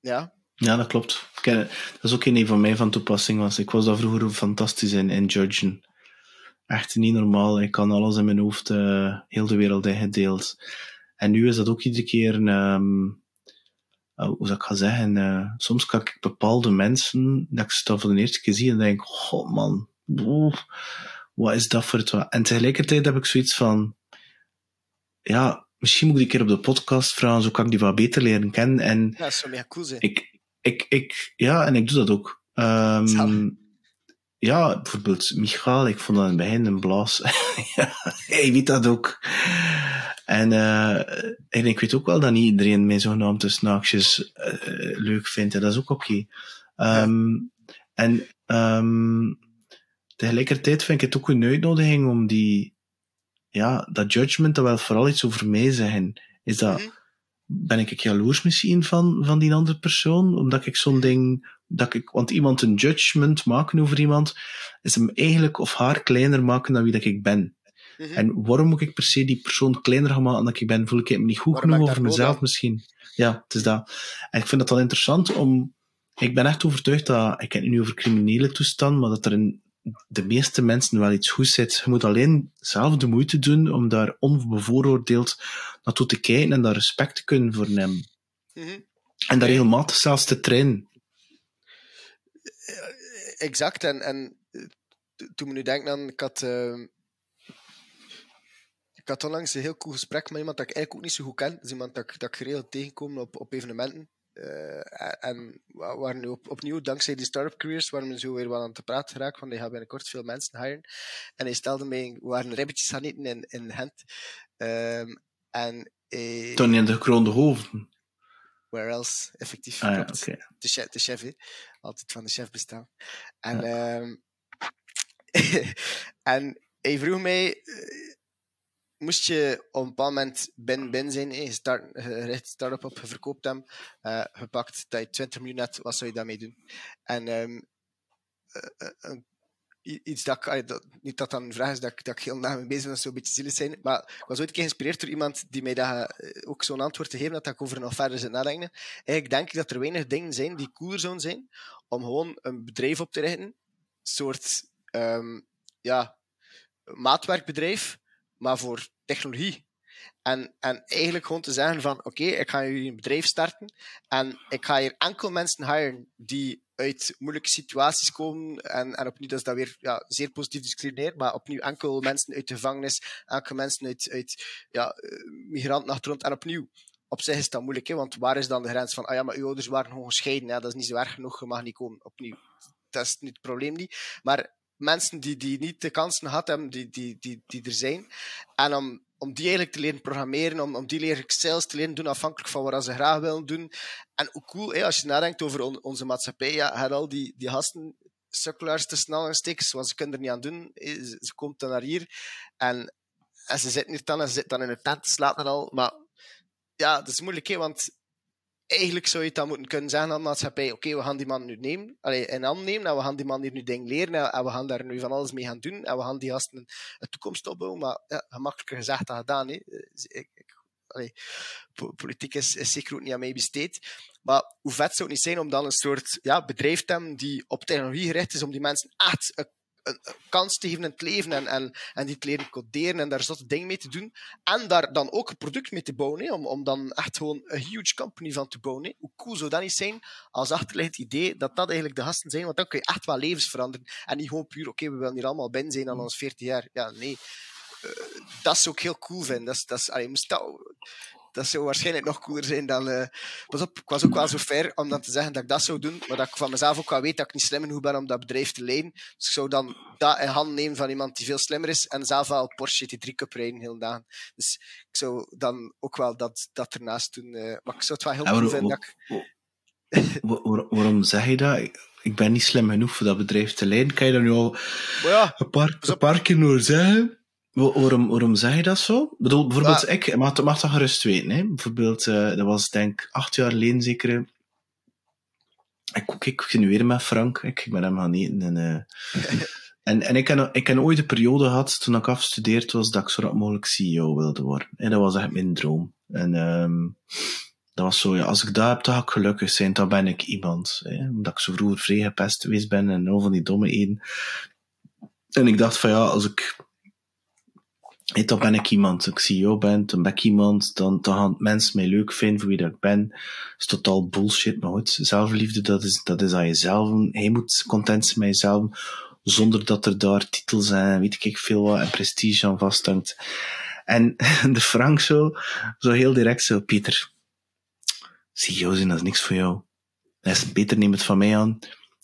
ja. Ja, dat klopt. Dat is ook een van mij van toepassing was. Ik was daar vroeger fantastisch in, in judgen. Echt niet normaal. Ik kan alles in mijn hoofd, uh, heel de wereld ingedeeld. En nu is dat ook iedere keer een, um, hoe zou ik gaan zeggen, uh, soms kan ik bepaalde mensen, dat ik ze dan voor de eerste keer zie en denk, god man, wat is dat voor het wat? En tegelijkertijd heb ik zoiets van, ja, misschien moet ik een keer op de podcast vragen, zo kan ik die wat beter leren kennen. En Ja, dat zou cool zijn. ik, ik, ik, ja, en ik doe dat ook. Ehm. Ja, bijvoorbeeld Michael, ik vond dat in het begin een blaas. *laughs* ja, hij weet dat ook. En, eh, en ik weet ook wel dat niet iedereen mij zogenaamd tussen haakjes eh, leuk vindt. En dat is ook oké. Ehm, En ehm, tegelijkertijd vind ik het ook een uitnodiging om die, ja, dat judgment, dat wil vooral iets over mij zeggen. Is dat, Mhm. ben ik jaloers misschien van, van die andere persoon? Omdat ik zo'n ding, dat ik, want iemand een judgment maken over iemand, is hem eigenlijk of haar kleiner maken dan wie dat ik ben. Mhm. En waarom moet ik per se die persoon kleiner gaan maken dan ik ben? Voel ik me niet goed Waarom genoeg over mezelf misschien? Ja, het is dat. En ik vind het wel interessant om... Ik ben echt overtuigd dat... Ik heb het nu over criminele toestand, maar dat er in de meeste mensen wel iets goed zit. Je moet alleen zelf de moeite doen om daar onbevooroordeeld naartoe te kijken en daar respect te kunnen voor nemen. Mhm. En daar regelmatig zelfs te trainen. Exact. En, en eh, to- toen we nu denken aan, ik had, eh, ik had onlangs een heel cool gesprek met iemand dat ik eigenlijk ook niet zo goed ken. Dus iemand dat, ik- dat ik geregeld tegenkom op, op evenementen. Eh, en waren nu op, opnieuw, dankzij die start-up careers, waren we zo weer wel aan te praten geraakt, want die gaan binnenkort veel mensen hiren. En hij stelde mij, we waren ribbetjes gaan eten in, in Gent. Ehm, en eh, Toen in de gekroonde hoofden. Where else, effectief. Ah ja, de chef, de chef hè. altijd van de chef bestaan. En, ehm, *laughs* en hij vroeg mij, eh, moest je op een bepaald moment bin, bin zijn, je, start, je richt start-up op, je verkoopt hem, eh gepakt dat je 20 miljoen hebt, wat zou je daarmee doen? En eh, eh, een- i- iets dat niet dat dat een vraag is dat ik, dat ik heel na mee bezig ben, dat een beetje zielig zijn, maar ik was ooit een keer geïnspireerd door iemand die mij dat, eh, ook zo'n antwoord te geven, dat ik over nog verder zit nadenken. Eigenlijk denk ik dat er weinig dingen zijn die cooler zouden zijn om gewoon een bedrijf op te richten, soort ehm, ja, maatwerkbedrijf, maar voor technologie. En, en eigenlijk gewoon te zeggen van, oké, ik ga hier een bedrijf starten en ik ga hier enkel mensen hiren die uit moeilijke situaties komen. En, en opnieuw, dat is dat weer ja, zeer positief discrimineerd, maar opnieuw enkel mensen uit de gevangenis, enkel mensen uit, uit ja, eh, migrantenachtergrond. En opnieuw, op zich is dat moeilijk, hè, want waar is dan de grens van, ah ja, maar uw ouders waren gewoon gescheiden, dat is niet zo erg genoeg, je mag niet komen. Opnieuw, dat is niet het probleem niet. Maar mensen die, die niet de kansen hebben, die, die, die, die er zijn. En om, om die eigenlijk te leren programmeren, om, om die leren sales te leren doen, afhankelijk van wat ze graag willen doen. En ook cool, als je nadenkt over on- onze maatschappij, ja, had al die, die gasten, sukkelaars te snel stekers, want ze kunnen er niet aan doen. Ze, komt dan naar hier en, en ze zitten hier dan en ze dan in de tent, slapen en al. Maar ja, dat is moeilijk, want eigenlijk zou je het dan moeten kunnen zeggen aan de maatschappij, oké, we gaan die man nu nemen, allee, in nemen, en we gaan die man hier nu dingen leren, en, we gaan daar nu van alles mee gaan doen, en we gaan die gasten een, toekomst opbouwen, maar ja, gemakkelijker gezegd dan gedaan. Eh, Ik, politiek is, is zeker ook niet aan mij besteed. Maar hoe vet zou het niet zijn om dan een soort ja, bedrijf te hebben die op technologie gericht is, om die mensen echt een, een, kans te geven in het leven en, en, en die te leren coderen en daar zotte dingen mee te doen. En daar dan ook een product mee te bouwen, hè, om, om dan echt gewoon een huge company van te bouwen. Hè. Hoe cool zou dat niet zijn als achterliggend idee dat dat eigenlijk de gasten zijn? Want dan kun je echt wel levens veranderen. En niet gewoon puur, oké, we willen hier allemaal binnen zijn aan ons 14 jaar. Ja, nee. Eh, dat zou ik heel cool vinden. Dat, is, dat, is, allee, moest dat, zou waarschijnlijk nog cooler zijn dan... eh, pas op, ik was ook wel zo fair om dan te zeggen dat ik dat zou doen, maar dat ik van mezelf ook wel weet dat ik niet slim genoeg ben om dat bedrijf te leiden. Dus ik zou dan dat in handen nemen van iemand die veel slimmer is en zelf wel Porsche GT3 Cup rijden heel dagen. Dus ik zou dan ook wel dat, dat ernaast doen. eh, maar ik zou het wel heel cool maar- vinden dat ik... Wa- waar- waarom zeg je dat? Ik- ben niet slim genoeg voor dat bedrijf te leiden. Kan je dat nu al ja, een paar, een op. paar keer horen zeggen? Wa- Waarom, waarom zeg je dat zo? Ik bedoel, bijvoorbeeld, Maar- ik mag, mag dat gerust weten. Hè? Bijvoorbeeld, eh, dat was denk ik acht jaar geleden zeker. hè. Ik, ik, ik ging weer met Frank. Ik ging met hem gaan eten. En, eh, *laughs* en, en ik, heb, ik heb ooit een periode gehad, toen ik afgestudeerd was, dat ik zo rap mogelijk CEO wilde worden. En dat was echt mijn droom. En ehm, dat was zo, ja, als ik dat heb, dan ga ik gelukkig zijn. Dan ben ik iemand. Hè? Omdat ik zo vroeger vrij gepest geweest ben en al van die domme eden. En ik dacht van ja, als ik Hey, dan ben ik iemand. Ik CEO ben, dan ben ik iemand. Dan, dan gaan mensen mij leuk vinden voor wie dat ik ben. Dat is totaal bullshit. Maar goed, zelfliefde, dat is, dat is aan jezelf. Hij moet content zijn met jezelf. zonder dat er daar titels en weet ik veel wat en prestige aan vasthangt. En *laughs* de Frank zo, zo heel direct zo, Pieter, CEO zijn, dat is niks voor jou. Dat is beter, neem het van mij aan.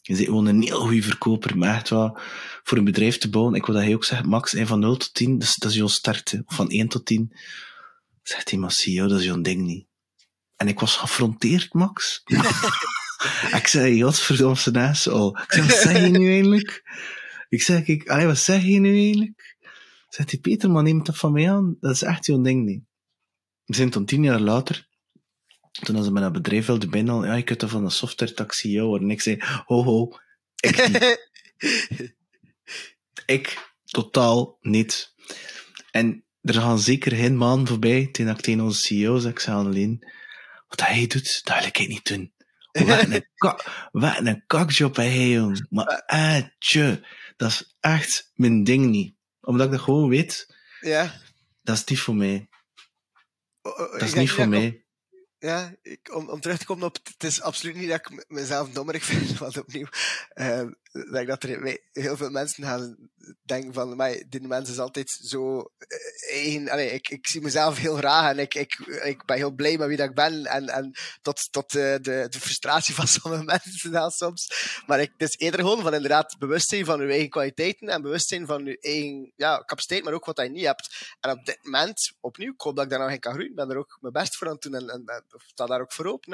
Je bent gewoon een heel goede verkoper, maar echt wel voor een bedrijf te bouwen. Ik wil dat hij ook zegt, max van 0 tot 10, dus dat is jouw start. Van 1 tot 10. Zegt hij, maar CEO, dat is jouw ding niet. En ik was geaffronteerd, Max. *laughs* ik zei, godverdomme, naast al. Ik zei, wat zeg je nu eigenlijk? Ik zeg, ik, allee, wat zeg je nu eigenlijk? Zegt hij, Peter, man, neem het van mij aan. Dat is echt jouw ding niet. We zijn dan tien jaar later, toen ze met dat bedrijf wilden binnen, ja, je kunt dat van een software taxi jou En ik zei, ho, ho, ik niet. *laughs* ik totaal niet. En er gaan zeker geen maanden voorbij, toen ik tegen onze CEO zei, ik zei, alleen, wat hij doet, dat wil ik niet doen. Wat een, kak, *laughs* wat een kakjob hij, jong. Maar eh, dat is echt mijn ding niet. Omdat ik dat gewoon weet. Ja. Dat is niet voor mij. Oh, oh, dat is niet voor mij ja, ik, om, om terug te komen op, het is absoluut niet dat ik mezelf dommerig vind, *laughs* want opnieuw, uh, denk dat er heel veel mensen gaan denken van, mij, die mens is altijd zo eh, eigen, allee, ik, ik zie mezelf heel graag en ik, ik, ik ben heel blij met wie dat ik ben en, en tot, tot uh, de, de frustratie van *laughs* sommige mensen dan soms. Maar ik, het is eerder gewoon van inderdaad bewustzijn van je eigen kwaliteiten en bewustzijn van je eigen ja, capaciteit, maar ook wat je niet hebt. En op dit moment, opnieuw, ik hoop dat ik daar nog in kan groeien, ben er ook mijn best voor aan het doen en, en, sta daar ook voor open.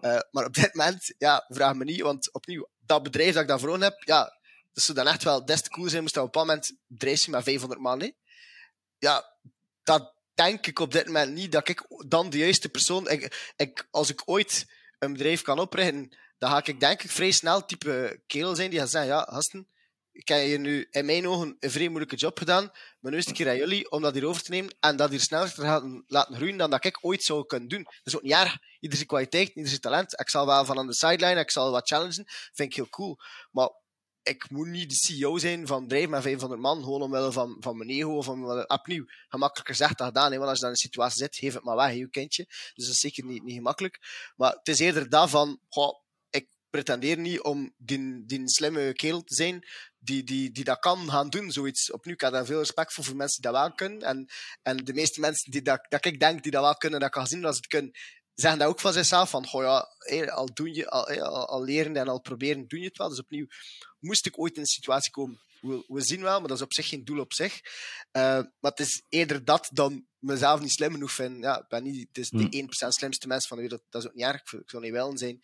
Uh, maar op dit moment, ja, vraag me niet, want opnieuw, dat bedrijf dat ik daarvoor heb, ja, dat zou dan echt wel des te cool zijn, moest dat op een moment bedrijf met 500 man. Hè. Ja, dat denk ik op dit moment niet, dat ik dan de juiste persoon... Ik, ik, als ik ooit een bedrijf kan oprichten, dan ga ik denk ik vrij snel type kerel zijn die gaat zeggen, ja, gasten, ik heb hier nu in mijn ogen een vrij moeilijke job gedaan, maar nu is het keer aan jullie om dat hier over te nemen en dat hier sneller te laten groeien dan dat ik ooit zou kunnen doen. Dat is ook niet erg. Ieder zijn kwaliteit, ieder zijn talent. Ik zal wel van aan de sideline, ik zal wat challengen. Vind ik heel cool. Maar ik moet niet de CEO zijn van bedrijf met 500 man, gewoon omwille van, van mijn ego. Of omwille, opnieuw, gemakkelijker gezegd dan gedaan. Want als je dan in een situatie zit, geef het maar weg, je kindje. Dus dat is zeker niet, niet gemakkelijk. Maar het is eerder dat van, pretendeer niet om die, die slimme kerel te zijn die, die, die dat kan gaan doen, zoiets. Opnieuw, ik heb daar veel respect voor, voor mensen die dat wel kunnen. En, en de meeste mensen die dat, dat ik denk die dat wel kunnen, dat ik kan zien dat ze het kunnen, zeggen dat ook van zichzelf, van, goh ja, al, doen je, al, al, leren en al proberen, doen je het wel. Dus opnieuw, moest ik ooit in een situatie komen, we, we zien wel, maar dat is op zich geen doel op zich. Uh, maar het is eerder dat dan mezelf niet slim genoeg vind. Ja, ik ben niet de 1% hmm. slimste mens van de wereld. Dat is ook niet erg. Ik zou niet willen zijn.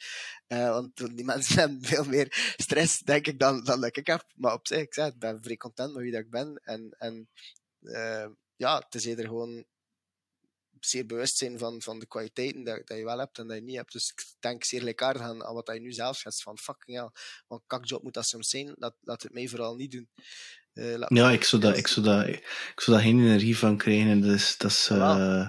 Uh, want die mensen *laughs* hebben veel meer stress, denk ik, dan, dan dat ik heb. Maar op zich, ik, zeg, ik ben vrij content met wie dat ik ben. En, en uh, ja, het is eerder gewoon zeer bewust zijn van, van de kwaliteiten dat, dat je wel hebt en dat je niet hebt. Dus ik denk zeer lekker aan, aan wat je nu zelf schetst. Van fucking hell, want kakjob moet dat soms zijn. Laat, laat het mij vooral niet doen. Uh, ja, ik zou, dat, ik, zou dat, ik zou daar geen energie van krijgen. Dus, dat is, uh,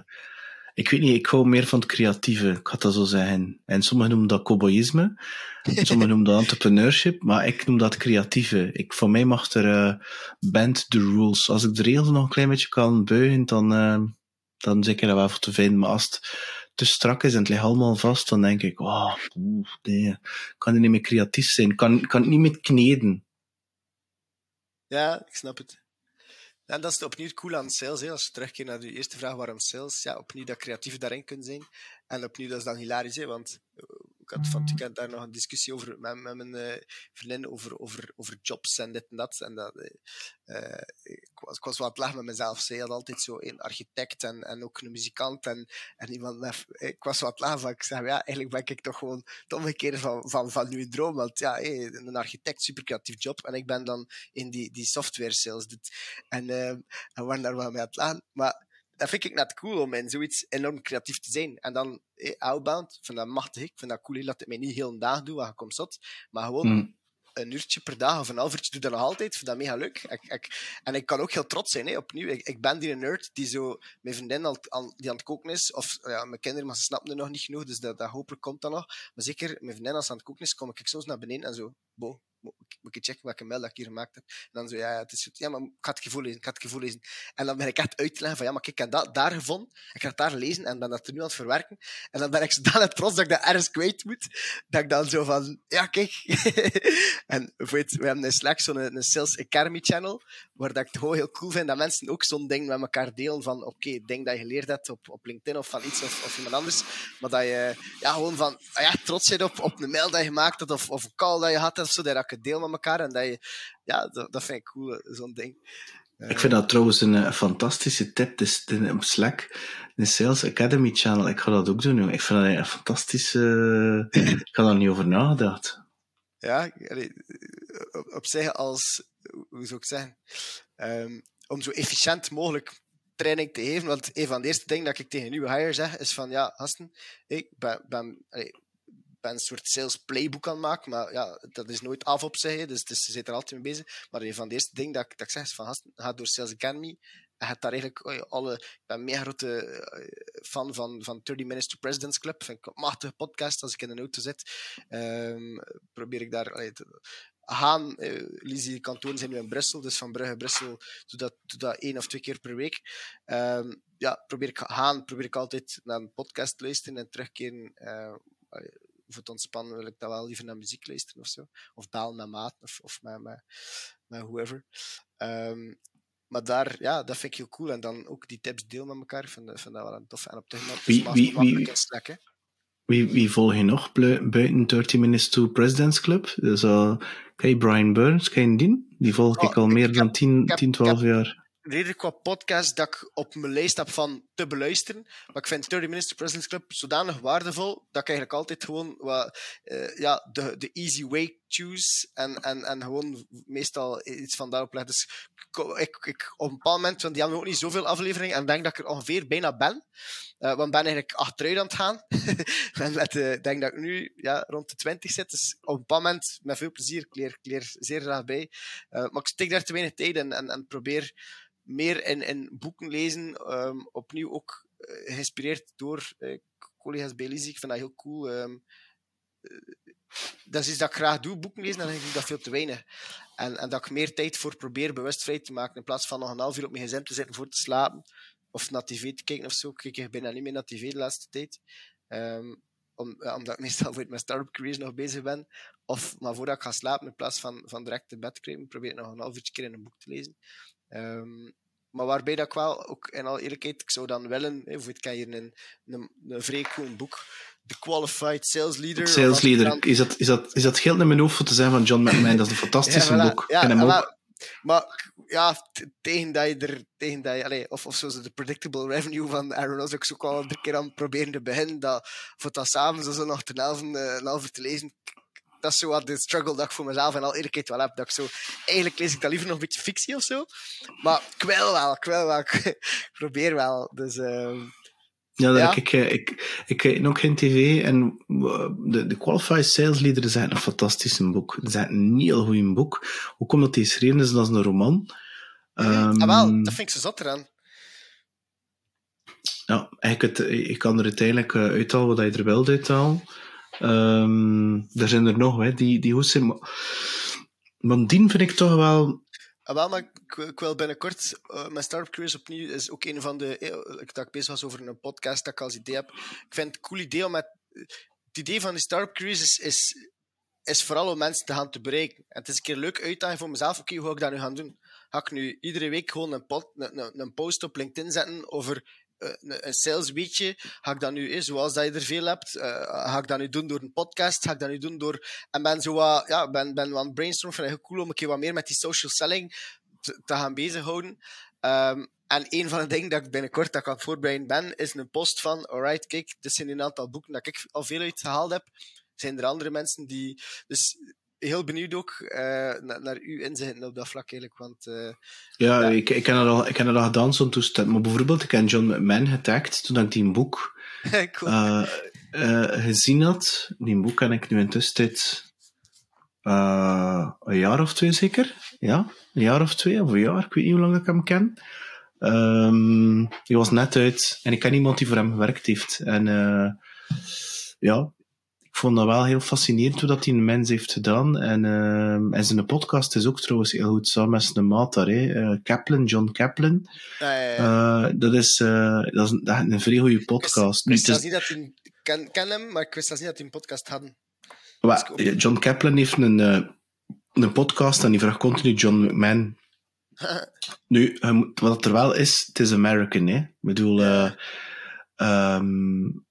ik weet niet, ik hou meer van het creatieve, ik had dat zo zeggen. En sommigen noemen dat cowboyisme, sommigen noemen dat *laughs* entrepreneurship, maar ik noem dat creatieve. Ik, voor mij mag er uh, band the rules. Als ik de regels nog een klein beetje kan buigen, dan, dan zeker dat wel voor te vinden. Maar als het te strak is en het ligt allemaal vast, dan denk ik, oh, nee, kan er niet meer creatief zijn. Kan, kan het niet meer kneden. Ja, ik snap het. En dat is opnieuw cool aan sales. Als je terugkeert naar de eerste vraag waarom sales, ja, opnieuw dat creatief daarin kunt zijn. En opnieuw, dat is dan hilarisch, hè, want ik had van het weekend daar nog een discussie over met, met mijn uh, vriendin over, over, over jobs en dit en dat. En dat uh, ik, was, ik was wat lachen met mezelf. Zij had altijd zo een architect en, en ook een muzikant en, en iemand met, Ik was wat lachen van. Ik zei, ja, eigenlijk ben ik toch gewoon het omgekeerde van, van, van uw droom. Want ja, hey, een architect, super creatief job. En ik ben dan in die, die software sales. En, uh, en we waren daar wel mee aan het lachen. Maar dat vind ik net cool om in zoiets enorm creatief te zijn. En dan eh, outbound, vind dat machtig. Ik vind dat cool dat het mij niet heel een dag doe, waar ik kom zat. Maar gewoon hmm. een uurtje per dag of een half uurtje doe dat nog altijd. Ik vind dat mega leuk. Ik, ik, en ik kan ook heel trots zijn, hè, opnieuw. Ik, ik ben die nerd die zo mijn vriendin al, al, die aan het koken is. Of ja, mijn kinderen, maar ze snappen er nog niet genoeg. Dus dat, dat hopelijk komt dan nog. Maar zeker, mijn vriendin als ze aan het koken is, kom ik soms naar beneden en zo. Bo, moet ik checken welke mail dat ik hier gemaakt heb. En dan zo, ja, het is. Ja, maar ik ga het gevoel lezen, ik ga het gevoel. En dan ben ik echt uit te leggen van, ja, maar ik heb dat daar gevonden. Ik ga het daar lezen en ben dat er nu aan het verwerken. En dan ben ik zodanig trots dat ik dat ergens kwijt moet. Dat ik dan zo van, ja, kijk. *laughs* en weet, we hebben in Slack zo'n een Sales Academy channel, waar dat ik het gewoon heel cool vind dat mensen ook zo'n ding met elkaar delen van, oké, okay, ding dat je geleerd hebt op, op LinkedIn of van iets of, of iemand anders. Maar dat je, ja, gewoon van, ja, trots zit op, op een mail dat je gemaakt hebt of, of een call dat je had of zo, dat het deel met elkaar en dat je, ja, dat, dat vind ik cool, zo'n ding. Ik vind dat trouwens een, een fantastische tip. Dus op Slack, de Sales Academy channel. Ik ga dat ook doen. Ik vind dat een fantastische. ik had daar niet over nagedacht. Ja, op, op zich als. Hoe zou ik zeggen? Um, om zo efficiënt mogelijk training te geven. Want een van de eerste dingen dat ik tegen nieuwe hire zeg, is van ja, gasten, ik ben, ben, ben een soort sales playbook aan het maken, maar ja, dat is nooit af op zich, dus, dus ze zit er altijd mee bezig. Maar een van de eerste dingen dat, ik, dat ik zeg is van, ga door Sales Academy en gaat daar eigenlijk alle... Ik ben een mega grote eh, fan van, van 30 Minutes to President's Club. Vind ik een machtige podcast als ik in de auto zit. Um, probeer ik daar... Allee, gaan. Uh, Lizzie kantoren zijn nu in Brussel, dus van Brugge Brussel doe dat, doe dat één of twee keer per week. Um, ja, probeer ik gaan, probeer ik altijd naar een podcast luisteren en terugkeren. Uh, voor het ontspannen wil ik dat wel liever naar muziek luisteren of zo. Of bellen met maat of, of met, met, met whoever. Um, maar daar, ja, dat vind ik heel cool. En dan ook die tips deel met elkaar. Ik vind, vind dat wel een tof. En op de het wie, wie, wie, Slack, hè. Wie, wie volg je nog buiten 30 Minutes to President's Club? Dus, uh, je Brian Burns? Ken je die? Die volg oh, ik al meer dan 10, 10, 12 jaar redelijk qua podcast dat ik op mijn lijst heb van te beluisteren. Maar ik vind 30 Minutes to President's Club zodanig waardevol dat ik eigenlijk altijd gewoon wat, uh, ja, de, de easy way choose en, en, en gewoon meestal iets van daarop leg. Dus ik, ik, op een bepaald moment, want die hebben ook niet zoveel afleveringen, en denk dat ik er ongeveer bijna ben. Uh, want ben eigenlijk achteruit aan het gaan. *laughs* met, uh, denk dat ik nu ja, rond de 20 zit. Dus op een bepaald moment met veel plezier. Ik leer, ik zeer graag bij. Maar ik steek daar te weinig tijd in en, en probeer meer in, in boeken lezen. Um, opnieuw ook uh, geïnspireerd door uh, collega's bij. Ik vind dat heel cool. Um, dat is iets dat ik graag doe, boeken lezen, en dan denk ik dat veel te weinig. En, en dat ik meer tijd voor probeer bewust vrij te maken, in plaats van nog een half uur op mijn gezin te zitten voor te slapen, of naar tv te kijken of zo. Kijk ik bijna niet meer naar tv de laatste tijd. Um, om, omdat ik *laughs* meestal voor mijn start-up careers nog bezig ben. Of maar voordat ik ga slapen, in plaats van, van direct in bed te krijgen, probeer ik nog een half uurtje keer in een boek te lezen. Um, maar waarbij dat ik wel, ook in al eerlijkheid, ik zou dan willen, hè, ik kan hier een, een, een vrij cool boek, The Qualified Sales Leader. Sales Leader, is, dat, is, dat, is dat geld in mijn hoofd voor te zijn van John McMahon? Dat is een *laughs* fantastisch ja, boek. Ja, en maar, maar ja, tegen dat je er, tegen dat je, allez, of, of zoals de predictable revenue van Aaron Oz, ik ook al een keer aan proberen te beginnen, dat voor dat samen zo nog ten elf, een half te lezen, dat is zo wat de struggle dat ik voor mezelf en al eerlijkheid wel heb. Dat ik zo, eigenlijk lees ik dat liever nog een beetje fictie of zo. Maar ik wil wel, ik wil wel, *laughs* ik probeer wel. Dus, uh, ja, ja. Ik, ik, ik, ik kijk nog geen tv en de, de Qualified Sales Leader zijn een fantastisch boek. Het is een heel goed boek. Hoe komt dat die geschreven is als een roman? Um, ah, wel, dat vind ik zo zat eraan. Ja, eigenlijk het, ik kan er uiteindelijk eh, uithalen wat je er wel uithalen. Um, er zijn er nog, hè, die, die hoesten. Maar, maar die vind ik toch wel. Ah, wel, ik, ik wil binnenkort. Uh, mijn Startup Cruise opnieuw is ook een van de. Uh, ik dacht bezig was over een podcast dat ik als idee heb. Ik vind het een cool idee om. Het idee van die Startup Cruise is, is, vooral om mensen te gaan te bereiken. En het is een keer leuk uitdaging voor mezelf. Oké, hoe ga ik dat nu gaan doen? Ga ik nu iedere week gewoon een, een, post op LinkedIn zetten over eh, een sales ga ik dat nu, zoals dat je er veel hebt, uh, ga ik dat nu doen door een podcast, ga ik dat nu doen door... En ben zo wat, ja, ben, ben wat brainstorm, vind ik heel cool om een keer wat meer met die social selling te, gaan bezighouden. Um, en een van de dingen dat ik binnenkort dat ik aan het voorbereiden ben, is een post van, alright, kijk, dit zijn een aantal boeken dat ik al veel uitgehaald heb. Zijn er andere mensen die... Dus heel benieuwd ook uh, naar, naar, uw inzichten op dat vlak eigenlijk. Want, uh, ja, ja, Ik, ik ken het al, ik al gedaan, zo'n toestand. Maar bijvoorbeeld, ik heb John McMahon getagd toen ik die boek *laughs* cool. uh, gezien had. Die boek heb ik nu intussen een jaar of twee zeker. Ja, een jaar of twee of een jaar. Ik weet niet hoe lang ik hem ken. Um, die was net uit en ik ken iemand die voor hem gewerkt heeft. En ja, vond dat wel heel fascinerend hoe dat die een mens heeft gedaan. En, uh, en zijn podcast is ook trouwens heel goed samen met zijn maat daar, hè. Uh, Kaplan, John Kaplan. Ja, ja, ja. Uh, dat, is, uh, dat is een, dat is een vrij goede podcast. Ik wist, wist niet dat hij, ken, ken hem, maar ik wist niet dat hij een podcast hadden. Well, John Kaplan heeft een, een podcast en die vraagt continu John McMahon. *laughs* nu, wat er wel is, het is American, hè. Ik bedoel, uh, um,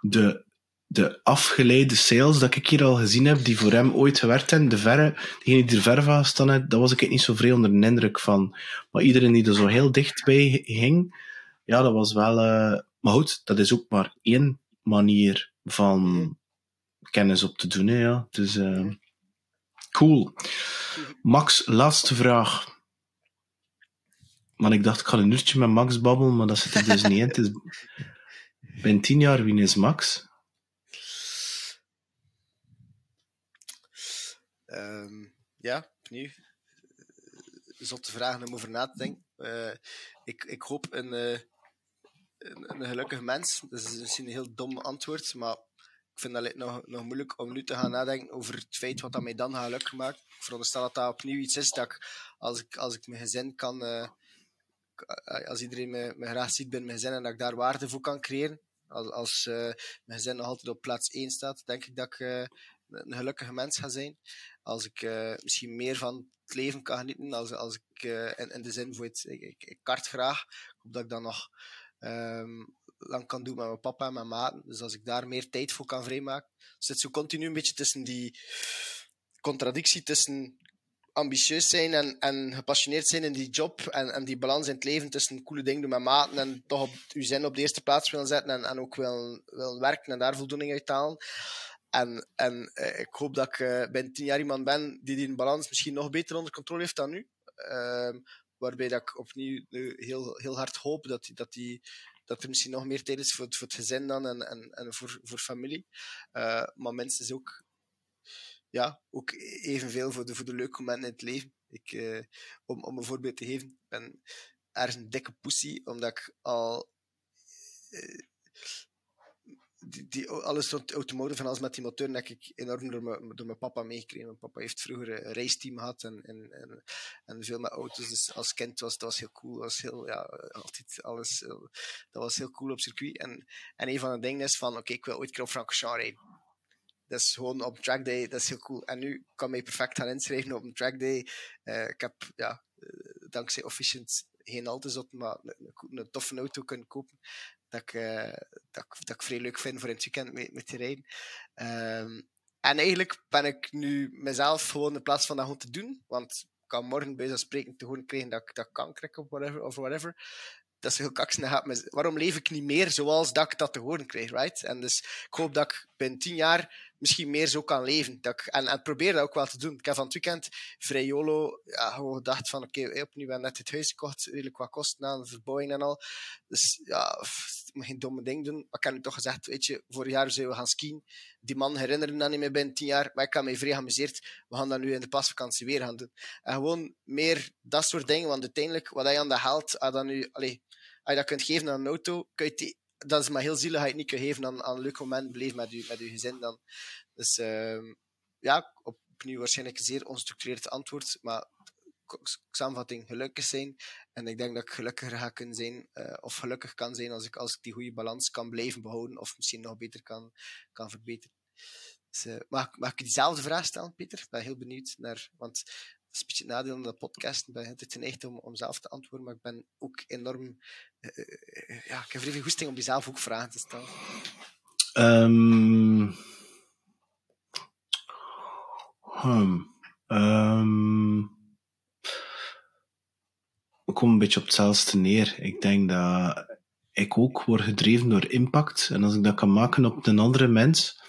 de, de afgeleide sales dat ik hier al gezien heb, die voor hem ooit gewerkt hebben, de verre, diegene die er ver van staan, daar was ik niet zo vrij onder de indruk van. Maar iedereen die er zo heel dichtbij ging, ja, dat was wel... Uh, maar goed, dat is ook maar één manier van kennis op te doen, hè, ja. Dus... Uh, Cool. Max, laatste vraag. Want ik dacht, ik ga een uurtje met Max babbelen, maar dat zit er dus niet in. Het is... Ben tien jaar, wie is Max? Um, ja, opnieuw. Zotte vragen om over na te denken. Uh, ik, ik hoop een, uh, een, een, gelukkig mens. Dat is misschien een heel dom antwoord, maar ik vind dat nog, nog moeilijk om nu te gaan nadenken over het feit wat dat mij dan gaat gelukkig maakt. Ik veronderstel dat dat opnieuw iets is dat ik, als ik, als ik mijn gezin kan, uh, als iedereen me, me graag ziet binnen mijn gezin en dat ik daar waarde voor kan creëren. Als, als mijn gezin nog altijd op plaats 1 staat, denk ik dat ik een gelukkige mens ga zijn. Als ik misschien meer van het leven kan genieten, als, als ik in, in, de zin voor het, ik, ik, ik kart graag, ik dat ik dan nog um, lang kan doen met mijn papa en mijn maat. Dus als ik daar meer tijd voor kan vrijmaken. zit zo continu een beetje tussen die contradictie tussen ambitieus zijn en, en gepassioneerd zijn in die job en, en die balans in het leven tussen coole dingen doen met maten en toch op uw zin op de eerste plaats willen zetten en, en ook willen, willen werken en daar voldoening uit halen. En, en uh, ik hoop dat ik uh, binnen tien jaar iemand ben die die balans misschien nog beter onder controle heeft dan nu. Uh, waarbij dat ik opnieuw heel, heel hard hoop dat, dat die dat er misschien nog meer tijd is voor, voor het gezin dan en, en, en voor, voor familie. Uh, maar mensen is ook, ja, ook evenveel voor de, voor de leuke momenten in het leven. Ik, om, om een voorbeeld te geven, ik ben ergens een dikke pussy, omdat ik al die, die, alles rond automotive en alles met die motor heb ik enorm door mijn, door mijn papa meegekregen. Mijn papa heeft vroeger een raceteam gehad en, en, en, en veel met auto's. Dus als kind was dat was heel cool. was heel, ja, altijd alles, dat was heel cool op circuit. En, en een van de dingen is van, oké, ik wil ooit keer op Francorchamps rijden. Dat is gewoon op track day, dat is heel cool. En nu kan mij perfect gaan inschrijven op een track day. Uh, ik heb, ja, dankzij Efficient geen al te zot, maar een, een, toffe auto kunnen kopen dat ik, dat, ik vrij leuk vind voor in het weekend met, met te rijden. Um, en eigenlijk ben ik nu mezelf gewoon in plaats van dat gewoon te doen, want ik kan morgen bij zo'n spreken te horen krijgen dat ik dat kan krijgen of whatever, of whatever. Dat is heel kaksen. Waarom leef ik niet meer zoals dat ik dat te horen krijg, right? En dus ik hoop dat ik binnen tien jaar misschien meer zo kan leven. Dat en, en probeer dat ook wel te doen. Ik heb van het weekend vrij YOLO ja, gewoon gedacht van oké, opnieuw ben net het huis gekocht, redelijk wat kosten aan, verbouwing en al. Dus ja, ik moet geen domme ding doen. Maar ik heb nu toch gezegd, weet je, vorig jaar zouden we gaan skiën. Die man herinneren dat niet meer binnen tien jaar, maar ik heb mij vrij geamuseerd. We gaan dat nu in de pasvakantie weer gaan doen. En gewoon meer dat soort dingen, want uiteindelijk, wat hij aan de haalt, als nu, allee, als je dat kunt geven aan een auto, kun je die dat is maar heel zielig het niet kunt geven aan, aan een leuk moment beleven met je, met je gezin dan. Dus uh, ja, opnieuw waarschijnlijk een zeer onstructureerd antwoord, maar samenvatting gelukkig zijn. En ik denk dat ik gelukkiger ga kunnen zijn, uh, of gelukkig kan zijn als ik, als ik die goede balans kan blijven behouden, of misschien nog beter kan, kan verbeteren. Dus, uh, mag, ik diezelfde vraag stellen, Peter? Ik ben heel benieuwd naar, want is een beetje het nadeel van de podcast. Ik ben het geneigd om, om zelf te antwoorden, maar ik ben ook enorm... Uh, uh, ja, ik heb vrij veel goesting om jezelf ook vragen te stellen. Um, ik kom een beetje op hetzelfde neer. Ik denk dat ik ook word gedreven door impact. En als ik dat kan maken op een andere mens,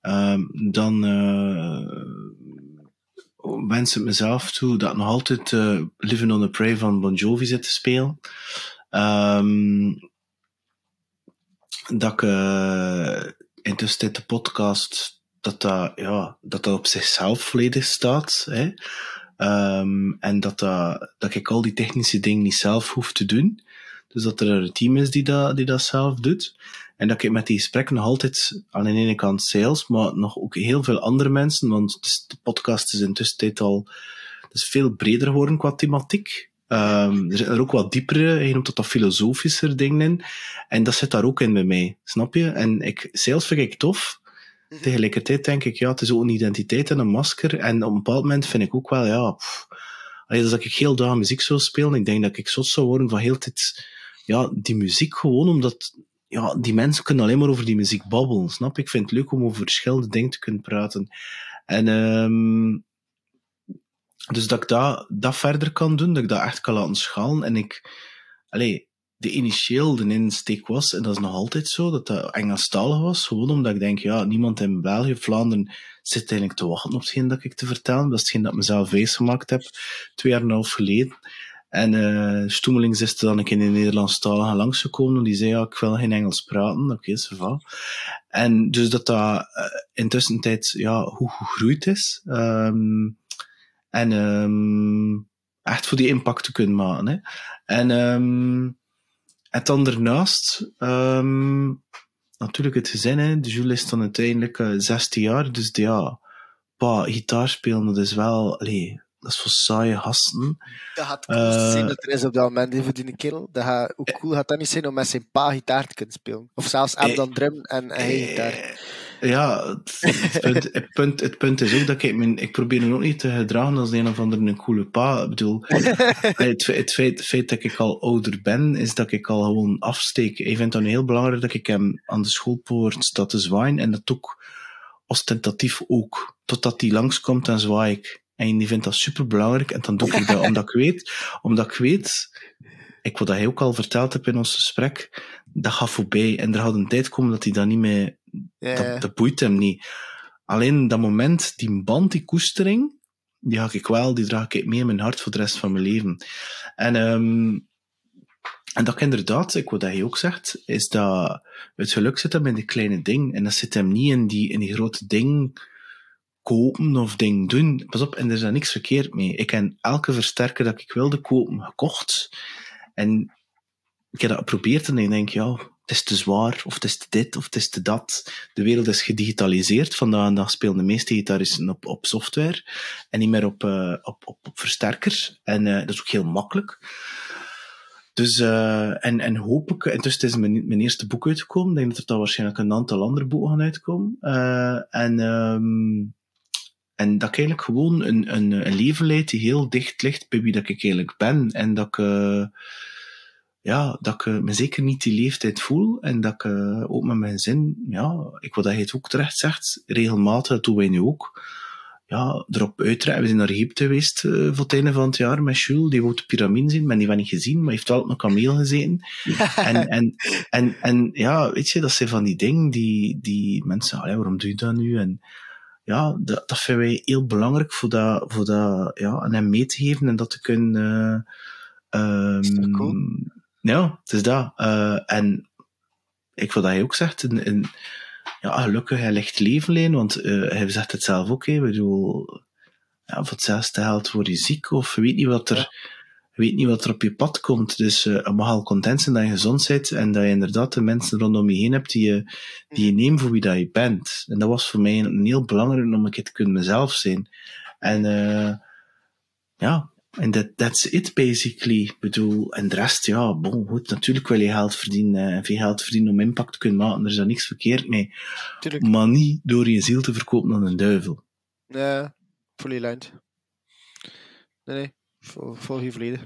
um, dan... wens het mezelf toe dat ik nog altijd uh, Living on a Prey van Bon Jovi zit te spelen. Um, dat ik uh, intussen de podcast dat dat, ja, dat dat op zichzelf volledig staat. Hè? Um, en dat, dat, dat ik al die technische dingen niet zelf hoef te doen. Dus dat er een team is die dat, die dat zelf doet. En dat ik met die gesprekken nog altijd aan de ene kant sales, maar nog ook heel veel andere mensen, want de podcast is intussen al is veel breder geworden qua thematiek. Um, er zitten er ook wat diepere, je noemt dat, dat filosofischer dingen in. En dat zit daar ook in bij mij, snap je? En ik, sales vind ik tof. Mhm. Tegelijkertijd denk ik, ja, het is ook een identiteit en een masker. En op een bepaald moment vind ik ook wel, ja, pff, als ik heel dag muziek zou spelen, ik denk dat ik zot zou worden van heel tijd, ja, die muziek gewoon, omdat, ja, die mensen kunnen alleen maar over die muziek babbelen, snap? Ik vind het leuk om over verschillende dingen te kunnen praten. En, um, dus dat ik dat, dat verder kan doen, dat ik dat echt kan laten schalen. En ik, allee, de initieel de insteek was, en dat is nog altijd zo, dat dat Engelstalig was, gewoon omdat ik denk, ja, niemand in België, Vlaanderen, zit eigenlijk te wachten op hetgeen dat ik te vertellen. Dat is hetgeen dat ik mezelf wijs gemaakt heb, twee jaar en een half geleden. En uh, Stoemelings is er dan een keer in de Nederlandstalige langsgekomen, en die zei, ja, ik wil geen Engels praten. Oké, okay, va. En dus dat dat uh, intussen tijd, ja, hoe gegroeid is. Um, en um, echt voor die impact te kunnen maken. Hè. En, um, en dan daarnaast, natuurlijk het gezin. Hè. De Jules is dan uiteindelijk uh, 16 jaar, dus ja, pa, gitaar spelen, dat is wel, allee, dat is voor saaie gasten. Dat gaat cool uh, zijn dat er is op dat moment even die kerel. Dat gaat, hoe cool gaat dat niet zijn om met zijn pa gitaar te kunnen spelen? Of zelfs hem dan drum en hij gitaar. Ja, het, punt, het, punt, het punt is ook dat ik mijn, ik probeer me ook niet te gedragen als een of ander een coole pa. Ik bedoel, *laughs* het, feit, het feit dat ik al ouder ben, is dat ik al gewoon afsteek. Ik vind het heel belangrijk dat ik hem aan de schoolpoort sta te zwaaien en dat ook ostentatief ook. Totdat hij langskomt en zwaai ik. En die vindt dat super belangrijk en dan doe ik dat *laughs* omdat ik weet, omdat ik weet, ik wat hij ook al verteld heb in ons gesprek, dat gaat voorbij. En er gaat een tijd komen dat hij dat niet meer dat, dat boeit hem niet. Alleen dat moment, die band, die koestering, die ga ik wel, die draag ik mee in mijn hart voor de rest van mijn leven. En, um, en dat inderdaad, ik wat hij ook zegt, is dat het geluk zit hem in die kleine ding. En dat zit hem niet in die, in die grote ding kopen of ding doen. Pas op, en er is niks verkeerd mee. Ik heb elke versterker dat ik wilde kopen gekocht. En ik heb dat geprobeerd en ik denk, ja, het is te zwaar, of het is te dit, of het is te dat. De wereld is gedigitaliseerd. Vandaag de dag spelen de meeste gitaristen op, op software en niet meer op, uh, op, op, op. En uh, dat is ook heel makkelijk. Dus, uh, en, en hoop ik, intussen is mijn, mijn eerste boek uitgekomen. Ik denk dat er dan waarschijnlijk een aantal andere boeken gaan uitkomen. en, um, en dat ik eigenlijk gewoon een, een, een leven leid die heel dicht ligt bij wie dat ik eigenlijk ben. En dat ik, ja, dat ik me zeker niet die leeftijd voel en dat ik uh, ook met mijn zin, ja, ik wat je het ook terecht zegt, regelmatig, dat doen wij nu ook, ja, erop uitrijden. We zijn naar Egypte geweest uh, voor het einde van het jaar met Jules, die wou de piramide zien, maar die van niet gezien, maar heeft wel op een kameel gezeten. *laughs* en, en, en, en ja, weet je, dat zijn van die dingen die, die mensen, waarom doe je dat nu? En ja, dat, dat vinden wij heel belangrijk voor dat, voor dat ja, aan hem mee te geven en dat te kunnen... Uh, um, ja, het is dat. Uh, en ik wil dat hij ook zegt, in, in, ja, gelukkig, hij legt leven leen, want uh, hij zegt het zelf ook, hè, bedoel, ja, voor hetzelfde geld word je ziek, of weet niet wat er. Weet niet wat er op je pad komt. Dus uh, mag al content zijn dat je gezond bent en dat je inderdaad de mensen rondom je heen hebt die je, die je mhm. neemt voor wie dat je bent. En dat was voor mij een, heel belangrijk om een keer te kunnen mezelf zijn. En uh, ja, en that, that's it, basically. Ik bedoel, en de rest, ja, bon, goed, natuurlijk wil je geld verdienen, en veel geld verdienen om impact te kunnen maken, er is daar niks verkeerd mee. Tuurlijk. Maar niet door je ziel te verkopen aan een duivel. Ja, fully aligned. Nee, nee, vol, vol je volledig.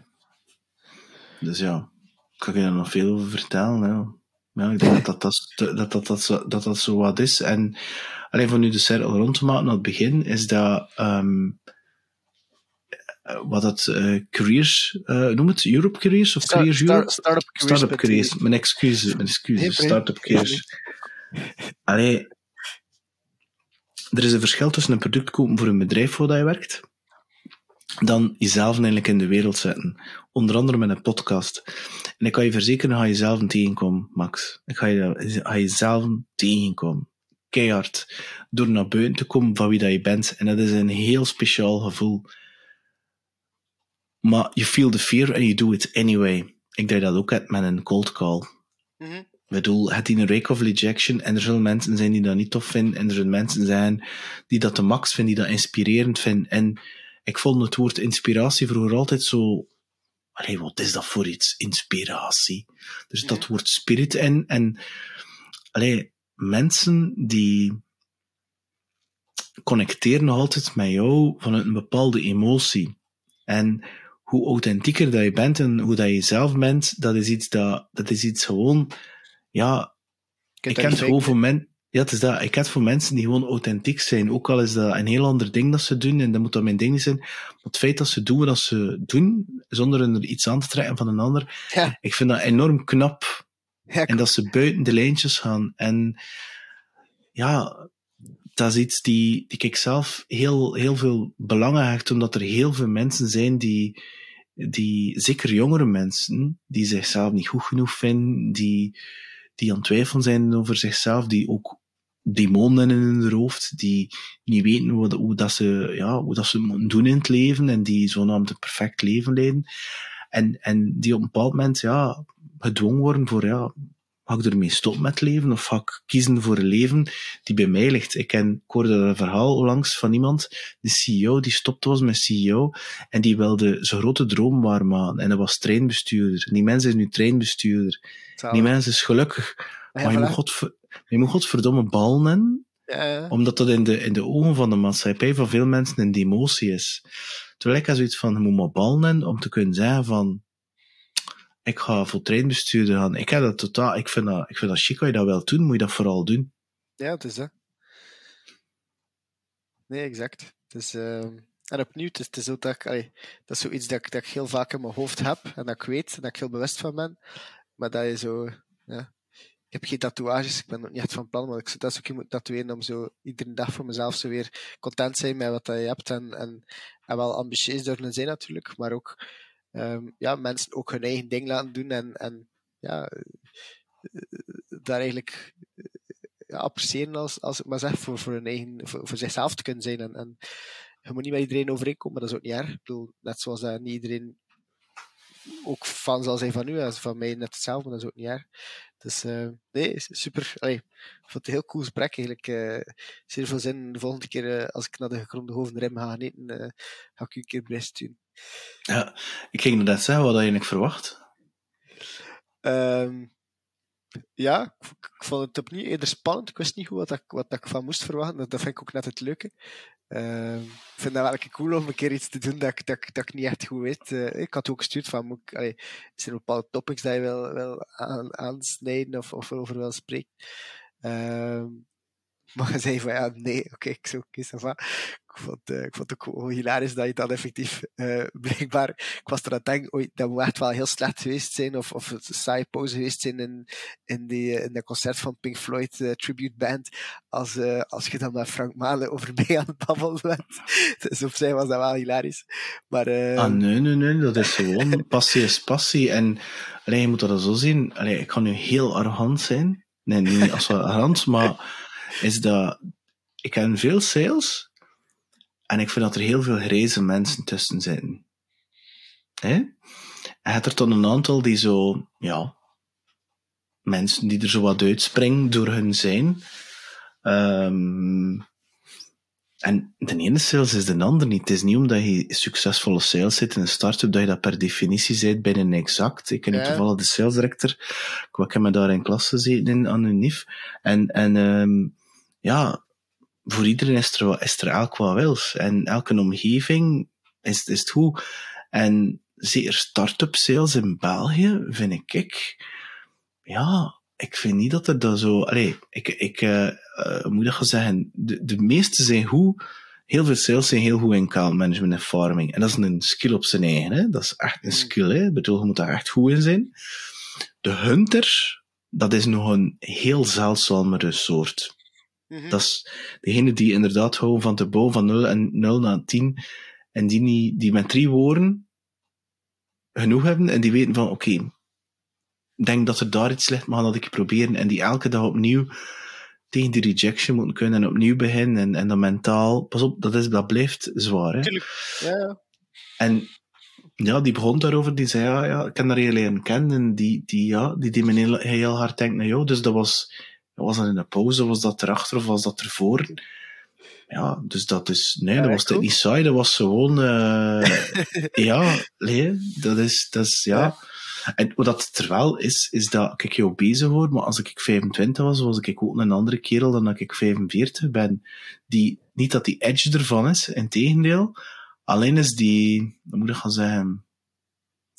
Dus ja, kan je daar nog veel over vertellen, hè. Ja, ik denk dat dat, dat, dat, dat, dat, zo, dat, dat zo wat is. En alleen voor nu de cirkel rond te maken aan het begin, is dat um, uh, wat dat uh, careers, uh, noem het Europe Careers of Star, Careers Europe? Start, startup Careers. Startup Careers, mijn excuses, mijn excuses. Startup Careers. Allee, er is een verschil tussen een product kopen voor een bedrijf waar je werkt, dan jezelf eigenlijk in de wereld zetten. Onder andere met een podcast. En ik kan je verzekeren, ga je zelf tegenkomen, Max. Ik ga je, ga je zelf tegenkomen. Keihard. Door naar buiten te komen van wie dat je bent. En dat is een heel speciaal gevoel maar you feel the fear and you do it anyway. ik denk dat ook met een cold call. Mhm. Ik bedoel, het in een rake of rejection en er zullen mensen zijn die dat niet tof vinden en er zullen mensen zijn die dat de max vinden, die dat inspirerend vinden. En ik vond het woord inspiratie vroeger altijd zo... Allee, wat is dat voor iets? Inspiratie. Er zit dat woord spirit in en... Allee, mensen die connecteren nog altijd met jou vanuit een bepaalde emotie. En hoe authentieker dat je bent en hoe dat je zelf bent, dat is iets dat, dat is iets gewoon, ja, ik ken het gewoon voor men, ja, het is dat. Ik het voor mensen die gewoon authentiek zijn. Ook al is dat een heel ander ding dat ze doen, en dat moet dat mijn ding niet zijn. Maar het feit dat ze doen wat ze doen, zonder er iets aan te trekken van een ander, Ja. ik vind dat enorm knap. Ja, En dat ze buiten de lijntjes gaan. En ja, dat is iets die, die ik zelf heel, heel veel belang hecht, omdat er heel veel mensen zijn die, die, zeker jongere mensen, die zichzelf niet goed genoeg vinden, die, die aan het twijfelen zijn over zichzelf, die ook demonen in hun hoofd, die niet weten hoe, hoe, dat ze, ja, hoe dat ze moeten doen in het leven, en die zogenaamd een perfect leven leiden. En, en die op een bepaald moment, ja, gedwongen worden voor, ja, ga ik ermee stoppen met leven, of ga ik kiezen voor een leven die bij mij ligt? Ik, ken, ik hoorde een verhaal langs van iemand, de CEO, die stopte was met CEO, en die wilde zijn grote droom waarmaken, en dat was treinbestuurder. Die mens is nu treinbestuurder. zalig. Die mens is gelukkig. Ah, Maar je moet, voilà. Je moet godverdomme Ja, ja. omdat dat in de, in de ogen van de maatschappij van veel mensen een demotie is. Terwijl ik heb zoiets van, je moet maar ballen hebben om te kunnen zeggen van, ik ga voor treinbestuurder gaan. Ik heb dat totaal, ik vind dat, ik vind dat chic, als je dat wel doen, moet je dat vooral doen. Ja, het is dat. Nee, exact. Het is, ehm, en opnieuw, het is, het is ook dat ik, allee, dat is zoiets dat ik, dat ik heel vaak in mijn hoofd heb en dat ik weet en dat ik heel bewust van ben. Maar dat je zo, ja. Ik heb geen tatoeages, ik ben ook niet echt van plan, maar ik zou dat ook moeten tatoeëren om zo iedere dag voor mezelf zo weer content te zijn met wat je hebt en, en, en wel ambitieus durven zijn natuurlijk, maar ook ehm, ja, mensen ook hun eigen ding laten doen en, en ja, eh, daar eigenlijk ja, appreciëren als, als ik maar zeg, voor, voor, hun eigen, voor, voor zichzelf te kunnen zijn. En, en je moet niet met iedereen overeenkomen, maar dat is ook niet erg. Ik bedoel, net zoals dat niet iedereen ook fan zal zijn van u, en van mij net hetzelfde, maar dat is ook niet erg. Dus eh, nee, super. Allee, ik vond het een heel cool gesprek eigenlijk. eh zeer veel zin. De volgende keer, eh, als ik naar de gegronde hoofdrem ga gaan eten, ga ik u een keer bericht doen. Ja, ik ging net zeggen wat je eigenlijk verwacht. Ehm, ja, ik, ik vond het opnieuw eerder spannend. Ik wist niet goed wat, ik, wat ik van moest verwachten. Dat, dat vind ik ook net het leuke. Ehm, ik vind dat wel een cool om een keer iets te doen dat ik, dat, ik- dat ik niet echt goed weet. Eh, ik had ook gestuurd van, moet ik, zijn er bepaalde topics dat je wil, wil aan, aansnijden of, of over wil spreken? Ehm, *laughs* maar hij zei van ja, nee, oké, ik zou oké, ça va. Ik vond, eh, ik vond het ook hilarisch dat je dan effectief, eh, blijkbaar, ik was er aan het denken, oei, dat moet echt wel heel slecht geweest zijn, of, of een saaie pauze geweest zijn in, in, die, eh, in dat concert van Pink Floyd Tribute Band, als, als je dan met Frank Malen over mij aan het babbelen bent. *laughs* Dus op zich was dat wel hilarisch. Maar, Ah, nee, nee, nee, dat is gewoon, *laughs* passie is passie. En allee, je moet dat zo zien. Allee, ik kan nu heel arrogant zijn. Nee, niet als arrogant, maar is dat, ik heb veel sales en ik vind dat er heel veel grijze mensen tussen zitten. Hè? En je hebt er dan een aantal die zo, ja, mensen die er zo wat uitspringen door hun zijn. Ehm, en de ene sales is de ander niet. Het is niet omdat je succesvolle sales zit in een start-up dat je dat per definitie bent bij een exact. Ik ken Ja. toevallig de sales director. Ik heb me daar in klas gezeten in, aan UNIF. En, en ehm, ja, voor iedereen is er, is er elk wat wils. En elke omgeving is, is het goed. En zeker start-up sales in België, vind ik, ik ja, ik vind niet dat er dat zo... Allee, ik, ik hoe moet dat gaan zeggen? De, de meeste zijn goed. Heel veel sales zijn heel goed in account management en farming. En dat is een skill op zijn eigen. Hè? Dat is echt een skill. Hè? Ik bedoel, je moet daar echt goed in zijn. De hunter, dat is nog een heel zeldzamere soort. Mhm. Dat is degene die inderdaad houden van te bouwen van 0 en 0 naar 10. En die, niet, die met drie woorden genoeg hebben en die weten van oké, ik denk dat er daar iets ligt, maar dat ik proberen. En die elke dag opnieuw tegen die rejection moeten kunnen en opnieuw beginnen. En, en dan mentaal, pas op, dat, is, dat blijft zwaar. Hè? Tuurlijk. Ja, ja. En ja, die begon daarover, die zei, ja, ja ik heb daar heel leren kennen, en die, die, ja, die, die me heel, heel hard denkt naar jou. Dus dat was, was dat in de pauze, was dat erachter of was dat ervoor? Ja, dus dat is, nee, Ja, dat was niet saai, dat was gewoon, eh, *laughs* ja, nee, dat is, dat is, ja. Ja. En wat dat terwijl is, is dat ik jou bezig hoor, maar als ik 25 was, was ik ook een andere kerel dan dat ik 45 ben. Die, niet dat die edge ervan is, in tegendeel. Alleen is die, wat moet ik gaan zeggen,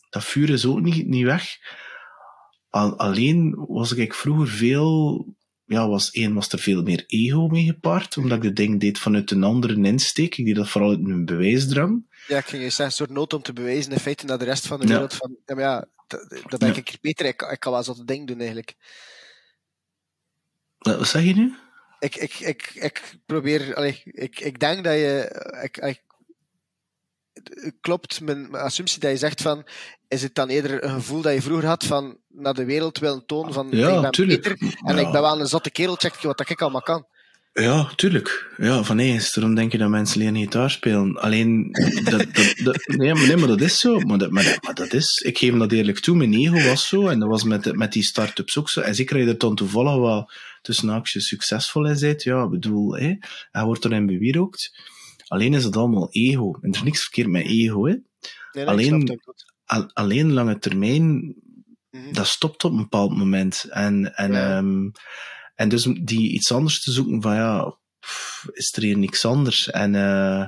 dat vuur is ook niet, niet weg. Al- alleen was ik vroeger veel, ja, was één, was er veel meer ego mee gepaard, omdat ik de ding deed vanuit een andere insteek. Ik deed dat vooral uit een bewijsdrang. Ja, ik ging zeggen, een soort nood om te bewijzen in feite naar de rest van de Ja. wereld van, ja, maar ja, dat, dat Ja. ik beter, ik, ik kan wel zo'n ding doen eigenlijk. Wat zeg je nu? Ik, ik, ik, ik probeer, allee, ik, ik denk dat je, ik, ik, klopt mijn, mijn assumptie dat je zegt van, is het dan eerder een gevoel dat je vroeger had van naar de wereld willen tonen van, Ja, ik ben tuurlijk. beter en Ja. ik ben wel een zotte kerel, check je wat ik allemaal kan. Ja, tuurlijk. Ja, van nee, daarom denk je dat mensen leren gitaar spelen. Alleen, dat, dat, dat- nee, maar, nee, maar dat is zo. Maar dat, maar, dat- maar dat is, ik geef dat eerlijk toe, mijn ego was zo. En dat was met, met die start-ups ook zo. En zeker je er dan toevallig wel tussen haakjes succesvol in bent. Ja, ik bedoel, hè, hij wordt erin bewierookt. Alleen is het allemaal ego. En er is niks verkeerd met ego, hè. Nee, Alleen-. Al- alleen lange termijn Mhm. dat stopt op een bepaald moment. En, en, Ja. ehm, en dus die iets anders te zoeken van ja, pff, is er hier niks anders? En, eh,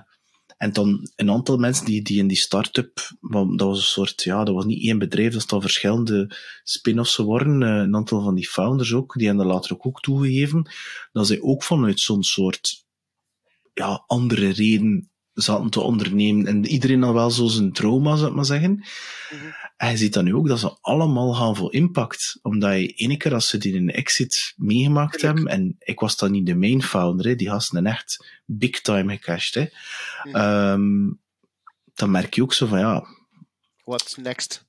en dan een aantal mensen die, die in die start-up, want dat was een soort, ja, dat was niet één bedrijf, dat is dan verschillende spin-offs geworden. Eh, een aantal van die founders ook, die hebben dat later ook, ook toegegeven, dat zij ook vanuit zo'n soort, ja, andere reden zaten te ondernemen. En iedereen had wel zo zijn trauma, zou ik maar zeggen. Mhm. En je ziet dan nu ook dat ze allemaal gaan voor impact. Omdat je ene keer als ze die een exit meegemaakt hebben, en ik was dan niet de main founder, hè, die gasten echt big time gecashed. Hè. Mhm. Ehm, dan merk je ook zo van ja, What's next?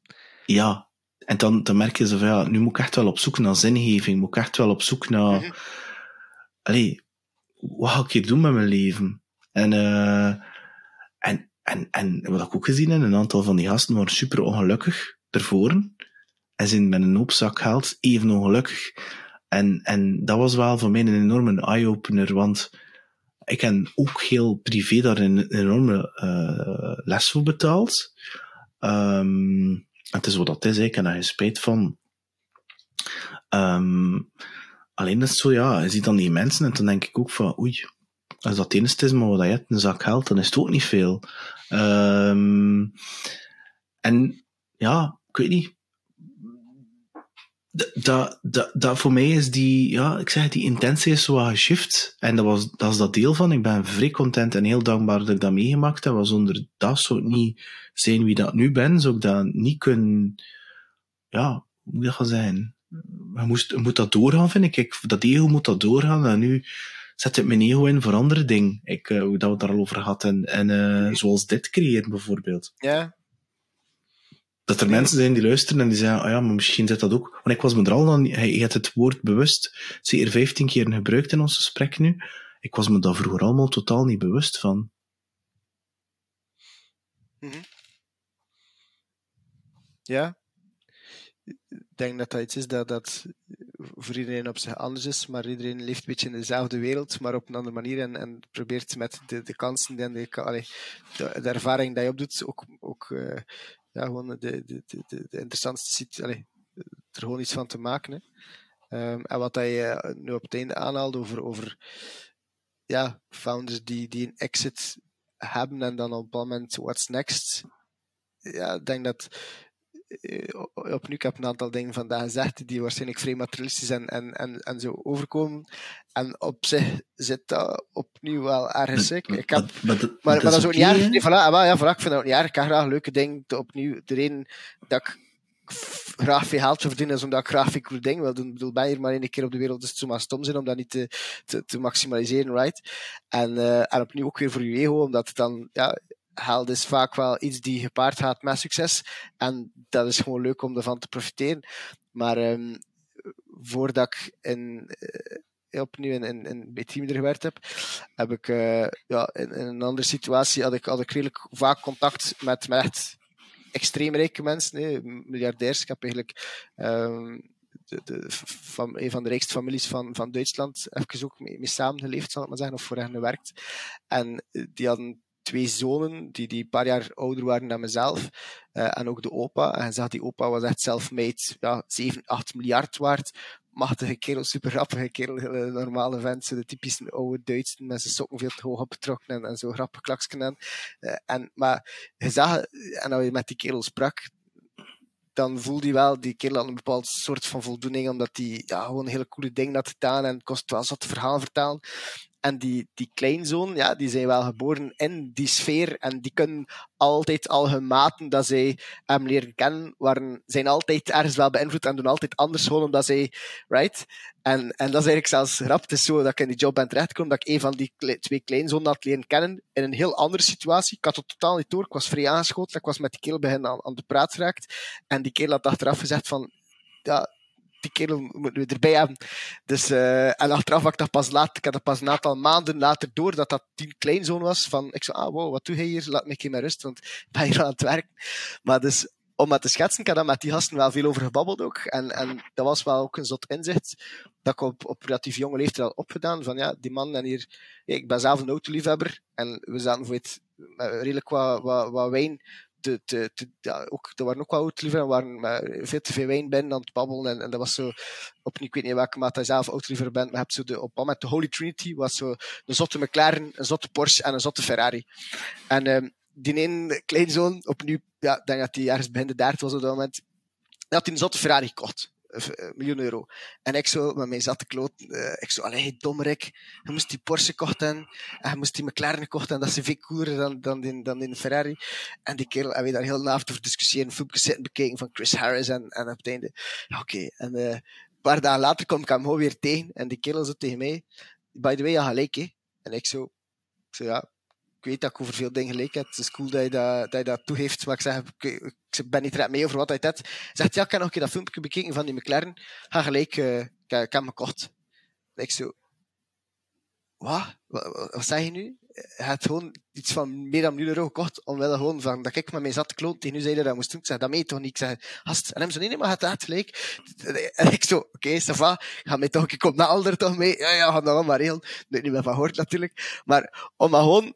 ja. En dan, dan merk je zo van ja, nu moet ik echt wel op zoek naar zingeving, moet ik echt wel op zoek naar, allee, wat ga ik hier doen met mijn leven? En, eh, en, en, en wat ik ook gezien heb, een aantal van die gasten waren super ongelukkig ervoor. En zijn met een hoop zak even ongelukkig. En, en dat was wel voor mij een enorme eye-opener, want ik heb ook heel privé daar een enorme eh, les voor betaald. Ehm, het is wat dat is, ik heb daar geen spijt van. Ehm, alleen is het zo, ja, je ziet dan die mensen en dan denk ik ook van, oei, als dat het is maar wat je hebt, een zak geld, dan is het ook niet veel. Ehm, en ja, ik weet niet. Dat, dat, dat, dat voor mij is die, ja, ik zeg, die intentie is zo wat. En dat, was, dat is dat deel van. Ik ben vrij content en heel dankbaar dat ik dat meegemaakt heb. Zonder dat zou ik niet zijn wie dat nu ben. Zou ik dat niet kunnen, ja, hoe moet dat gaan zijn? Je, moest, moet dat doorgaan, vind ik. ik. Dat ego moet dat doorgaan. En nu zet ik mijn ego in voor andere dingen. Ik, eh, hoe dat we het daar al over hadden. En, en eh, zoals dit creëren, bijvoorbeeld. Ja, Dat er Nee. mensen zijn die luisteren en die zeggen, ah ja, maar misschien zit dat ook. Want ik was me er al aan, hij heeft het woord bewust zeker 15 keer gebruikt in ons gesprek nu. Ik was me daar vroeger allemaal totaal niet bewust van. ja. Ik denk dat dat iets is dat, dat voor iedereen op zich anders is, maar iedereen leeft een beetje in dezelfde wereld, maar op een andere manier en, en probeert met de, de kansen en de, de, de ervaring die je opdoet, ook, ook eh, ja, gewoon de, de, de, interessantste allee, er gewoon iets van te maken. Hè. Ehm, en wat dat je nu op het einde aanhaalde over, over ja, founders die, die een exit hebben en dan op bepaald moment what's next. Ja, ik denk dat eh, opnieuw, ik heb een aantal dingen vandaag gezegd die waarschijnlijk vrij materialistisch en, en, en, en zo overkomen. En op zich zit dat opnieuw wel ergens. Ik, ik heb, Maar, maar, dat- maar, maar dat is ook niet erg. Nee, voilà, ah, ja, voilà, ik vind dat ook niet erg. Ik heb graag leuke dingen te opnieuw. De reden dat ik graag veel geld wil verdienen is omdat ik graag veel dingen wil doen. Ik bedoel, ben je hier maar één keer op de wereld, dus het zou maar stom zijn om dat niet te, te, te maximaliseren, right? En, eh, en opnieuw ook weer voor je ego, omdat het dan, ja, geld is vaak wel iets die gepaard gaat met succes. En dat is gewoon leuk om ervan te profiteren. Maar ehm, voordat ik in, eh, opnieuw in, in, in, er gewerkt heb, heb ik eh, ja, in, een andere situatie had ik, had ik redelijk vaak contact met, met echt extreem rijke mensen, hè, miljardairs. Ik heb eigenlijk ehm, de, de, van, een van de rijkste families van, van Duitsland even ook mee, mee samengeleefd, zal ik maar zeggen, of voor hen gewerkt. En die hadden twee zonen die, die een paar jaar ouder waren dan mezelf. Uh, en ook de opa. En zag die opa was echt self-made, ja, 7, 8 miljard waard. Machtige kerel, super grappige kerel, hele normale vent. de typische oude Duitsen met zijn sokken veel te hoog opgetrokken en, en zo grappig klaksken. Uh, en, maar je zag, en als je met die kerel sprak, dan voelde hij wel, die kerel had een bepaald soort van voldoening, omdat hij ja, gewoon hele coole dingen had gedaan en kost wel zat verhaal vertalen. En die, die kleinzoon, ja, die zijn wel geboren in die sfeer en die kunnen altijd al hun maten dat zij hem leren kennen, waren, zijn altijd ergens wel beïnvloed en doen altijd anders gewoon omdat zij, right? En, en dat is eigenlijk zelfs grap. Het is zo dat ik in die job ben terechtgekomen, dat ik een van die twee kleinzonen had leren kennen in een heel andere situatie. Ik had het totaal niet door. Ik was vrij aangeschoten. Ik was met die kerel begin aan, aan de praat geraakt. En die kerel had achteraf gezegd van, ja, die kerel moeten we erbij hebben. Dus, uh, en achteraf had ik dat pas laat, ik had dat pas een aantal maanden later door dat dat die kleinzoon was. Van, ik zei, ah wow, wat doe je hier? Laat me met rust, want ik ben hier aan het werk. Maar dus, om met te schetsen, ik had daar met die gasten wel veel over gebabbeld ook. En, en dat was wel ook een zot inzicht dat ik op, op relatief jonge leeftijd had opgedaan. Van ja, die man en hier, ik ben zelf een autoliefhebber en we zaten voor het, redelijk wat, wat wijn te, ja, ook, er waren ook wel liever waren veel te veel wijn binnen aan het babbelen. En, en dat was zo, opnieuw, ik weet niet welke maat hij zelf liever bent, maar je hebt zo de, op met de Holy Trinity, was zo een zotte McLaren, een zotte Porsche en een zotte Ferrari. En um, die ene kleinzoon, opnieuw, ja, denk dat hij ergens begin de 30 was op dat moment, had hij een zotte Ferrari gekocht. Eh, miljoen euro. En ik zo met mij zat te kloten. Uh, ik zo, allee, dommerik. Je moest die Porsche kochten en je moest die McLaren kochten en dat is veel cooler dan, dan, die, dan die Ferrari. En die kerel, en we daar heel na over discussiëren, filmpjes zitten bekeken van Chris Harris en, en op het einde, oké. En uh, een paar dagen later kom ik hem gewoon weer tegen en die kerel zo tegen mij, by the way, ja, gelijk, hè. En ik zo, ik zo, ja, ik weet dat ik over veel dingen gelijk heb. Het is cool dat je dat, dat, je dat toegeeft. Maar ik zeg, ik, ben niet mee over wat hij had. Zegt, ja, ik heb nog een keer dat filmpje bekeken van die McLaren. Ga gelijk, uh, ik, heb me kort. Ik zo, wat? wat? Zeg je nu? Hij had gewoon iets van meer dan een euro gekocht, omwille gewoon van dat ik met mij zat kloot. Tegen nu zei hij dat moest doen. Ik zei, dat meet toch niet? Ik zei, hast. En hem zo, nee, nee, maar het had gelijk. En ik zo, oké, okay, Sava, ga mij toch, ik kom na Alder toch mee? Ja, ja, ga dat allemaal regelen. Nee, niet meer van hoort natuurlijk. Maar om maar gewoon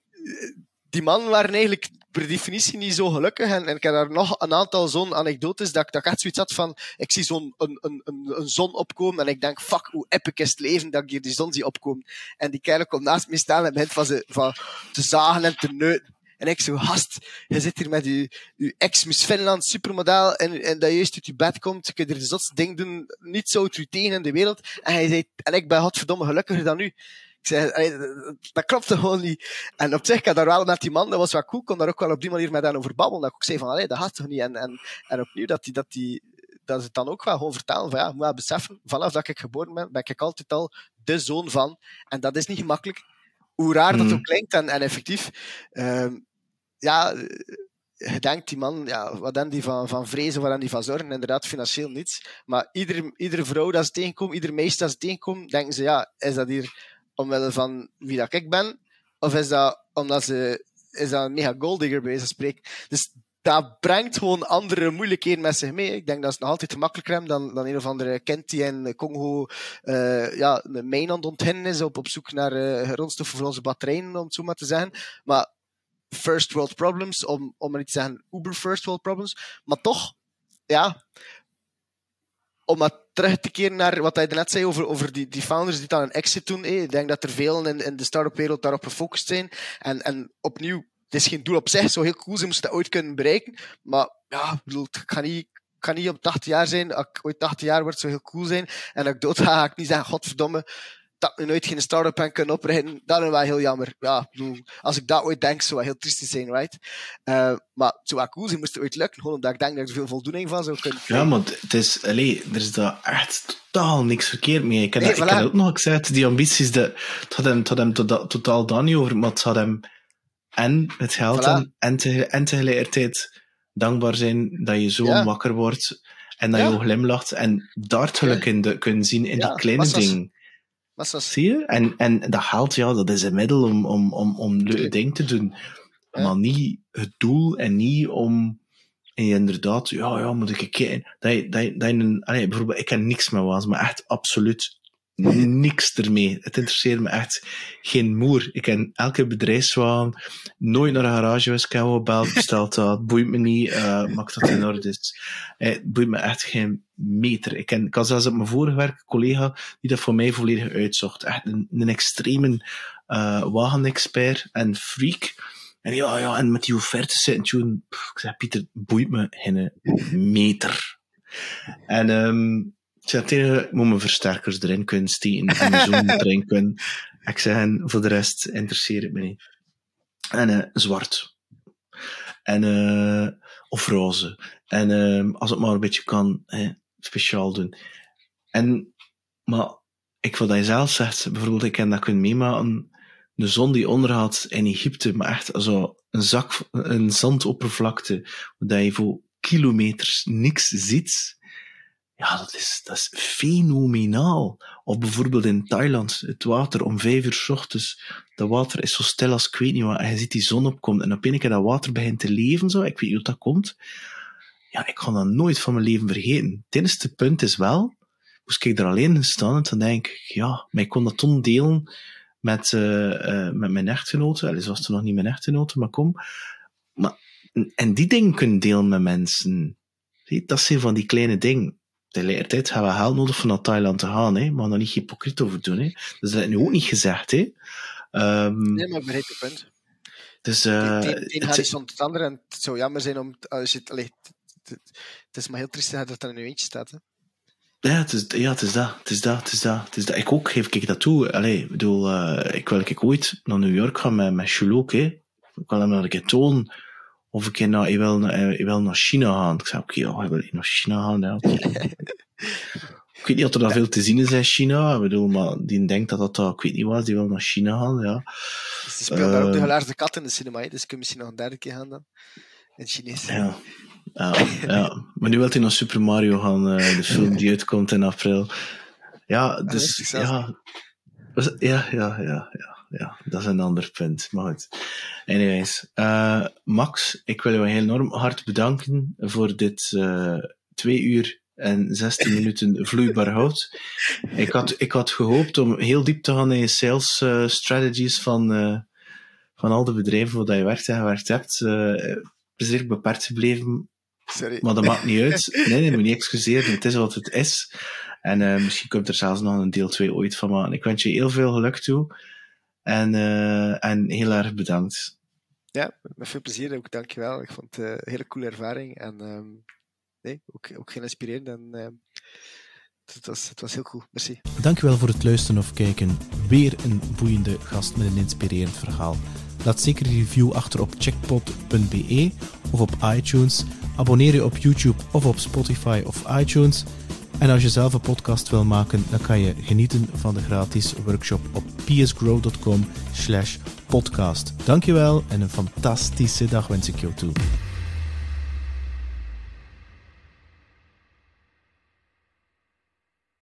die mannen waren eigenlijk per definitie niet zo gelukkig. En, ik heb daar nog een aantal zo'n anekdotes dat ik, dat echt zoiets had van, ik zie zo'n een, een, een, zon opkomen en ik denk, fuck, hoe epic is het leven dat ik hier die zon zie opkomen. En die kerel komt naast me staan en begint van, ze, van te zagen en te neuten. En ik zo, gast, je zit hier met je, ex-Miss Finland supermodel en, en dat juist uit je bed komt, kun je er zotste ding doen, niet zo tegen in de wereld. En hij zei, en ik ben godverdomme gelukkiger dan u. Ik zei, dat klopt gewoon niet. En op zich, ik daar wel met die man, dat was wel cool, kon daar ook wel op die manier met hen over babbelen. Dat ik ook zei van, allee, dat gaat toch niet. En, en, en opnieuw, dat die, dat die, dat ze het dan ook wel gewoon vertellen van, ja, moet wel beseffen, vanaf dat ik geboren ben, ben ik altijd al de zoon van. En dat is niet gemakkelijk. Hoe raar dat mm. ook klinkt, en, en effectief, uh, ja, je denkt die man, ja, wat dan die van, van vrezen, wat dan die van zorgen, inderdaad financieel niets. Maar iedere, iedere vrouw dat ze tegenkomt, ieder meisje dat ze tegenkomt, denken ze, ja, is dat hier omwille van wie dat ik ben? Of is dat omdat ze is dat een mega golddigger bij ze spreken? Dus dat brengt gewoon andere moeilijkheden met zich mee. Ik denk dat ze nog altijd gemakkelijker hebben dan, dan een of andere kent die in Congo uh, ja, een het ontginnen is op, op zoek naar uh, grondstoffen voor onze batterijen, om het zo maar te zeggen. Maar first world problems, om, om maar niet te zeggen uber first world problems. Maar toch, ja, om maar terug te keren naar wat hij net zei over, over die, die founders die dan een exit doen. Ik denk dat er veel in, in de start-up wereld daarop gefocust zijn. En, en opnieuw, het is geen doel op zich. Zo heel cool, ze moesten dat ooit kunnen bereiken. Maar ja, ik bedoel, het kan niet, kan niet op 80 jaar zijn. Als ik ooit 80 jaar word, zou heel cool zijn. En als ik dood ga, ga ik niet zeggen, godverdomme, dat we nooit geen start-up hebben kunnen oprichten, dat is wel heel jammer. Ja, als ik dat ooit denk, zou het heel triest zijn, right? Uh, maar het zou wel cool zijn, moest het ooit lukken, gewoon omdat ik denk dat ik er veel voldoening van zou kunnen Ja, maar het is, allee, er is daar echt totaal niks verkeerd mee. Ik heb, nee, dat, ik heb ook nog gezegd, die ambities, de, het had hem, had hem totaal, totaal dan niet over, maar het had hem en het geld en, en, te, en tegelijkertijd dankbaar zijn dat je zo ja. wakker wordt en dat ja. je ook glimlacht en daar het geluk in de, kunnen zien in die kleine dingen. Zie je? En, en dat geld, ja, dat is een middel om, om, om, om leuke dingen te doen. Maar niet het doel en niet om en je inderdaad, ja, ja, moet ik kijken. Dat je, dat je, dat je een, allee, bijvoorbeeld, ik ken niks met waas, maar echt absoluut niks ermee. Het interesseert me echt geen moer. Ik ken elke bedrijfswagen, nooit naar een garage geweest, ik heb dat, boeit me niet, uh, maakt dat in orde. Eh, het boeit me echt geen meter. Ik, ken, ik had zelfs op mijn vorige werk een collega die dat voor mij volledig uitzocht. Echt een, een extreme uh, wagenexpert en freak. En ja, ja, en met die offerte zitten ik zeg, Pieter, boeit me geen meter. En um, zei tegen moet mijn versterkers erin kunnen steken en mijn erin kunnen. Ik zei, voor de rest interesseert het me niet. En uh, zwart. En, uh, of roze. En uh, als het maar een beetje kan, hè, speciaal doen. En, maar ik wat hij zelf zegt, bijvoorbeeld, ik kan dat kunnen meemaken, de zon die ondergaat in Egypte, maar echt zo een zak, een zandoppervlakte, waar je voor kilometers niks ziet. Ja, dat is, dat is fenomenaal. Of bijvoorbeeld in Thailand, het water om vijf uur s ochtends. Dat water is zo stil als ik weet niet wat. En je ziet die zon opkomt en op een keer dat water begint te leven zo. Ik weet niet hoe dat komt. Ja, ik kan dat nooit van mijn leven vergeten. Het enige punt is wel, moest ik er alleen in staan en dan denk ik, ja, maar ik kon dat toen delen met, uh, met mijn echtgenote. Allee, was toen nog niet mijn echtgenote, maar kom. Maar, en die dingen kunnen delen met mensen. Zie, dat zijn van die kleine dingen tegelijkertijd hebben we geld nodig om naar Thailand te gaan, hè. maar daar niet hypocriet over doen. Hè. Dus dat is nu ook niet gezegd. Hè. Um, nee, maar ik begrijp het punt. Dus, uh, het een gaat iets het andere en het zou jammer zijn om... Als je het, allee, het, het is maar heel triest dat het er nu eentje staat. Hè. Ja, het is, ja, het is dat. Het is dat. Het is dat. Het is dat. Ik ook geef ik dat toe. Allee, ik bedoel, uh, ik wil ik ooit naar New York gaan met, met Chulok. Ik wil hem naar een keer tonen of ik ik wil, ik wil naar China gaan. Ik zei, oké, okay, oh, ik wil naar China gaan. Ja. *laughs* ik weet niet of er daar veel te zien is in China. Ik bedoel, maar die denkt dat dat, ik weet niet wat, die wil naar China gaan, ja. Dus die speelt uh, daar ook de gelaarde kat in de cinema, dus kun je misschien nog een derde keer gaan dan. In Chinees. Ja. Ja, ja, maar nu wil hij naar Super Mario gaan, uh, de film die uitkomt in april. Ja, dus, ja, ja, ja, ja, ja ja, dat is een ander punt. Maar goed. Anyways, uh, Max, ik wil jou heel enorm hard bedanken voor dit uh, twee uur en 16 *laughs* minuten vloeibaar hout. Ik had, ik had gehoopt om heel diep te gaan in je sales uh, strategies van, van al de bedrijven waar je werkt en gewerkt hebt. Uh, beperkt gebleven. Sorry. Maar dat maakt niet uit. *laughs* Nee, nee, moet niet excuseren. Het is wat het is. En misschien komt er zelfs nog een deel 2 ooit van maken. Ik wens je heel veel geluk toe. En, uh, en heel erg bedankt. Ja, met veel plezier ook, dankjewel. Ik vond het uh, een hele coole ervaring en um, nee, ook, ook heel inspirerend. En, uh, het, was, het was heel cool, merci. Dankjewel voor het luisteren of kijken. Weer een boeiende gast met een inspirerend verhaal. Laat zeker een review achter op checkpot.be of op iTunes. Abonneer je op YouTube of op Spotify of iTunes. En als je zelf een podcast wil maken, dan kan je genieten van de gratis workshop op psgrow.com slash podcast. Dankjewel en een fantastische dag wens ik jou toe.